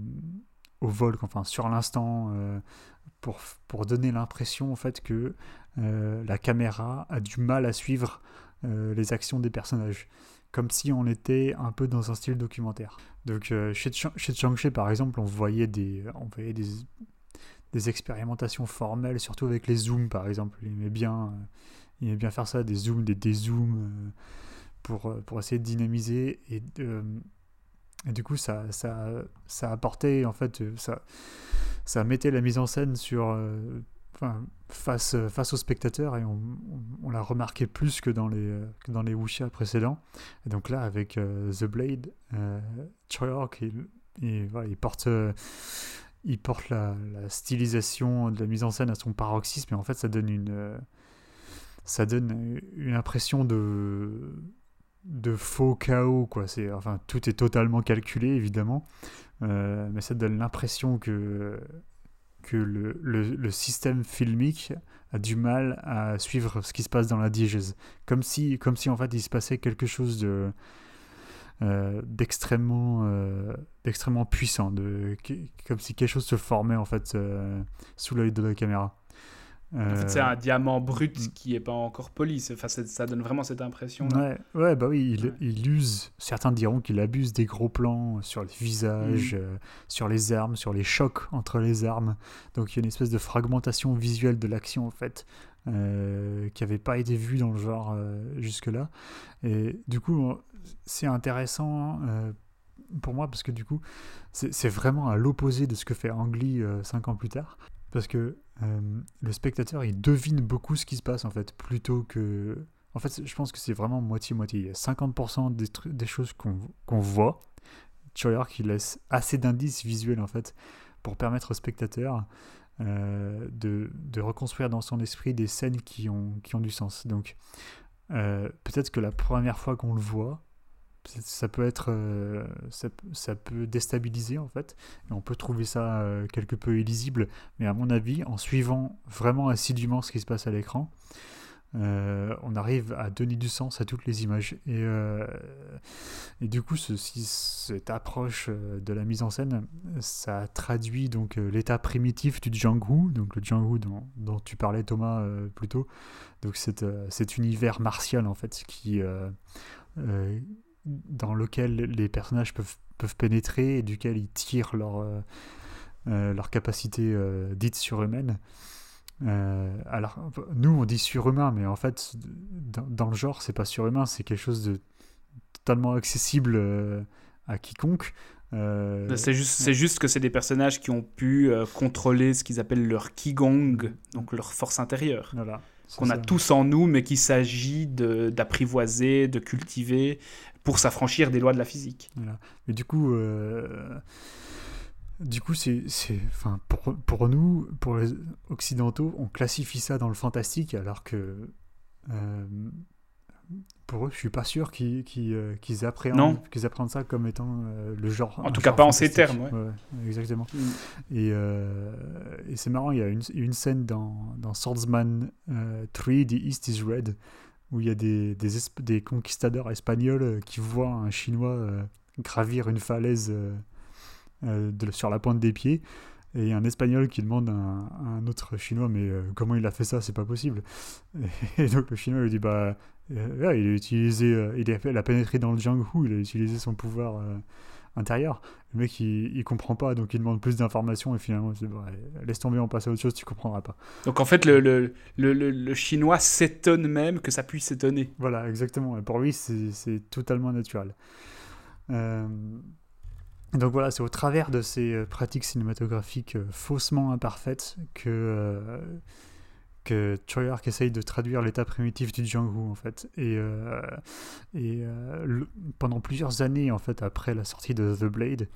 [SPEAKER 3] au vol, enfin sur l'instant, euh, pour, donner l'impression en fait que euh, la caméra a du mal à suivre euh, les actions des personnages. Comme si on était un peu dans un style documentaire. Donc euh, chez, chez Chang-Chi par exemple, on voyait des, on voyait des, des expérimentations formelles, surtout avec les zooms par exemple. Il aimait bien, euh, il aimait bien faire ça, des zooms, des dézooms, euh, pour, euh, pour essayer de dynamiser. Et, du coup, ça, ça, ça apportait, en fait, ça, ça mettait la mise en scène sur, face, face au spectateur et on, on, l'a remarqué plus que dans les, que dans les wuxia précédents. Et donc là, avec The Blade, euh, il, il, porte, il porte la, stylisation de la mise en scène à son paroxysme et en fait, ça donne une, euh, ça donne une impression de de faux chaos quoi. C'est enfin tout est totalement calculé évidemment euh, mais ça donne l'impression que que le, le, le système filmique a du mal à suivre ce qui se passe dans la diégèse. Comme si comme si en fait il se passait quelque chose de euh, d'extrêmement euh, d'extrêmement puissant de comme si quelque chose se formait en fait euh, sous l'œil de la caméra
[SPEAKER 5] En fait, c'est un diamant brut qui est pas encore poli. Enfin, ça donne vraiment cette impression.
[SPEAKER 3] Ouais, ouais, bah oui, il,
[SPEAKER 5] Ouais.
[SPEAKER 3] il use, certains diront qu'il abuse des gros plans sur les visages,
[SPEAKER 5] Mm.
[SPEAKER 3] euh, sur les armes, sur les chocs entre les armes. Donc il y a une espèce de fragmentation visuelle de l'action en fait, euh, qui n'avait pas été vue dans le genre euh, jusque-là. Et du coup, c'est intéressant euh, pour moi parce que du coup, c'est vraiment à l'opposé de ce que fait Ang Lee euh, cinq ans plus tard. Parce que euh, le spectateur, il devine beaucoup ce qui se passe en fait, plutôt que en fait, je pense que c'est vraiment moitié-moitié. Il y a 50% des, choses qu'on qu'on voit. Treyarch qui laisse assez d'indices visuels en fait pour permettre au spectateur euh, de, de reconstruire dans son esprit des scènes qui ont, qui ont du sens. Donc peut-être que la première fois qu'on le voit, ça peut être euh, ça, ça peut déstabiliser en fait et on peut trouver ça euh, quelque peu illisible mais à mon avis en suivant vraiment assidûment ce qui se passe à l'écran euh, on arrive à donner du sens à toutes les images. Et, et du coup, cette approche de la mise en scène, ça traduit donc l'état primitif du Django, donc le Django dont, dont tu parlais Thomas plus tôt. Donc cet, cet univers martial en fait, qui, dans lequel les personnages peuvent, peuvent pénétrer et duquel ils tirent leur, euh, euh, leur capacité euh, dite surhumaine. Euh, alors, nous, on dit surhumain, mais en fait, dans, dans le genre, c'est pas surhumain, c'est quelque chose de totalement accessible à quiconque.
[SPEAKER 5] C'est juste, juste que c'est des personnages qui ont pu contrôler ce qu'ils appellent leur Qigong, donc leur force intérieure,
[SPEAKER 3] voilà,
[SPEAKER 5] qu'on a tous en nous, mais qu'il s'agit d'apprivoiser, de cultiver pour s'affranchir des lois de la physique.
[SPEAKER 3] Voilà. Mais du coup, euh, du coup, c'est, enfin, pour, pour nous, pour les occidentaux, on classifie ça dans le fantastique, alors que euh, pour eux, je suis pas sûr qu'ils, qu'ils, euh, qu'ils appréhendent,
[SPEAKER 5] Non.
[SPEAKER 3] qu'ils appréhendent ça comme étant euh, le genre.
[SPEAKER 5] En tout cas, pas en ces termes, ouais.
[SPEAKER 3] ouais, exactement. Et, euh, et c'est marrant, il y a une, une scène dans, dans Swordsman euh, 3, The East is Red, où il y a des, des, conquistadors espagnols qui voient un Chinois euh, gravir une falaise euh, euh, de- sur la pointe des pieds. Et il y a un Espagnol qui demande à un, à un autre Chinois, mais euh, comment il a fait ça? C'est pas possible. Et, donc le Chinois lui dit, bah, euh, ouais, il a utilisé, euh, il, a, il a pénétré dans le Jianghu, il a utilisé son pouvoir intérieur. Le mec, il, il comprend pas, donc il demande plus d'informations et finalement, c'est bon, allez, laisse tomber, on passe à autre chose, tu comprendras pas.
[SPEAKER 5] Donc en fait, le, le, le, le- chinois s'étonne même que ça puisse s'étonner.
[SPEAKER 3] Voilà, exactement. Et pour lui, c'est c'est totalement naturel. Euh, donc voilà, c'est au travers de ces euh, pratiques cinématographiques euh, faussement imparfaites que, euh, que Choi Ark essaye de traduire l'état primitif du Jianghu en fait. Et, et pendant plusieurs années en fait après la sortie de The Blade,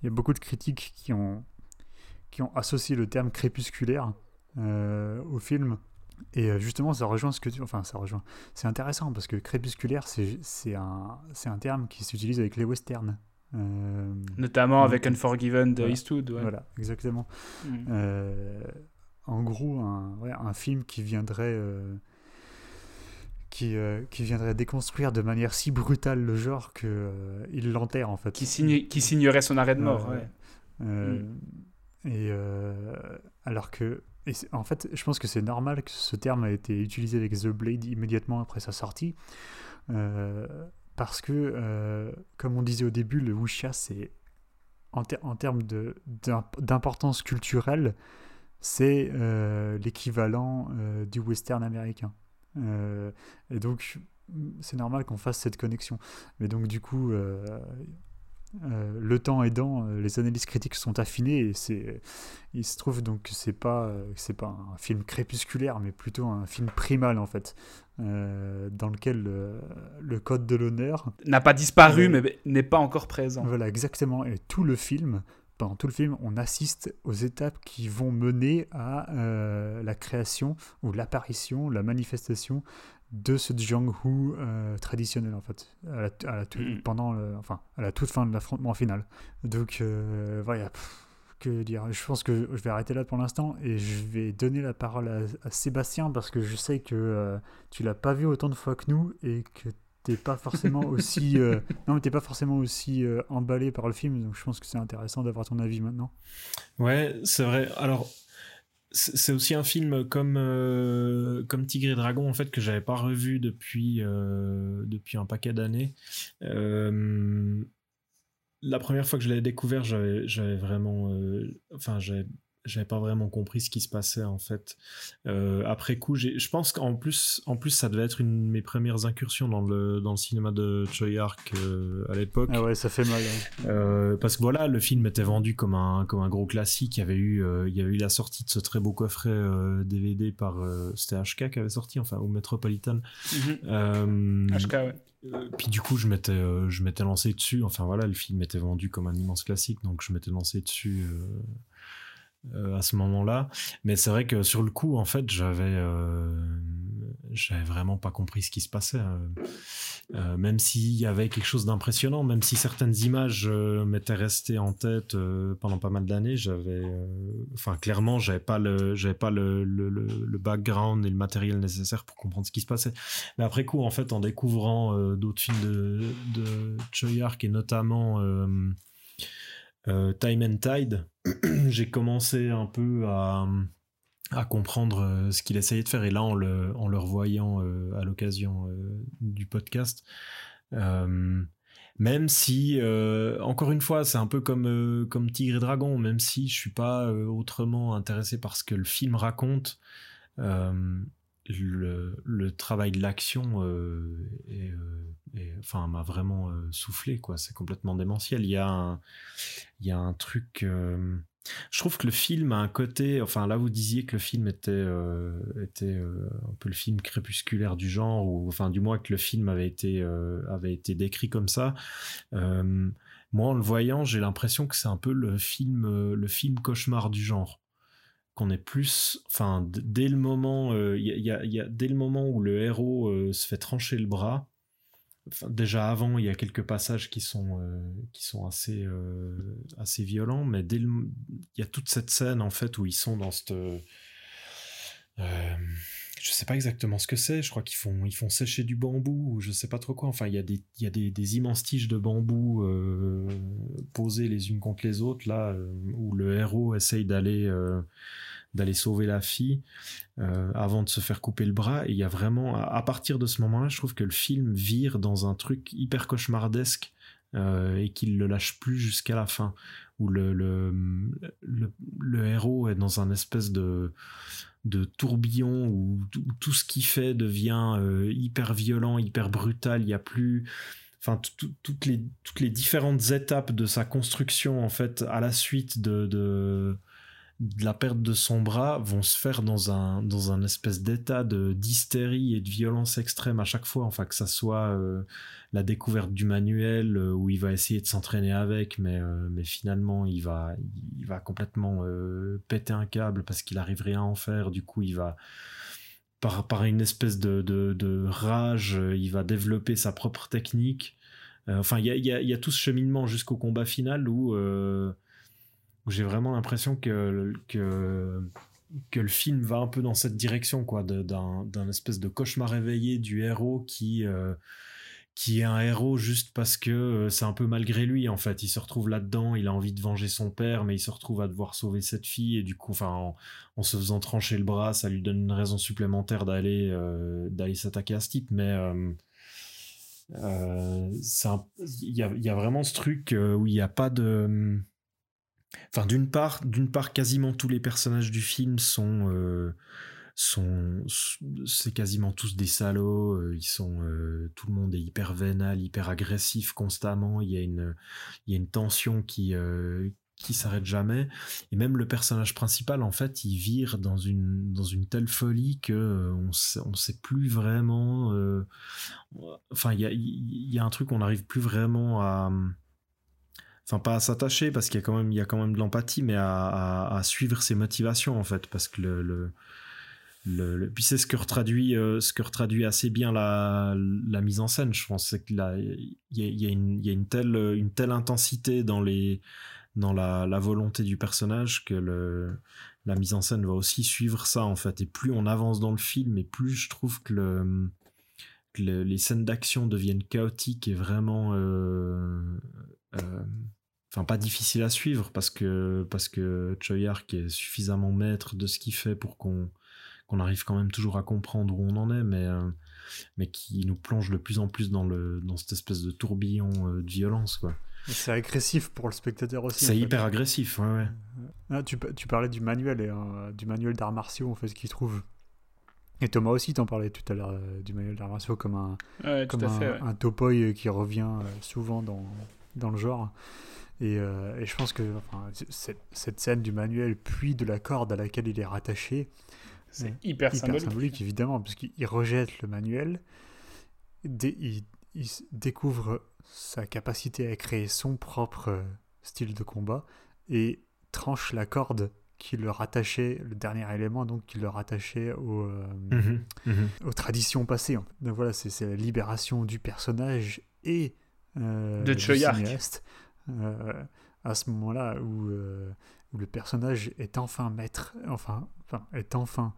[SPEAKER 3] il y a beaucoup de critiques qui ont qui ont associé le terme crépusculaire au film. Et justement, ça rejoint ce que tu... Enfin, ça rejoint. C'est intéressant parce que crépusculaire, c'est un, un terme qui s'utilise avec les westerns. Euh,
[SPEAKER 5] Notamment avec
[SPEAKER 3] Mm.
[SPEAKER 5] Unforgiven de
[SPEAKER 3] Voilà.
[SPEAKER 5] Eastwood. ouais.
[SPEAKER 3] Voilà, exactement.
[SPEAKER 5] Mm.
[SPEAKER 3] Euh, en gros, un, ouais, un film qui viendrait, euh, qui, qui viendrait déconstruire de manière si brutale le genre que euh, il l'enterre en fait.
[SPEAKER 5] Qui, signe, qui signerait son arrêt de mort.
[SPEAKER 3] Ouais. Euh, Et alors que, et en fait, je pense que c'est normal que ce terme a été utilisé avec The Blade immédiatement après sa sortie, euh, parce que, euh, comme on disait au début, le wuxia, c'est en, ter- en termes d'importance culturelle, c'est euh, l'équivalent euh, du western américain. Et donc, c'est normal qu'on fasse cette connexion. Mais donc, du coup, euh, euh, le temps aidant, euh, les analyses critiques sont affinées et c'est, il se trouve donc que c'est pas, euh, c'est pas un film crépusculaire, mais plutôt un film primal en fait, euh, dans lequel le, le code de l'honneur,
[SPEAKER 5] N'a pas disparu, mais n'est pas encore présent.
[SPEAKER 3] voilà exactement, et tout le film, pendant tout le film, on assiste aux étapes qui vont mener à euh, la création ou l'apparition, la manifestation de ce Jianghu euh, traditionnel en fait, à la, à la tout-
[SPEAKER 5] Mhm.
[SPEAKER 3] pendant le- enfin, à la toute fin de l'affrontement final. Donc euh, voilà, pff, que dire, je pense que je vais arrêter là pour l'instant et je vais donner la parole à, à Sébastien parce que je sais que euh, tu l'as pas vu autant de fois que nous et que t'es pas forcément aussi euh, non mais t'es pas forcément aussi euh, emballé par le film donc je pense que c'est intéressant d'avoir ton avis maintenant.
[SPEAKER 4] Ouais, c'est vrai. Alors, c'est aussi un film comme, euh, comme Tigre et Dragon, en fait, que j'avais pas revu depuis, euh, depuis un paquet d'années. Euh, la première fois que je l'avais découvert, j'avais vraiment. enfin, j'avais j'avais pas vraiment compris ce qui se passait en fait. Euh, après coup, je pense qu'en plus, en plus, ça devait être une de mes premières incursions dans le, dans le cinéma de Choi Ark euh, à l'époque.
[SPEAKER 3] Ah ouais, ça fait mal. hein.
[SPEAKER 4] Euh, parce que voilà, le film était vendu comme un, comme un gros classique. Il y avait eu, il y avait eu la sortie de ce très beau coffret DVD par. C'était HK qui avait sorti, enfin, ou Metropolitan.
[SPEAKER 5] Mhm.
[SPEAKER 4] Euh,
[SPEAKER 5] HK, ouais.
[SPEAKER 4] puis du coup, je m'étais, je m'étais lancé dessus. Enfin voilà, le film était vendu comme un immense classique, donc je m'étais lancé dessus euh, à ce moment-là. Mais c'est vrai que sur le coup, en fait, j'avais, euh, vraiment pas compris ce qui se passait. euh. Euh, même s'il y avait quelque chose d'impressionnant, même si certaines images m'étaient restées en tête pendant pas mal d'années, j'avais, enfin clairement, j'avais pas le, pas le, background et le matériel nécessaire pour comprendre ce qui se passait. Mais après coup, en fait, en découvrant d'autres films de, de Choi Ark et notamment Time and Tide, j'ai commencé un peu à, comprendre euh, ce qu'il essayait de faire. Et là, en le, en le revoyant euh, à l'occasion euh, du podcast, euh, même si, euh, encore une fois, c'est un peu comme, euh, comme Tigre et Dragon, même si je suis pas euh, autrement intéressé par ce que le film raconte, euh, le, le travail de l'action euh, euh, enfin, m'a vraiment euh, soufflé. quoi. C'est complètement démentiel. Il y a un, il y a un truc... je trouve que le film a un côté, enfin là vous disiez que le film était, était un peu le film crépusculaire du genre, ou enfin du moins que le film avait été, avait été décrit comme ça. Moi en le voyant, j'ai l'impression que c'est un peu le film, le film cauchemar du genre. Qu'on est plus, enfin dès le moment, euh, il il y a- dès le moment où le héros euh, se fait trancher le bras, déjà avant, il y a quelques passages qui sont, euh, qui sont assez, euh, assez violents, mais dès le, il y a toute cette scène en fait où ils sont dans cette. euh, je sais pas exactement ce que c'est. Je crois qu'ils font, ils font sécher du bambou ou je sais pas trop quoi. Enfin, il y a des, y a des, immenses tiges de bambou euh, posées les unes contre les autres là, euh, où le héros essaye d'aller. euh, sauver la fille avant de se faire couper le bras et il y a vraiment à, partir de ce moment-là je trouve que le film vire dans un truc hyper cauchemardesque et qu'il le lâche plus jusqu'à la fin où le, le, le héros est dans un espèce de de tourbillon où, tout- ce qu'il fait devient euh, hyper violent hyper brutal il y a plus enfin tout- tout- toutes les toutes les différentes étapes de sa construction en fait à la suite de de la perte de son bras vont se faire dans un dans un espèce d'état de d'hystérie et de violence extrême à chaque fois enfin que ça soit euh, la découverte du manuel euh, où il va essayer de s'entraîner avec mais euh, mais finalement il va il va complètement péter un câble parce qu'il arrive rien à en faire du coup il va par, par une espèce de, de, rage, il va développer sa propre technique. Enfin, il y a, y a- y a tout ce cheminement jusqu'au combat final où, j'ai vraiment l'impression que, que, le film va un peu dans cette direction, quoi, d'un espèce de cauchemar réveillé du héros qui, euh, qui est un héros juste parce que euh, c'est un peu malgré lui, en fait. Il se retrouve là-dedans, il a envie de venger son père, mais il se retrouve à devoir sauver cette fille, et du coup, en, en se faisant trancher le bras, ça lui donne une raison supplémentaire d'aller euh, s'attaquer à ce type, mais euh, il y a, y a vraiment ce truc où il n'y a pas de enfin d'une part d'une part quasiment tous les personnages du film sont euh, sont c'est quasiment tous des salauds euh, ils sont euh, tout le monde est hyper vénal hyper agressif constamment il y a une il y a une tension qui euh, qui s'arrête jamais. Et même le personnage principal en fait il vire dans une dans une telle folie que euh, on sait, sait plus vraiment enfin il y a y a un truc on n'arrive plus vraiment à enfin pas à s'attacher parce qu'il y a quand même il y a quand même de l'empathie mais à, à, suivre ses motivations en fait parce que le, le puis c'est ce que retraduit euh, ce que retraduit assez bien la, la mise en scène je pense c'est que il y a, y a une telle une telle intensité dans les dans la, la volonté du personnage que la mise en scène va aussi suivre ça en fait. Et plus on avance dans le film et plus je trouve que le que le- les scènes d'action deviennent chaotiques et vraiment euh, euh, enfin pas difficile à suivre parce que parce que Choyark est suffisamment maître de ce qu'il fait pour qu'on qu'on arrive quand même toujours à comprendre où on en est mais euh, mais qui nous plonge de plus en plus dans le dans cette espèce de tourbillon euh, de violence quoi
[SPEAKER 3] C'est agressif pour le spectateur aussi.
[SPEAKER 4] c'est
[SPEAKER 3] fait.
[SPEAKER 4] hyper agressif ouais ouais
[SPEAKER 3] Ah, tu, pa- tu parlais du manuel et euh, du manuel d'arts martiaux en fait qu'il trouve. Et Thomas aussi t'en parlait tout à l'heure euh, du manuel d'arts martiaux comme un
[SPEAKER 5] Ouais,
[SPEAKER 3] comme un,
[SPEAKER 5] fait. ouais.
[SPEAKER 3] un topoï euh, qui revient euh, souvent dans, dans le genre. Et, euh, et je pense que enfin, cette, cette scène du manuel puis de la corde à laquelle il est rattaché,
[SPEAKER 5] C'est
[SPEAKER 3] Ouais.
[SPEAKER 5] hyper,
[SPEAKER 3] hyper
[SPEAKER 5] symbolique.
[SPEAKER 3] symbolique, évidemment, parce qu'il il rejette le manuel, dé- il, découvre sa capacité à créer son propre euh, style de combat et tranche la corde qui le rattachait, le dernier élément donc qui le rattachait au, euh,
[SPEAKER 4] Mhm, mhm.
[SPEAKER 3] aux traditions passées. en fait. Donc voilà, c'est la libération du personnage et euh,
[SPEAKER 5] De
[SPEAKER 3] du cinéaste euh, à ce moment-là où, euh, où le personnage est enfin maître, enfin, enfin est enfin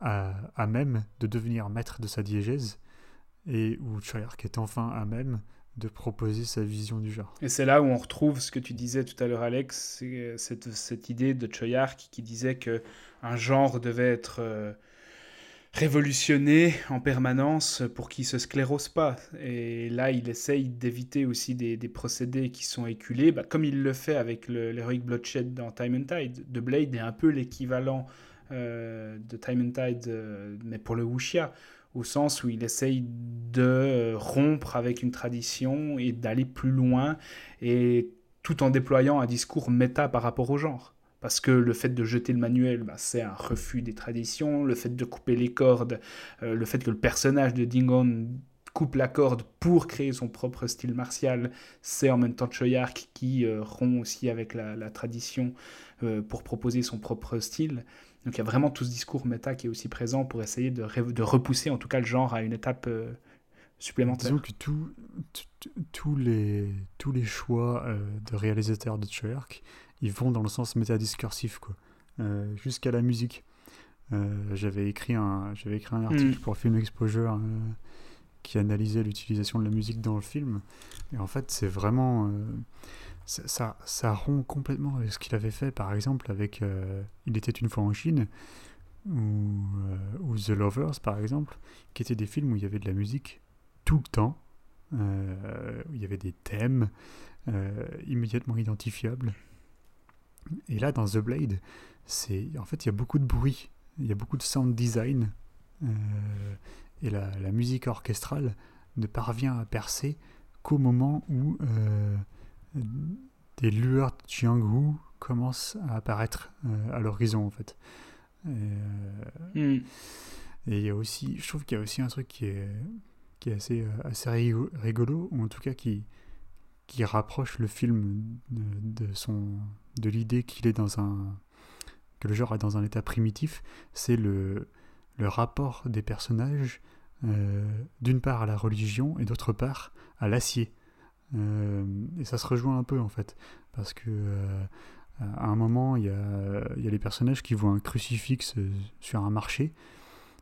[SPEAKER 3] à, à même de devenir maître de sa diégèse et où Choyark est enfin à même de proposer sa vision du genre.
[SPEAKER 5] Et c'est là où on retrouve ce que tu disais tout à l'heure, Alex, c'est cette, cette idée de Choyark qui disait que un genre devait être révolutionné en permanence pour qu'il se sclérose pas. Et là, il essaye d'éviter aussi des, procédés qui sont éculés, bah, comme il le fait avec l'Heroic Bloodshed dans Time and Tide. The Blade est un peu l'équivalent euh, de Time and Tide, euh, mais pour le wuxia au sens où il essaye de rompre avec une tradition et d'aller plus loin, et tout en déployant un discours méta par rapport au genre. Parce que le fait de jeter le manuel, bah, c'est un refus des traditions, le fait de couper les cordes, euh, le fait que le personnage de Dingon coupe la corde pour créer son propre style martial, c'est en même temps Choyark qui euh, rompt aussi avec la, tradition euh, pour proposer son propre style. Donc il y a vraiment tout ce discours méta qui est aussi présent pour essayer de, repousser en tout cas le genre à une étape supplémentaire.
[SPEAKER 3] Disons que tous les, tous les choix de réalisateurs de Choyark, ils vont dans le sens métadiscursif, quoi. Euh, jusqu'à la musique. Euh, j'avais écrit un j'avais écrit un article
[SPEAKER 5] Mm.
[SPEAKER 3] pour Film Exposure euh, qui analysait l'utilisation de la musique dans le film et en fait c'est vraiment ça, ça, ça rompt complètement avec ce qu'il avait fait par exemple avec Il était une fois en Chine ou, ou The Lovers par exemple qui étaient des films où il y avait de la musique tout le temps euh, où il y avait des thèmes euh, immédiatement identifiables et là dans The Blade c'est en fait il y a beaucoup de bruit il y a beaucoup de sound design euh, et la, la musique orchestrale ne parvient à percer qu'au moment où euh, des lueurs de Jianghu commence à apparaître euh, à l'horizon en fait. Et,
[SPEAKER 5] Hmm.
[SPEAKER 3] et il y a aussi, je trouve qu'il y a aussi un truc qui est, qui est assez, assez rigo- rigolo, ou en tout cas qui, qui rapproche le film de, de son, de l'idée qu'il est dans un, que le genre est dans un état primitif, c'est le, le rapport des personnages, euh, d'une part à la religion et d'autre part à l'acier. Euh, et ça se rejoint un peu en fait, parce que euh, à un moment, il y a, il y a les personnages qui voient un crucifix sur un marché,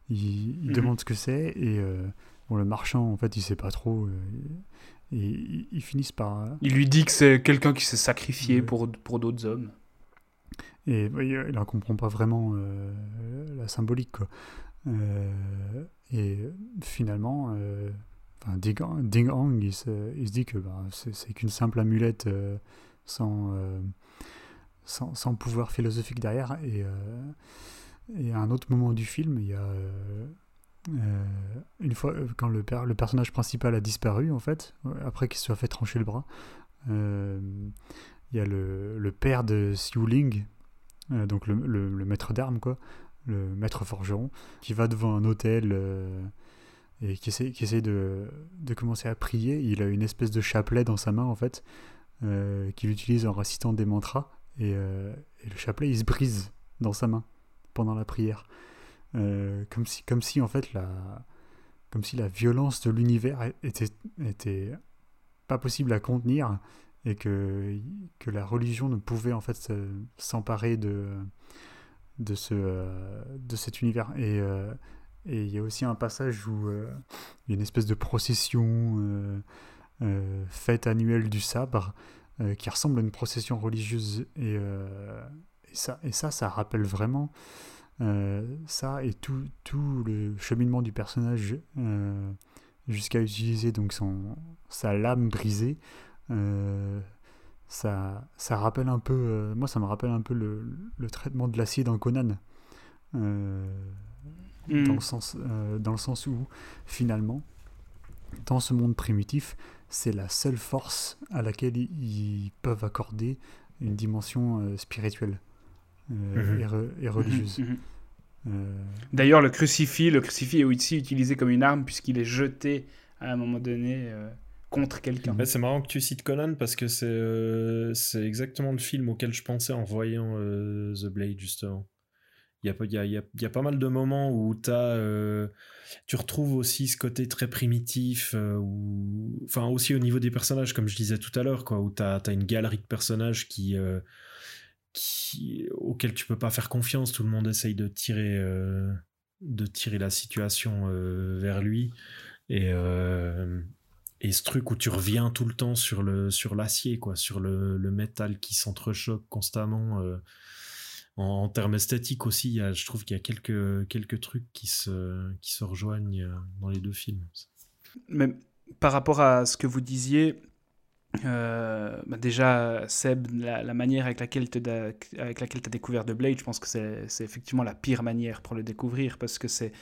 [SPEAKER 3] ils, ils
[SPEAKER 5] Mhm.
[SPEAKER 3] demandent ce que c'est, et bon, le marchand, en fait, il sait pas trop, et ils, ils finissent par...
[SPEAKER 5] Il lui dit que c'est quelqu'un qui s'est sacrifié
[SPEAKER 3] Ouais.
[SPEAKER 5] pour, pour d'autres hommes.
[SPEAKER 3] Et oui, il en comprend pas vraiment euh, la symbolique, quoi. Euh, et finalement, euh, enfin, Ding, Ding Hong, il se, il se dit que bah, c'est qu'une simple amulette euh, sans, euh, sans, sans pouvoir philosophique derrière. Et, euh, et à un autre moment du film, il y a euh, une fois euh, quand le, per- le personnage principal a disparu, en fait, après qu'il se soit fait trancher le bras, euh, il y a le, père de Xiu Ling, donc le, maître d'armes, quoi, le maître forgeron, qui va devant un hôtel et qui essaie, de, commencer à prier. Il a une espèce de chapelet dans sa main, en fait, qu'il utilise en récitant des mantras. Et, et le chapelet, il se brise dans sa main pendant la prière. Euh, comme, si, comme si, en fait, la, comme si la violence de l'univers était, était pas possible à contenir et que, que la religion ne pouvait en fait se- s'emparer de, de, ce, euh, de cet univers. Et euh, et il y a aussi un passage où il y a une espèce de procession euh, fête annuelle du sabre qui ressemble à une procession religieuse. Et, ça, et ça, ça rappelle vraiment ça et tout, tout le cheminement du personnage euh, jusqu'à utiliser donc son, sa lame brisée. Euh, ça, ça rappelle un peu, euh, moi ça me rappelle un peu le, le traitement de l'acier dans Conan. Euh,
[SPEAKER 5] Hmm.
[SPEAKER 3] dans, le sens, euh, dans le sens où finalement, dans ce monde primitif, c'est la seule force à laquelle ils, peuvent accorder une dimension euh, spirituelle euh. Et, re- et religieuse.
[SPEAKER 5] Mhm, mhm.
[SPEAKER 3] Euh,
[SPEAKER 5] D'ailleurs, le crucifix, le crucifix est aussi utilisé comme une arme puisqu'il est jeté à un moment donné euh, contre quelqu'un.
[SPEAKER 4] Ouais, c'est marrant que tu cites Conan parce que c'est euh, c'est exactement le film auquel je pensais en voyant euh, The Blade, justement. Il y a, pas- il y, a, il y, a, y a pas mal de moments où t'as, euh, tu retrouves aussi ce côté très primitif, euh, où- enfin aussi au niveau des personnages, comme je disais tout à l'heure, quoi, où tu as, une galerie de personnages qui, euh, qui, auxquels tu peux pas faire confiance. Tout le monde essaye de tirer, euh, de tirer la situation euh, vers lui. Et, euh, et ce truc où tu reviens tout le temps sur le sur l'acier quoi sur le, le métal qui s'entrechoque constamment en, en termes esthétiques aussi y a- je trouve qu'il y a quelques quelques trucs qui se qui se rejoignent dans les deux films
[SPEAKER 5] Mais par rapport à ce que vous disiez, euh, bah déjà, Seb, la, la manière avec laquelle tu as découvert The Blade, je pense que c'est effectivement la pire manière pour le découvrir parce que c'est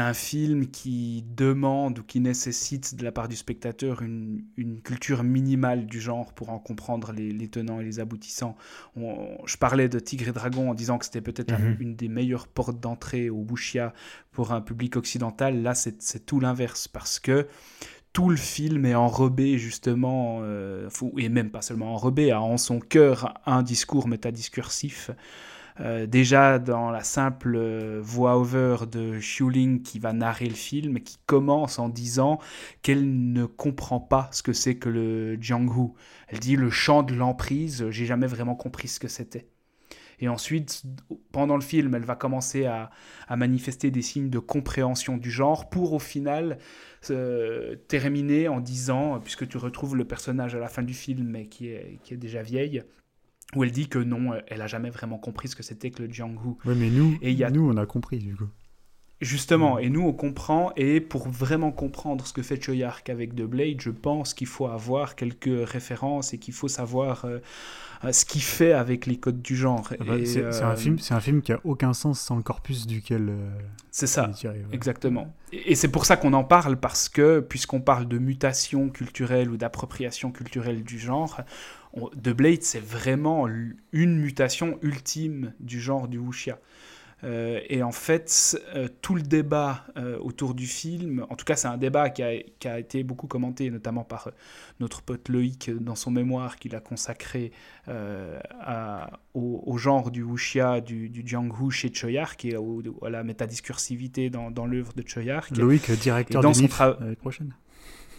[SPEAKER 5] un film qui demande ou qui nécessite de la part du spectateur une, une culture minimale du genre pour en comprendre les, les tenants et les aboutissants. On- je parlais de Tigre et Dragon en disant que c'était peut-être
[SPEAKER 4] Mhm.
[SPEAKER 5] une des meilleures portes d'entrée au Wuxia pour un public occidental. Là, c'est tout l'inverse parce que tout le film est enrobé justement, euh, et même pas seulement enrobé, a en son cœur un discours métadiscursif. Euh, déjà dans la simple euh, voix-over de Xiuling qui va narrer le film, qui commence en disant qu'elle ne comprend pas ce que c'est que le Jianghu. Elle dit le chant de l'emprise, j'ai jamais vraiment compris ce que c'était. Et ensuite, pendant le film, elle va commencer à, à manifester des signes de compréhension du genre pour au final euh, terminer en disant, puisque tu retrouves le personnage à la fin du film, mais qui est, qui est déjà vieille, où elle dit que non, elle a jamais vraiment compris ce que c'était que le Jianghu.
[SPEAKER 3] ouais, mais nous,
[SPEAKER 5] Et il y a-
[SPEAKER 3] nous, on a compris du coup.
[SPEAKER 5] Justement, et nous on comprend, et pour vraiment comprendre ce que fait Choyark avec The Blade, je pense qu'il faut avoir quelques références et qu'il faut savoir euh, euh, ce qu'il fait avec les codes du genre.
[SPEAKER 3] Ah bah, c'est c'est
[SPEAKER 5] euh,
[SPEAKER 3] un, film- c'est un film qui a aucun sens sans le corpus duquel euh,
[SPEAKER 5] C'est ça.
[SPEAKER 3] tiré, ouais.
[SPEAKER 5] Exactement. Et et c'est pour ça qu'on en parle, parce que, puisqu'on parle de mutation culturelle ou d'appropriation culturelle du genre, on- The Blade, c'est vraiment une mutation ultime du genre du wuxia. Euh, et en fait, euh, tout le débat euh, autour du film, en tout cas c'est un débat qui a, qui a été beaucoup commenté, notamment par notre pote Loïc dans son mémoire qu'il a consacré à- au, au genre du wuxia, du, du jianghu chez Choyark et au- à la métadiscursivité dans, dans l'œuvre de Choyark.
[SPEAKER 3] Loïc, directeur
[SPEAKER 5] Et dans
[SPEAKER 3] du
[SPEAKER 5] son
[SPEAKER 3] prochaine.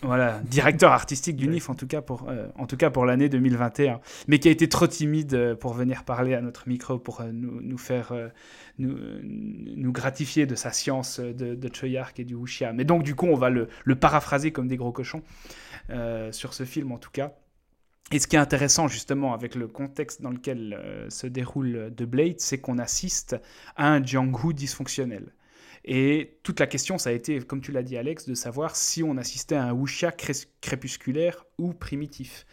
[SPEAKER 5] Voilà, directeur artistique du NIF en tout cas pour, euh, en tout cas pour l'année 2021, mais qui a été trop timide euh, pour venir parler à notre micro pour euh, nous, nous faire euh, nous, nous gratifier de sa science de, de Choyark et du wuxia. Mais donc du coup on va le, le paraphraser comme des gros cochons sur ce film en tout cas. Et ce qui est intéressant justement avec le contexte dans lequel euh, se déroule The Blade, c'est qu'on assiste à un Jianghu dysfonctionnel. Et toute la question, ça a été, comme tu l'as dit Alex, de savoir si on assistait à un wuxia cré- crépusculaire ou primitif.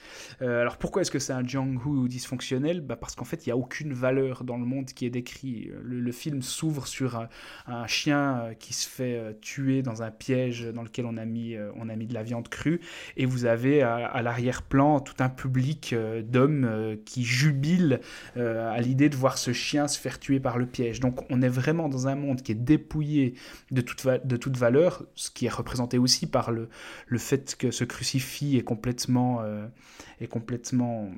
[SPEAKER 5] Euh, alors pourquoi est-ce que c'est un Jianghu dysfonctionnel? Bah Parce qu'en fait, il n'y a aucune valeur dans le monde qui est décrit. Le, film s'ouvre sur un, chien euh, qui se fait euh, tuer dans un piège dans lequel on a mis, on a mis de la viande crue. Et vous avez à, l'arrière-plan tout un public d'hommes qui jubilent euh, à l'idée de voir ce chien se faire tuer par le piège. Donc on est vraiment dans un monde qui est dépouillé de toute, de toute valeur, ce qui est représenté aussi par le, le fait que ce crucifix est complètement, euh, est complètement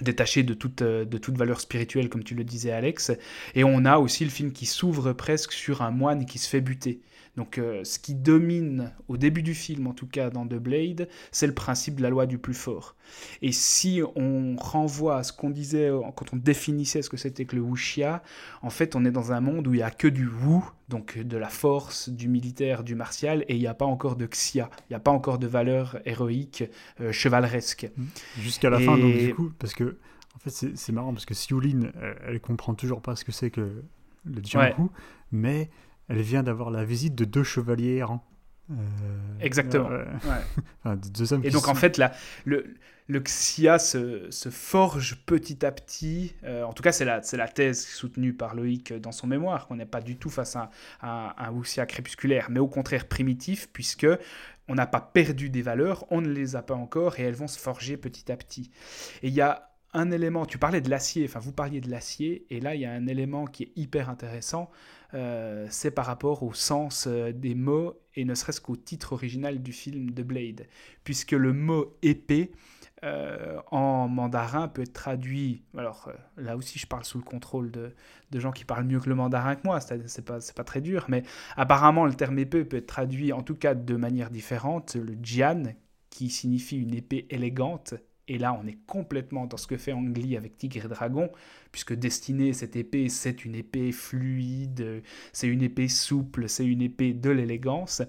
[SPEAKER 5] détaché de toute, euh, de toute valeur spirituelle, comme tu le disais Alex. Et on a aussi le film qui s'ouvre presque sur un moine qui se fait buter. Donc euh, ce qui domine au début du film, en tout cas dans The Blade, c'est le principe de la loi du plus fort. Et si on renvoie à ce qu'on disait euh, quand on définissait ce que c'était que le wuxia, en fait on est dans un monde où il n'y a que du wu, donc de la force, du militaire, du martial, et il n'y a pas encore de xia, il n'y a pas encore de valeur héroïque, euh, chevaleresque.
[SPEAKER 3] Jusqu'à la fin, donc du coup, parce que en fait c'est marrant parce que Sioline, elle, elle comprend toujours pas ce que c'est que le Jianghu, mais elle vient d'avoir la visite de deux chevaliers errants. Euh,
[SPEAKER 5] Exactement.
[SPEAKER 3] ouais,
[SPEAKER 5] Ouais.
[SPEAKER 3] enfin, de deux hommes
[SPEAKER 5] Et donc en fait, la, le, le xia se, se forge petit à petit. euh, en tout cas, c'est la, thèse soutenue par Loïc dans son mémoire, qu'on n'est pas du tout face à, à un wuxia crépusculaire, mais au contraire primitif, puisque on n'a pas perdu des valeurs, on ne les a pas encore, et elles vont se forger petit à petit. Et il y a un élément, tu parlais de l'acier, enfin vous parliez de l'acier, et là il y a un élément qui est hyper intéressant, euh, c'est par rapport au sens euh, des mots, et ne serait-ce qu'au titre original du film The Blade, puisque le mot épée euh, en mandarin peut être traduit, alors là aussi je parle sous le contrôle de, de gens qui parlent mieux que le mandarin que moi, c'est pas, pas très dur, mais apparemment le terme épée peut être traduit en tout cas de manière différente, le jian, qui signifie une épée élégante, et là, on est complètement dans ce que fait Ang Lee avec Tigre et Dragon, puisque destiné, cette épée, c'est une épée fluide, c'est une épée souple, c'est une épée de l'élégance.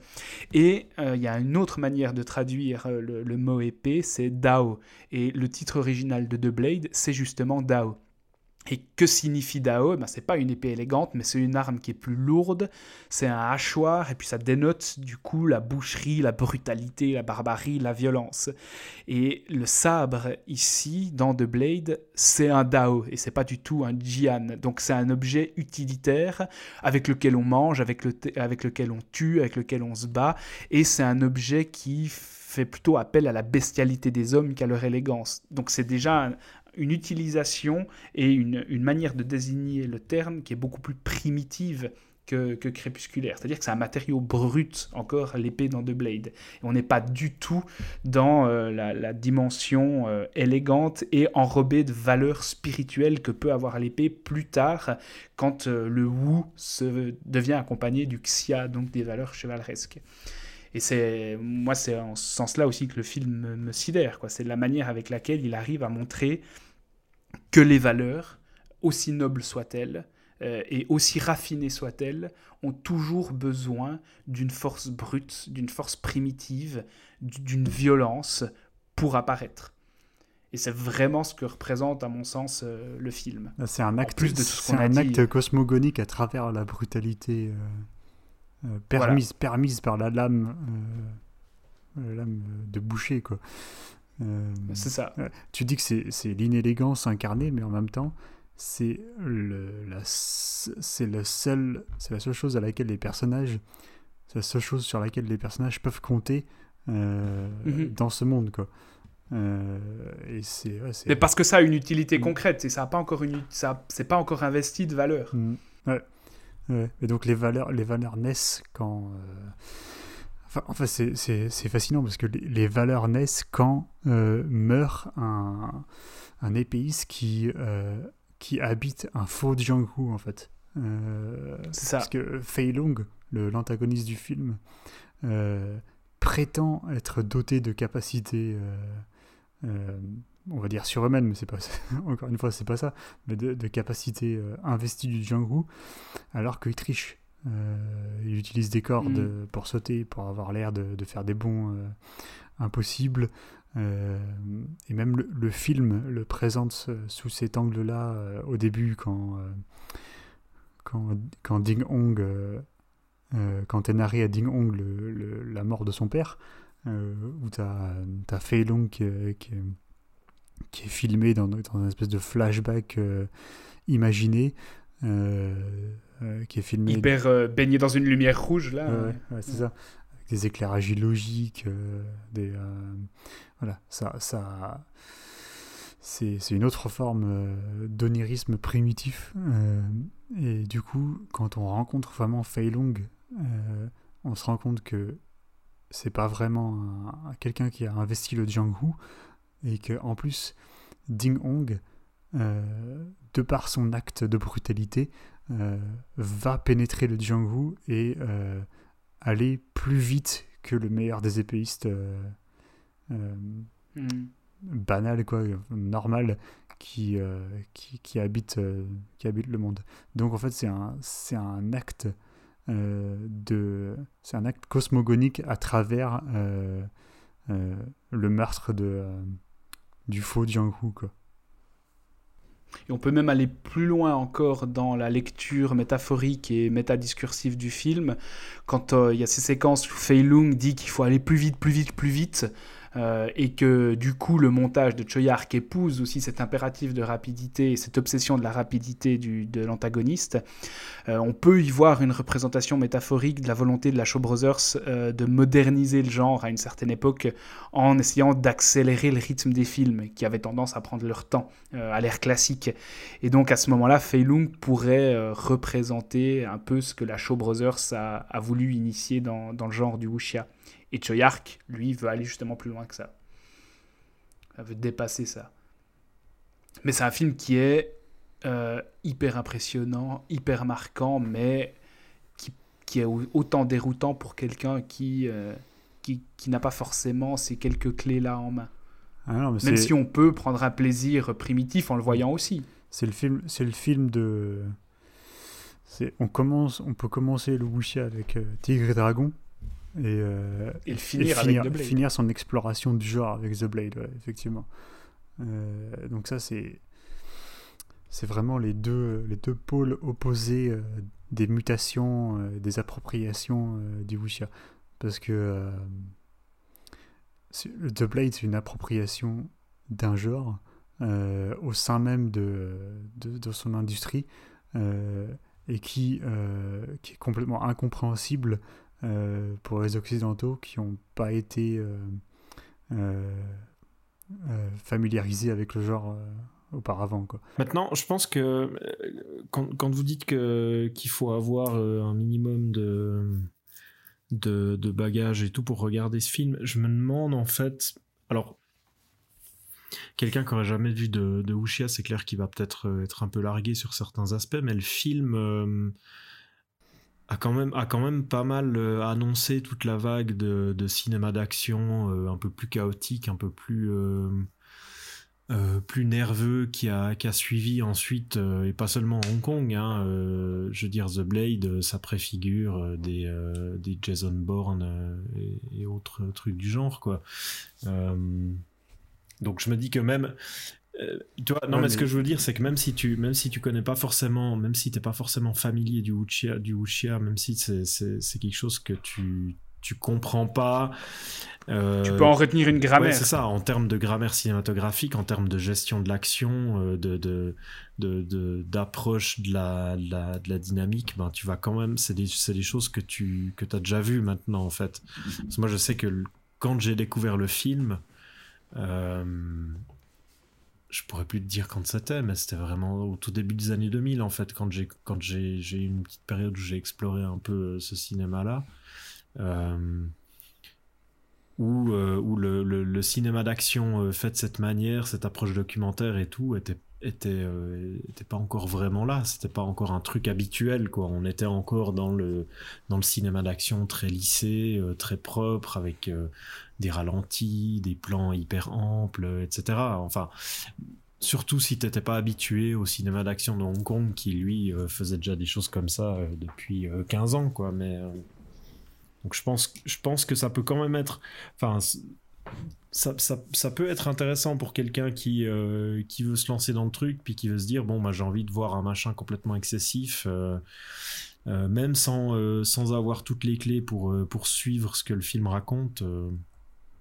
[SPEAKER 5] Et euh, il y a une autre manière de traduire euh, le mot épée, c'est Dao. Et le titre original de The Blade, c'est justement Dao. Et que signifie Dao? Ben, C'est pas une épée élégante, mais c'est une arme qui est plus lourde, c'est un hachoir, et puis ça dénote du coup la boucherie, la brutalité, la barbarie, la violence. Et le sabre ici, dans The Blade, c'est un Dao, et c'est pas du tout un Jian. Donc c'est un objet utilitaire avec lequel on mange, avec, le avec lequel on tue, avec lequel on se bat, et c'est un objet qui fait plutôt appel à la bestialité des hommes qu'à leur élégance. Donc c'est déjà un, une utilisation et une, une, manière de désigner le terme qui est beaucoup plus primitive que, que crépusculaire. C'est-à-dire que c'est un matériau brut, encore l'épée dans The Blade. On n'est pas du tout dans euh, la, dimension euh, élégante et enrobée de valeurs spirituelles que peut avoir l'épée plus tard, quand euh, le Wu se, devient accompagné du Xia, donc des valeurs chevaleresques. Et c'est moi, c'est en ce sens-là aussi que le film me, me sidère. C'est la manière avec laquelle il arrive à montrer que les valeurs, aussi nobles soient-elles, euh, et aussi raffinées soient-elles, ont toujours besoin d'une force brute, d'une force primitive, d'une violence pour apparaître. Et c'est vraiment ce que représente, à mon sens, euh, le film.
[SPEAKER 3] C'est un acte,
[SPEAKER 5] plus de tout ce
[SPEAKER 3] c'est un acte cosmogonique à travers la brutalité. Euh... euh, permise, permise par la lame, euh, la lame de boucher, quoi. Euh,
[SPEAKER 5] C'est ça.
[SPEAKER 3] Tu dis que c'est l'inélégance incarnée, mais en même temps, c'est la, c'est le seul, c'est la seule chose à laquelle les personnages, c'est la seule chose sur laquelle les personnages peuvent compter euh,
[SPEAKER 5] Mhm.
[SPEAKER 3] dans ce monde, quoi. Euh, et c'est, ouais,
[SPEAKER 5] Mais parce que ça a une utilité
[SPEAKER 3] Mm.
[SPEAKER 5] concrète et ça a pas encore une, ça, c'est pas encore investi de valeur.
[SPEAKER 3] Mm. Ouais. Ouais. Et donc les valeurs, les valeurs naissent quand. euh, Enfin, enfin, c'est, c'est- c'est fascinant parce que les, les valeurs naissent quand euh, meurt un, un épéiste qui, euh, qui habite un faux Jianghu en fait.
[SPEAKER 5] C'est ça.
[SPEAKER 3] Parce que Fei Long, le- l'antagoniste du film, prétend être doté de capacités, on va dire surhumaines, mais c'est pas encore une fois c'est pas ça, mais de, de capacités euh, investies du Jianghu, alors qu'il triche. Euh, il utilise des cordes
[SPEAKER 5] Mm.
[SPEAKER 3] pour sauter, pour avoir l'air de, de faire des bonds euh, impossibles. Euh, et même le, le film le présente sous cet angle-là au début quand, quand, quand Ding Hong, quand t'es narré à Ding Hong le- le- la mort de son père, où t'as as Fei Long qui, qui est, qui est filmé dans, dans une espèce de flashback euh, imaginé, euh, euh, qui est filmé
[SPEAKER 5] Hyper baigné dans une lumière rouge là.
[SPEAKER 3] Ouais, ouais, ouais, c'est ça. Avec des éclairages illogiques, euh, des, euh, voilà, ça, ça, c'est, une autre forme euh, d'onirisme primitif. et du coup, quand on rencontre vraiment Fei Long, on se rend compte que c'est pas vraiment un- quelqu'un qui a investi le Jianghu et que en plus, Ding Hong, euh, de par son acte de brutalité, euh, va pénétrer le Jianghu et euh, aller plus vite que le meilleur des épéistes euh, euh,
[SPEAKER 5] Mm.
[SPEAKER 3] banal, quoi, normal, qui, qui, qui, habite, qui habite le monde. Donc en fait, c'est un, c'est un acte de, c'est un acte cosmogonique à travers le meurtre de, du faux Jianghu.
[SPEAKER 5] Et on peut même aller plus loin encore dans la lecture métaphorique et métadiscursive du film, quand euh, il y a ces séquences où Fei Lung dit qu'il faut aller plus vite, plus vite, plus vite, euh, et que du coup le montage de Choyark épouse aussi cet impératif de rapidité et cette obsession de la rapidité de l'antagoniste, euh, on peut y voir une représentation métaphorique de la volonté de la Shaw Brothers euh, de moderniser le genre à une certaine époque en essayant d'accélérer le rythme des films qui avaient tendance à prendre leur temps à l'ère classique. Et donc à ce moment-là, Fei Lung pourrait représenter un peu ce que la Shaw Brothers a, a voulu initier dans, dans le genre du wuxia. Et Choyark, lui, veut aller justement plus loin que ça. Elle veut dépasser ça. Mais c'est un film qui est euh, hyper impressionnant, hyper marquant, mais qui, qui est au- autant déroutant pour quelqu'un qui, euh, qui, qui n'a pas forcément ces quelques clés-là en main.
[SPEAKER 3] Ah non,
[SPEAKER 5] Même si on peut prendre un plaisir primitif en le voyant aussi.
[SPEAKER 3] C'est le film, c'est le film de. On commence, on peut commencer le wuxia avec euh, Tigre et Dragon et, euh,
[SPEAKER 5] Et le finir avec
[SPEAKER 3] finir,
[SPEAKER 5] The Blade.
[SPEAKER 3] finir son exploration du genre avec The Blade, ouais, effectivement. Euh, donc ça c'est, c'est vraiment les deux, les deux pôles opposés euh, des mutations, des appropriations du wuxia, parce que The Blade c'est une appropriation d'un genre au sein même de, de, de son industrie et qui, qui est complètement incompréhensible euh, pour les Occidentaux qui n'ont pas été euh, euh, familiarisés avec le genre auparavant. Quoi.
[SPEAKER 4] Maintenant, je pense que quand, vous dites qu'il faut avoir un minimum de, de de bagages et tout pour regarder ce film, je me demande en fait. Alors, quelqu'un qui aurait jamais vu de, de Wuxia, c'est clair qu'il va peut-être être un peu largué sur certains aspects, mais le film a quand même a quand même pas mal euh, annoncé toute la vague de, cinéma d'action euh, un peu plus chaotique, un peu plus euh, plus nerveux qui a, qui a suivi ensuite, et pas seulement Hong Kong, hein, je veux dire The Blade, ça préfigure des, des Jason Bourne et, et autres trucs du genre, quoi. Donc je me dis que même, Euh, tu vois, non,
[SPEAKER 3] Ouais,
[SPEAKER 4] mais, ce que je veux dire, c'est que même si tu, même si tu connais pas forcément, même si t'es pas forcément familier du wuxia, du wuxia, même si c'est, quelque chose que tu, tu comprends pas. euh,
[SPEAKER 5] Tu peux en retenir une
[SPEAKER 4] Ouais,
[SPEAKER 5] grammaire.
[SPEAKER 4] c'est ça, en termes de grammaire cinématographique, en termes de gestion de l'action, euh, de, de, de, de- d'approche de la, de, la, de la dynamique, ben, tu vas quand même, c'est des, des choses que tu que as déjà vues maintenant, en fait. Parce que moi, je sais que quand j'ai découvert le film, euh, je pourrais plus te dire quand c'était, mais c'était vraiment au tout début des années 2000, en fait, quand j'ai, quand j'ai, j'ai eu une petite période où j'ai exploré un peu ce cinéma-là. Euh, où, euh, où le, le- cinéma d'action euh, fait de cette manière, cette approche documentaire et tout, était, était, euh, était pas encore vraiment là. C'était pas encore un truc habituel, quoi. On était encore dans le, dans le cinéma d'action très lissé, euh, très propre, avec euh, des ralentis, des plans hyper amples, euh, etc. Enfin, surtout si t'étais pas habitué au cinéma d'action de Hong Kong, qui lui euh, faisait déjà des choses comme ça euh, depuis euh, 15 ans, quoi. Mais euh, donc je pense, je pense que ça peut quand même être, enfin, ça, peut être intéressant pour quelqu'un qui, euh, qui veut se lancer dans le truc, puis qui veut se dire, bon, bah, j'ai envie de voir un machin complètement excessif, euh, euh, même sans, euh, sans avoir toutes les clés pour, euh, pour suivre ce que le film raconte.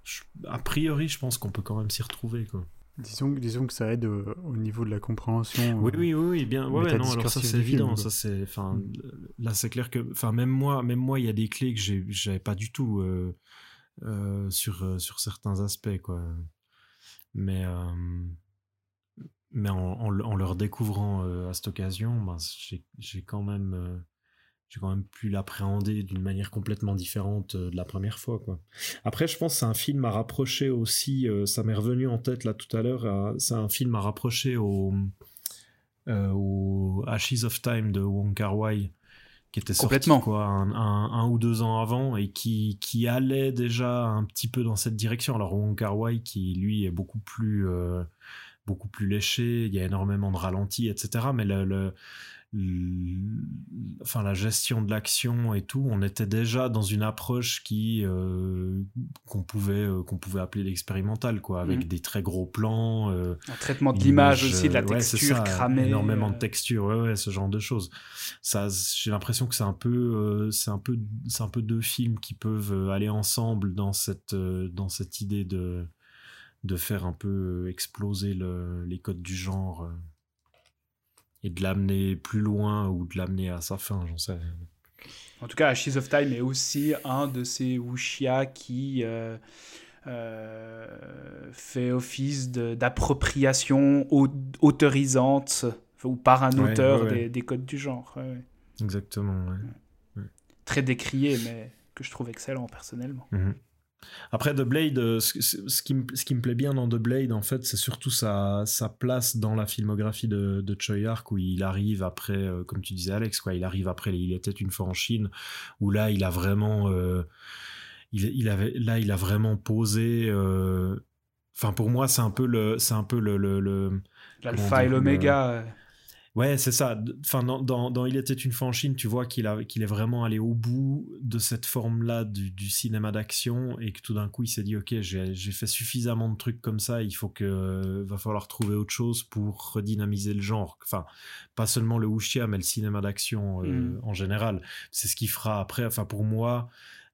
[SPEAKER 4] Je- a priori, je pense qu'on peut quand même s'y retrouver, quoi.
[SPEAKER 3] Disons, disons que ça aide euh, au niveau de la compréhension.
[SPEAKER 4] Oui,
[SPEAKER 3] euh,
[SPEAKER 4] oui, oui, oui, bien. Ouais, ouais, non, alors ça c'est
[SPEAKER 3] film,
[SPEAKER 4] évident. Ça c'est, enfin,
[SPEAKER 3] Mm.
[SPEAKER 4] là c'est clair que, enfin, même moi, même moi, il y a des clés que j'ai, j'avais pas du tout euh, sur sur certains aspects, quoi. Mais mais en, en le- en leur découvrant à cette occasion, ben, j'ai j'ai quand même j'ai quand même pu l'appréhender d'une manière complètement différente euh, de la première fois, quoi. Après, je pense que c'est un film à rapprocher aussi. euh, ça m'est revenu en tête là tout à l'heure. euh, c'est un film à rapprocher au euh, au Ashes of Time de Wong Kar Wai qui était sorti quoi un, un- un ou deux ans avant et qui qui allait déjà un petit peu dans cette direction. Alors Wong Kar Wai qui lui est beaucoup plus euh, beaucoup plus léché, il y a énormément de ralentis, etc. Mais le- le- enfin la gestion de l'action et tout, on était déjà dans une approche qui euh, qu'on pouvait euh, qu'on pouvait appeler l'expérimental quoi, avec
[SPEAKER 5] Mhm.
[SPEAKER 4] des très gros plans. euh,
[SPEAKER 5] Un traitement de l'image
[SPEAKER 4] image,
[SPEAKER 5] aussi, de la
[SPEAKER 4] ouais,
[SPEAKER 5] texture
[SPEAKER 4] ça,
[SPEAKER 5] cramée.
[SPEAKER 4] énormément de texture, ouais, ouais, ce genre de choses. Ça, j'ai l'impression que c'est un peu, c'est un peu, c'est un peu deux films qui peuvent aller ensemble dans cette, dans cette idée de, de faire un peu exploser le- les codes du genre et de l'amener plus loin ou de l'amener à sa fin, j'en sais. rien.
[SPEAKER 5] En tout cas, Ashes of Time est aussi un de ces wuxia qui euh, euh, fait office d'appropriation au- autorisante ou par un
[SPEAKER 4] Ouais,
[SPEAKER 5] auteur
[SPEAKER 4] ouais, ouais.
[SPEAKER 5] Des, des codes du genre.
[SPEAKER 4] Exactement.
[SPEAKER 5] Très décrié, mais que je trouve excellent personnellement.
[SPEAKER 4] Mhm. Après, The Blade, euh, ce, qui me, ce qui me plaît bien dans The Blade, en fait, c'est surtout sa, sa place dans la filmographie de, de Choi Ark, où il arrive après, euh, comme tu disais Alex, quoi, il arrive après Il était une fois en Chine, où là, il a vraiment, euh, il, il avait, là, il a vraiment posé. euh, Enfin, pour moi, c'est un peu le, c'est un peu le,
[SPEAKER 5] L'alpha et l'oméga.
[SPEAKER 4] Ouais, c'est ça. Enfin, dans, dans, dans Il était une fois en Chine, tu vois qu'il a, qu'il est vraiment allé au bout de cette forme-là du, du cinéma d'action et que tout d'un coup, il s'est dit, OK, j'ai fait suffisamment de trucs comme ça, il faut que, euh, va falloir trouver autre chose pour redynamiser le genre. Enfin, pas seulement le wuxia, mais le cinéma d'action euh,
[SPEAKER 5] Mm.
[SPEAKER 4] en général. C'est ce qui fera après, enfin, pour moi,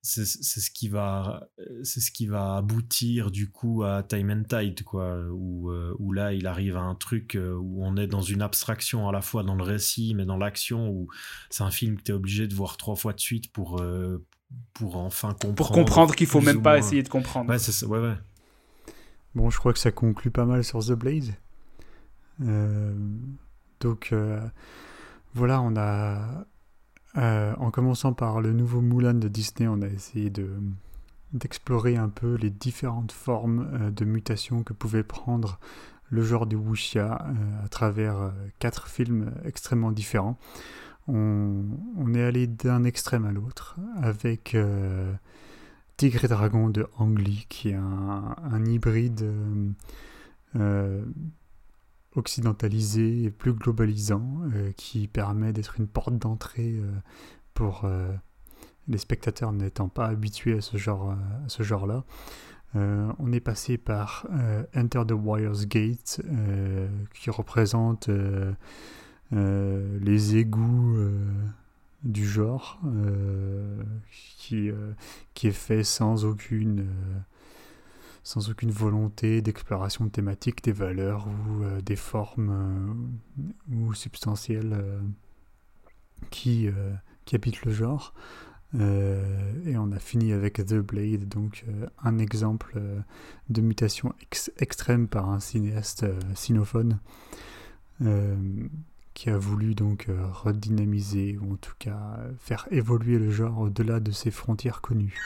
[SPEAKER 4] c'est ce qui va c'est ce qui va aboutir du coup à Time and Tide quoi où, euh, où là il arrive à un truc euh, où on est dans une abstraction à la fois dans le récit mais dans l'action où c'est un film que tu es obligé de voir trois fois de suite pour euh, pour enfin comprendre
[SPEAKER 5] Pour comprendre qu'il faut même pas essayer de comprendre.
[SPEAKER 4] ouais c'est ça ouais ouais
[SPEAKER 3] Bon, je crois que ça conclut pas mal sur The Blade. Euh, donc, euh, voilà, on a. euh, en commençant par le nouveau Mulan de Disney, on a essayé de d'explorer un peu les différentes formes euh, de mutation que pouvait prendre le genre du wuxia euh, à travers quatre films extrêmement différents. On, est allé d'un extrême à l'autre avec Tigre et Dragon de Ang Lee, qui est un, hybride occidentalisé et plus globalisant, euh, qui permet d'être une porte d'entrée euh, pour euh, les spectateurs n'étant pas habitués à ce genre, à ce genre-là. Euh, on est passé par Enter the Wire's Gate, qui représente les égouts du genre, qui, qui est fait sans aucune, sans aucune volonté d'exploration thématique des valeurs ou euh, des formes euh, ou substantielles euh, qui, habitent le genre. Et on a fini avec The Blade, donc un exemple de mutation ex- extrême par un cinéaste sinophone qui a voulu donc redynamiser ou en tout cas faire évoluer le genre au-delà de ses frontières connues.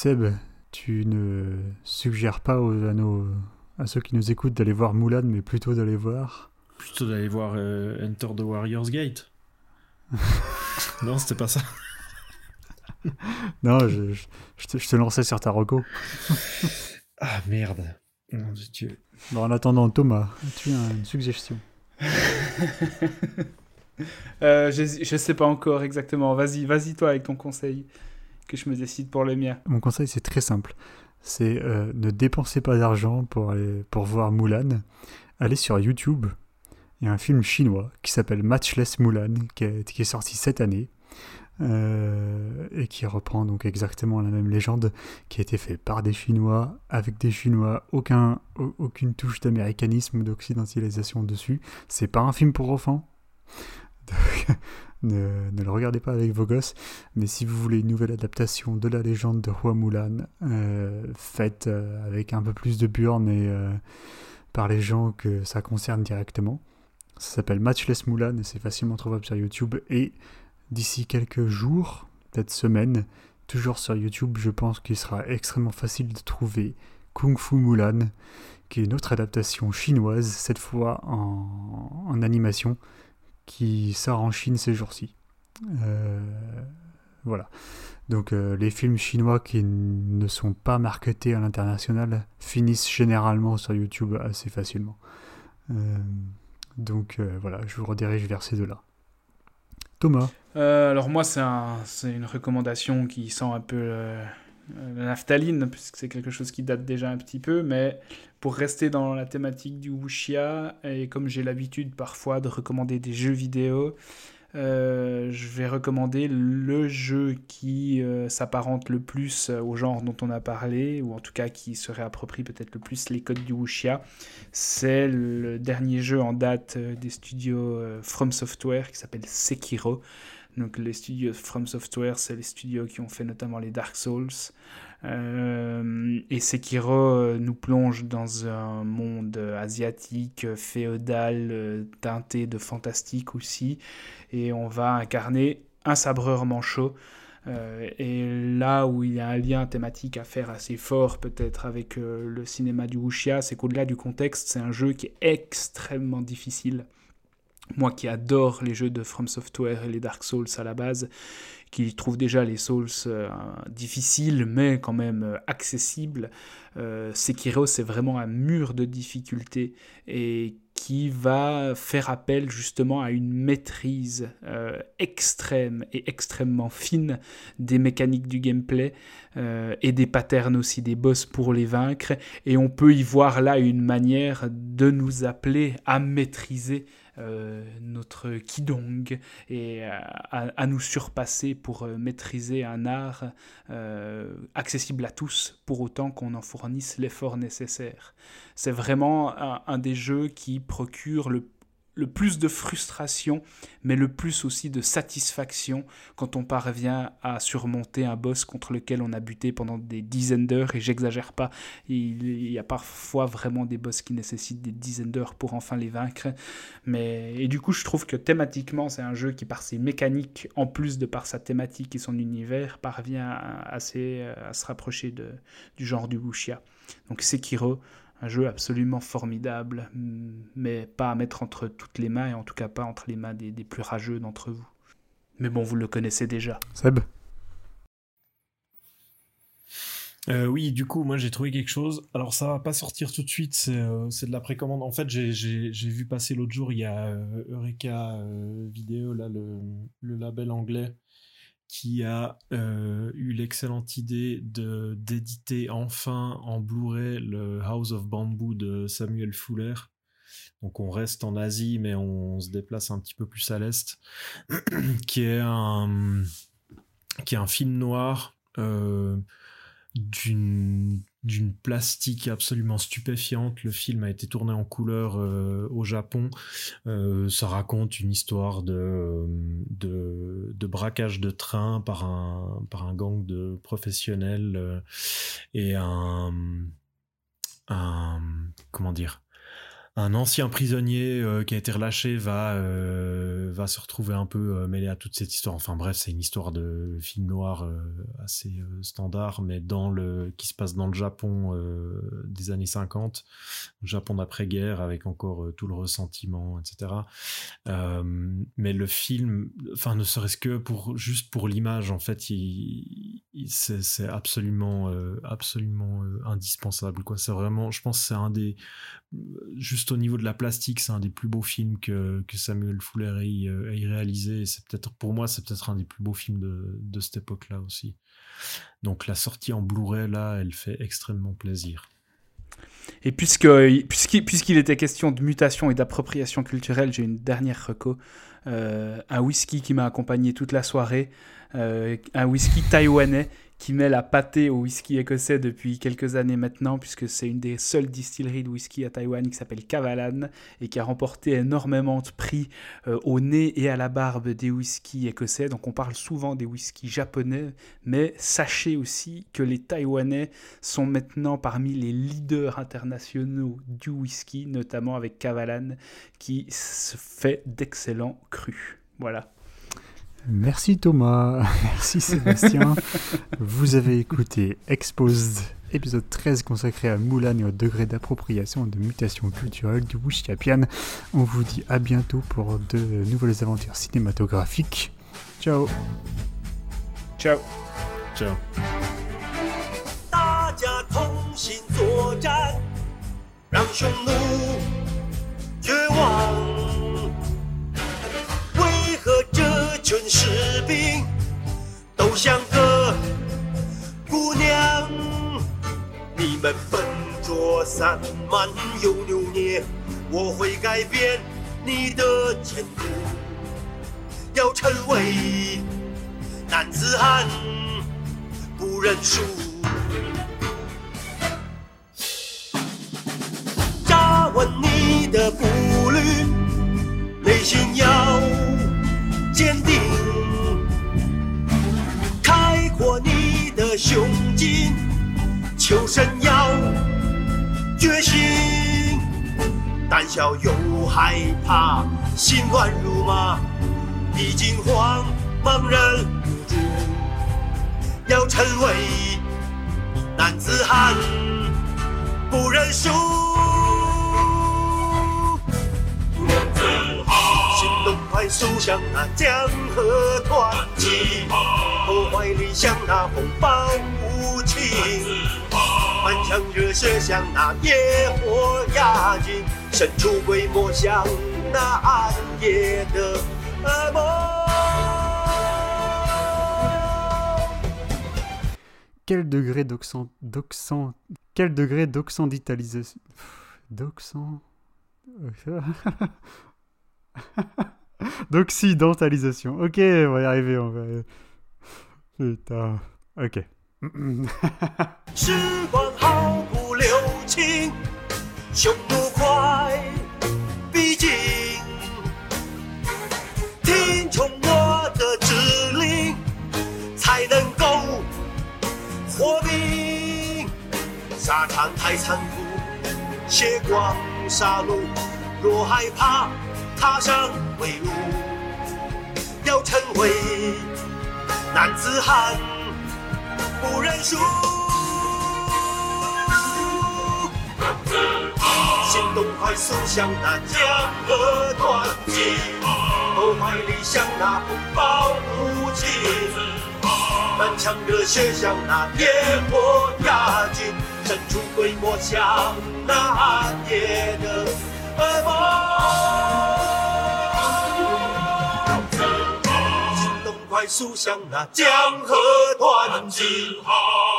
[SPEAKER 3] Seb, tu ne suggères pas aux, à, nos- à ceux qui nous écoutent d'aller voir Moulin, mais plutôt d'aller voir
[SPEAKER 4] Plutôt d'aller voir euh, Enter the Warrior's Gate. non, c'était pas ça.
[SPEAKER 3] Non, je, je- je te, je te lançais sur ta reco.
[SPEAKER 4] Ah merde. Mon Dieu.
[SPEAKER 3] Bon, en attendant, Thomas, tu as une suggestion?
[SPEAKER 5] Euh, je, je sais pas encore exactement. Vas-y, vas-y toi avec ton conseil, que je me décide pour le mien.
[SPEAKER 3] Mon conseil, c'est très simple. C'est euh, ne dépensez pas d'argent pour, aller- pour voir Mulan. Allez sur YouTube. Il y a un film chinois qui s'appelle Matchless Mulan, qui est, sorti cette année. euh, et qui reprend donc exactement la même légende qui a été fait par des Chinois, avec des Chinois, aucun, au- aucune touche d'américanisme ou d'occidentalisation dessus. C'est pas un film pour enfants. ne, le regardez pas avec vos gosses. Mais si vous voulez une nouvelle adaptation de la légende de Hua Mulan, euh, faite euh, avec un peu plus de burn et euh, par les gens que ça concerne directement, ça s'appelle Matchless Mulan et c'est facilement trouvable sur YouTube. Et d'ici quelques jours, peut-être semaines, toujours sur YouTube, je pense qu'il sera extrêmement facile de trouver Kung Fu Mulan, qui est une autre adaptation chinoise, cette fois en animation, qui sort en Chine ces jours-ci. Euh, voilà. Donc euh, les films chinois qui ne sont pas marketés à l'international finissent généralement sur YouTube assez facilement. Euh, donc voilà, je vous redirige vers ces deux-là. Thomas,
[SPEAKER 5] alors moi, c'est un, une recommandation qui sent un peu la naphtaline, puisque c'est quelque chose qui date déjà un petit peu, mais pour rester dans la thématique du wuxia, et comme j'ai l'habitude parfois de recommander des jeux vidéo, euh, je vais recommander le jeu qui euh, s'apparente le plus au genre dont on a parlé, ou en tout cas qui se réapproprie peut-être le plus les codes du wuxia. C'est le dernier jeu en date euh, des studios euh, From Software qui s'appelle Sekiro. Donc les studios From Software, c'est les studios qui ont fait notamment les Dark Souls. Euh, et Sekiro euh, nous plonge dans un monde euh, asiatique, féodal, teinté de fantastique aussi. Et on va incarner un sabreur manchot. Et là où il y a un lien thématique à faire assez fort peut-être avec le cinéma du wuxia, c'est qu'au-delà du contexte, c'est un jeu qui est extrêmement difficile. Moi qui adore les jeux de From Software et les Dark Souls à la base, qui trouve déjà les Souls euh, difficiles mais quand même euh, accessibles, euh, Sekiro c'est vraiment un mur de difficulté et qui va faire appel justement à une maîtrise extrême et extrêmement fine des mécaniques du gameplay et des patterns aussi des boss pour les vaincre. Et on peut y voir là une manière de nous appeler à maîtriser notre kidong et à, à- nous surpasser pour euh, maîtriser un art euh, accessible à tous pour autant qu'on en fournisse l'effort nécessaire. C'est vraiment un, un des jeux qui procure le le plus de frustration, mais le plus aussi de satisfaction quand on parvient à surmonter un boss contre lequel on a buté pendant des dizaines d'heures, et j'exagère pas, il, y a parfois vraiment des boss qui nécessitent des dizaines d'heures pour enfin les vaincre, mais et du coup je trouve que thématiquement c'est un jeu qui par ses mécaniques, en plus de par sa thématique et son univers, parvient assez, à se rapprocher de, du genre du wuxia. Donc Sekiro, Un jeu absolument formidable, mais pas à mettre entre toutes les mains, et en tout cas pas entre les mains des, des plus rageux d'entre vous. Mais bon, vous le connaissez déjà.
[SPEAKER 3] Seb
[SPEAKER 4] Euh, oui, du coup, moi j'ai trouvé quelque chose. Alors ça va pas sortir tout de suite, c'est euh, de la précommande. En fait, j'ai- vu passer l'autre jour, il y a euh, Eureka euh, Vidéo, là, le, le label anglais, qui a euh, eu l'excellente idée de d'éditer enfin en Blu-ray le House of Bamboo de Samuel Fuller. Donc on reste en Asie, mais on se déplace un petit peu plus à l'est, qui est un qui est un film noir. euh, d'une plastique absolument stupéfiante. Le film a été tourné en couleur euh, au Japon. Euh, ça raconte une histoire de, de, braquage de train par un, gang de professionnels euh, et un comment dire un ancien prisonnier euh, qui a été relâché va euh, va se retrouver un peu euh, mêlé à toute cette histoire. Enfin bref, c'est une histoire de film noir assez standard, mais dans le qui se passe dans le Japon des années 50, le Japon d'après-guerre, avec encore tout le ressentiment, etc. Mais le film, enfin ne serait-ce que pour juste pour l'image, en fait, il- c'est absolument euh, absolument euh, indispensable. Quoi, c'est vraiment, je pense, c'est un des juste au niveau de la plastique, c'est un des plus beaux films que, Samuel Fuller ait, euh, ait réalisé. C'est peut-être, pour moi, c'est peut-être un des plus beaux films de, cette époque-là aussi. Donc la sortie en Blu-ray, là, elle fait extrêmement plaisir.
[SPEAKER 5] Et puisque, puisqu'il, était question de mutation et d'appropriation culturelle, j'ai une dernière reco. Un whisky qui m'a accompagné toute la soirée. Euh, un whisky taïwanais qui met la pâtée au whisky écossais depuis quelques années maintenant, puisque c'est une des seules distilleries de whisky à Taïwan qui s'appelle Kavalan et qui a remporté énormément de prix euh, au nez et à la barbe des whiskies écossais. Donc on parle souvent des whiskies japonais, mais sachez aussi que les Taïwanais sont maintenant parmi les leaders internationaux du whisky, notamment avec Kavalan, qui se fait d'excellents crus. Voilà.
[SPEAKER 3] Merci Thomas, merci Sébastien. Vous avez écouté Exposed, épisode 13 consacré à Mulan et au degré d'appropriation et de mutation culturelle du Wuxia-pian. On vous dit à bientôt pour de nouvelles aventures cinématographiques. Ciao
[SPEAKER 5] ，Ciao。
[SPEAKER 4] Ciao.
[SPEAKER 7] 大家同心作战，让匈奴绝望。 全士兵都像个姑娘？你们笨拙散漫又扭捏，我会改变你的前途。要成为男子汉，不认输。扎稳你的步履，内心要坚定，开阔你的胸襟，求生要决心，胆小又害怕，心乱如麻，已经慌忙忍不住，要成为男子汉。不认输。行动快速像那江河湍急，破坏力像那风暴无情，满腔热血像那野火压境，神出鬼没像那暗夜的噩梦。
[SPEAKER 3] Quel degré d'occent... d'occent... Quel degré d'occidentalisation... D'occent... D'occidentalisation. Ok, on va y arriver, on va... Putain... Ok.
[SPEAKER 7] 踏上归路，要成为男子汉，不认输，行动快速，像那江河湍急，澎湃理像那风暴无情，满腔热血像那野火压进，伸出鬼没像那野的。恶魔。心动快速像那江河湍急，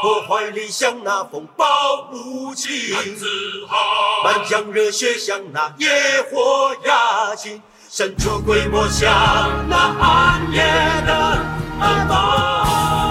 [SPEAKER 7] 我怀里像那风暴无情，满腔热血像那野火压境，神出鬼没像那暗夜的恶魔。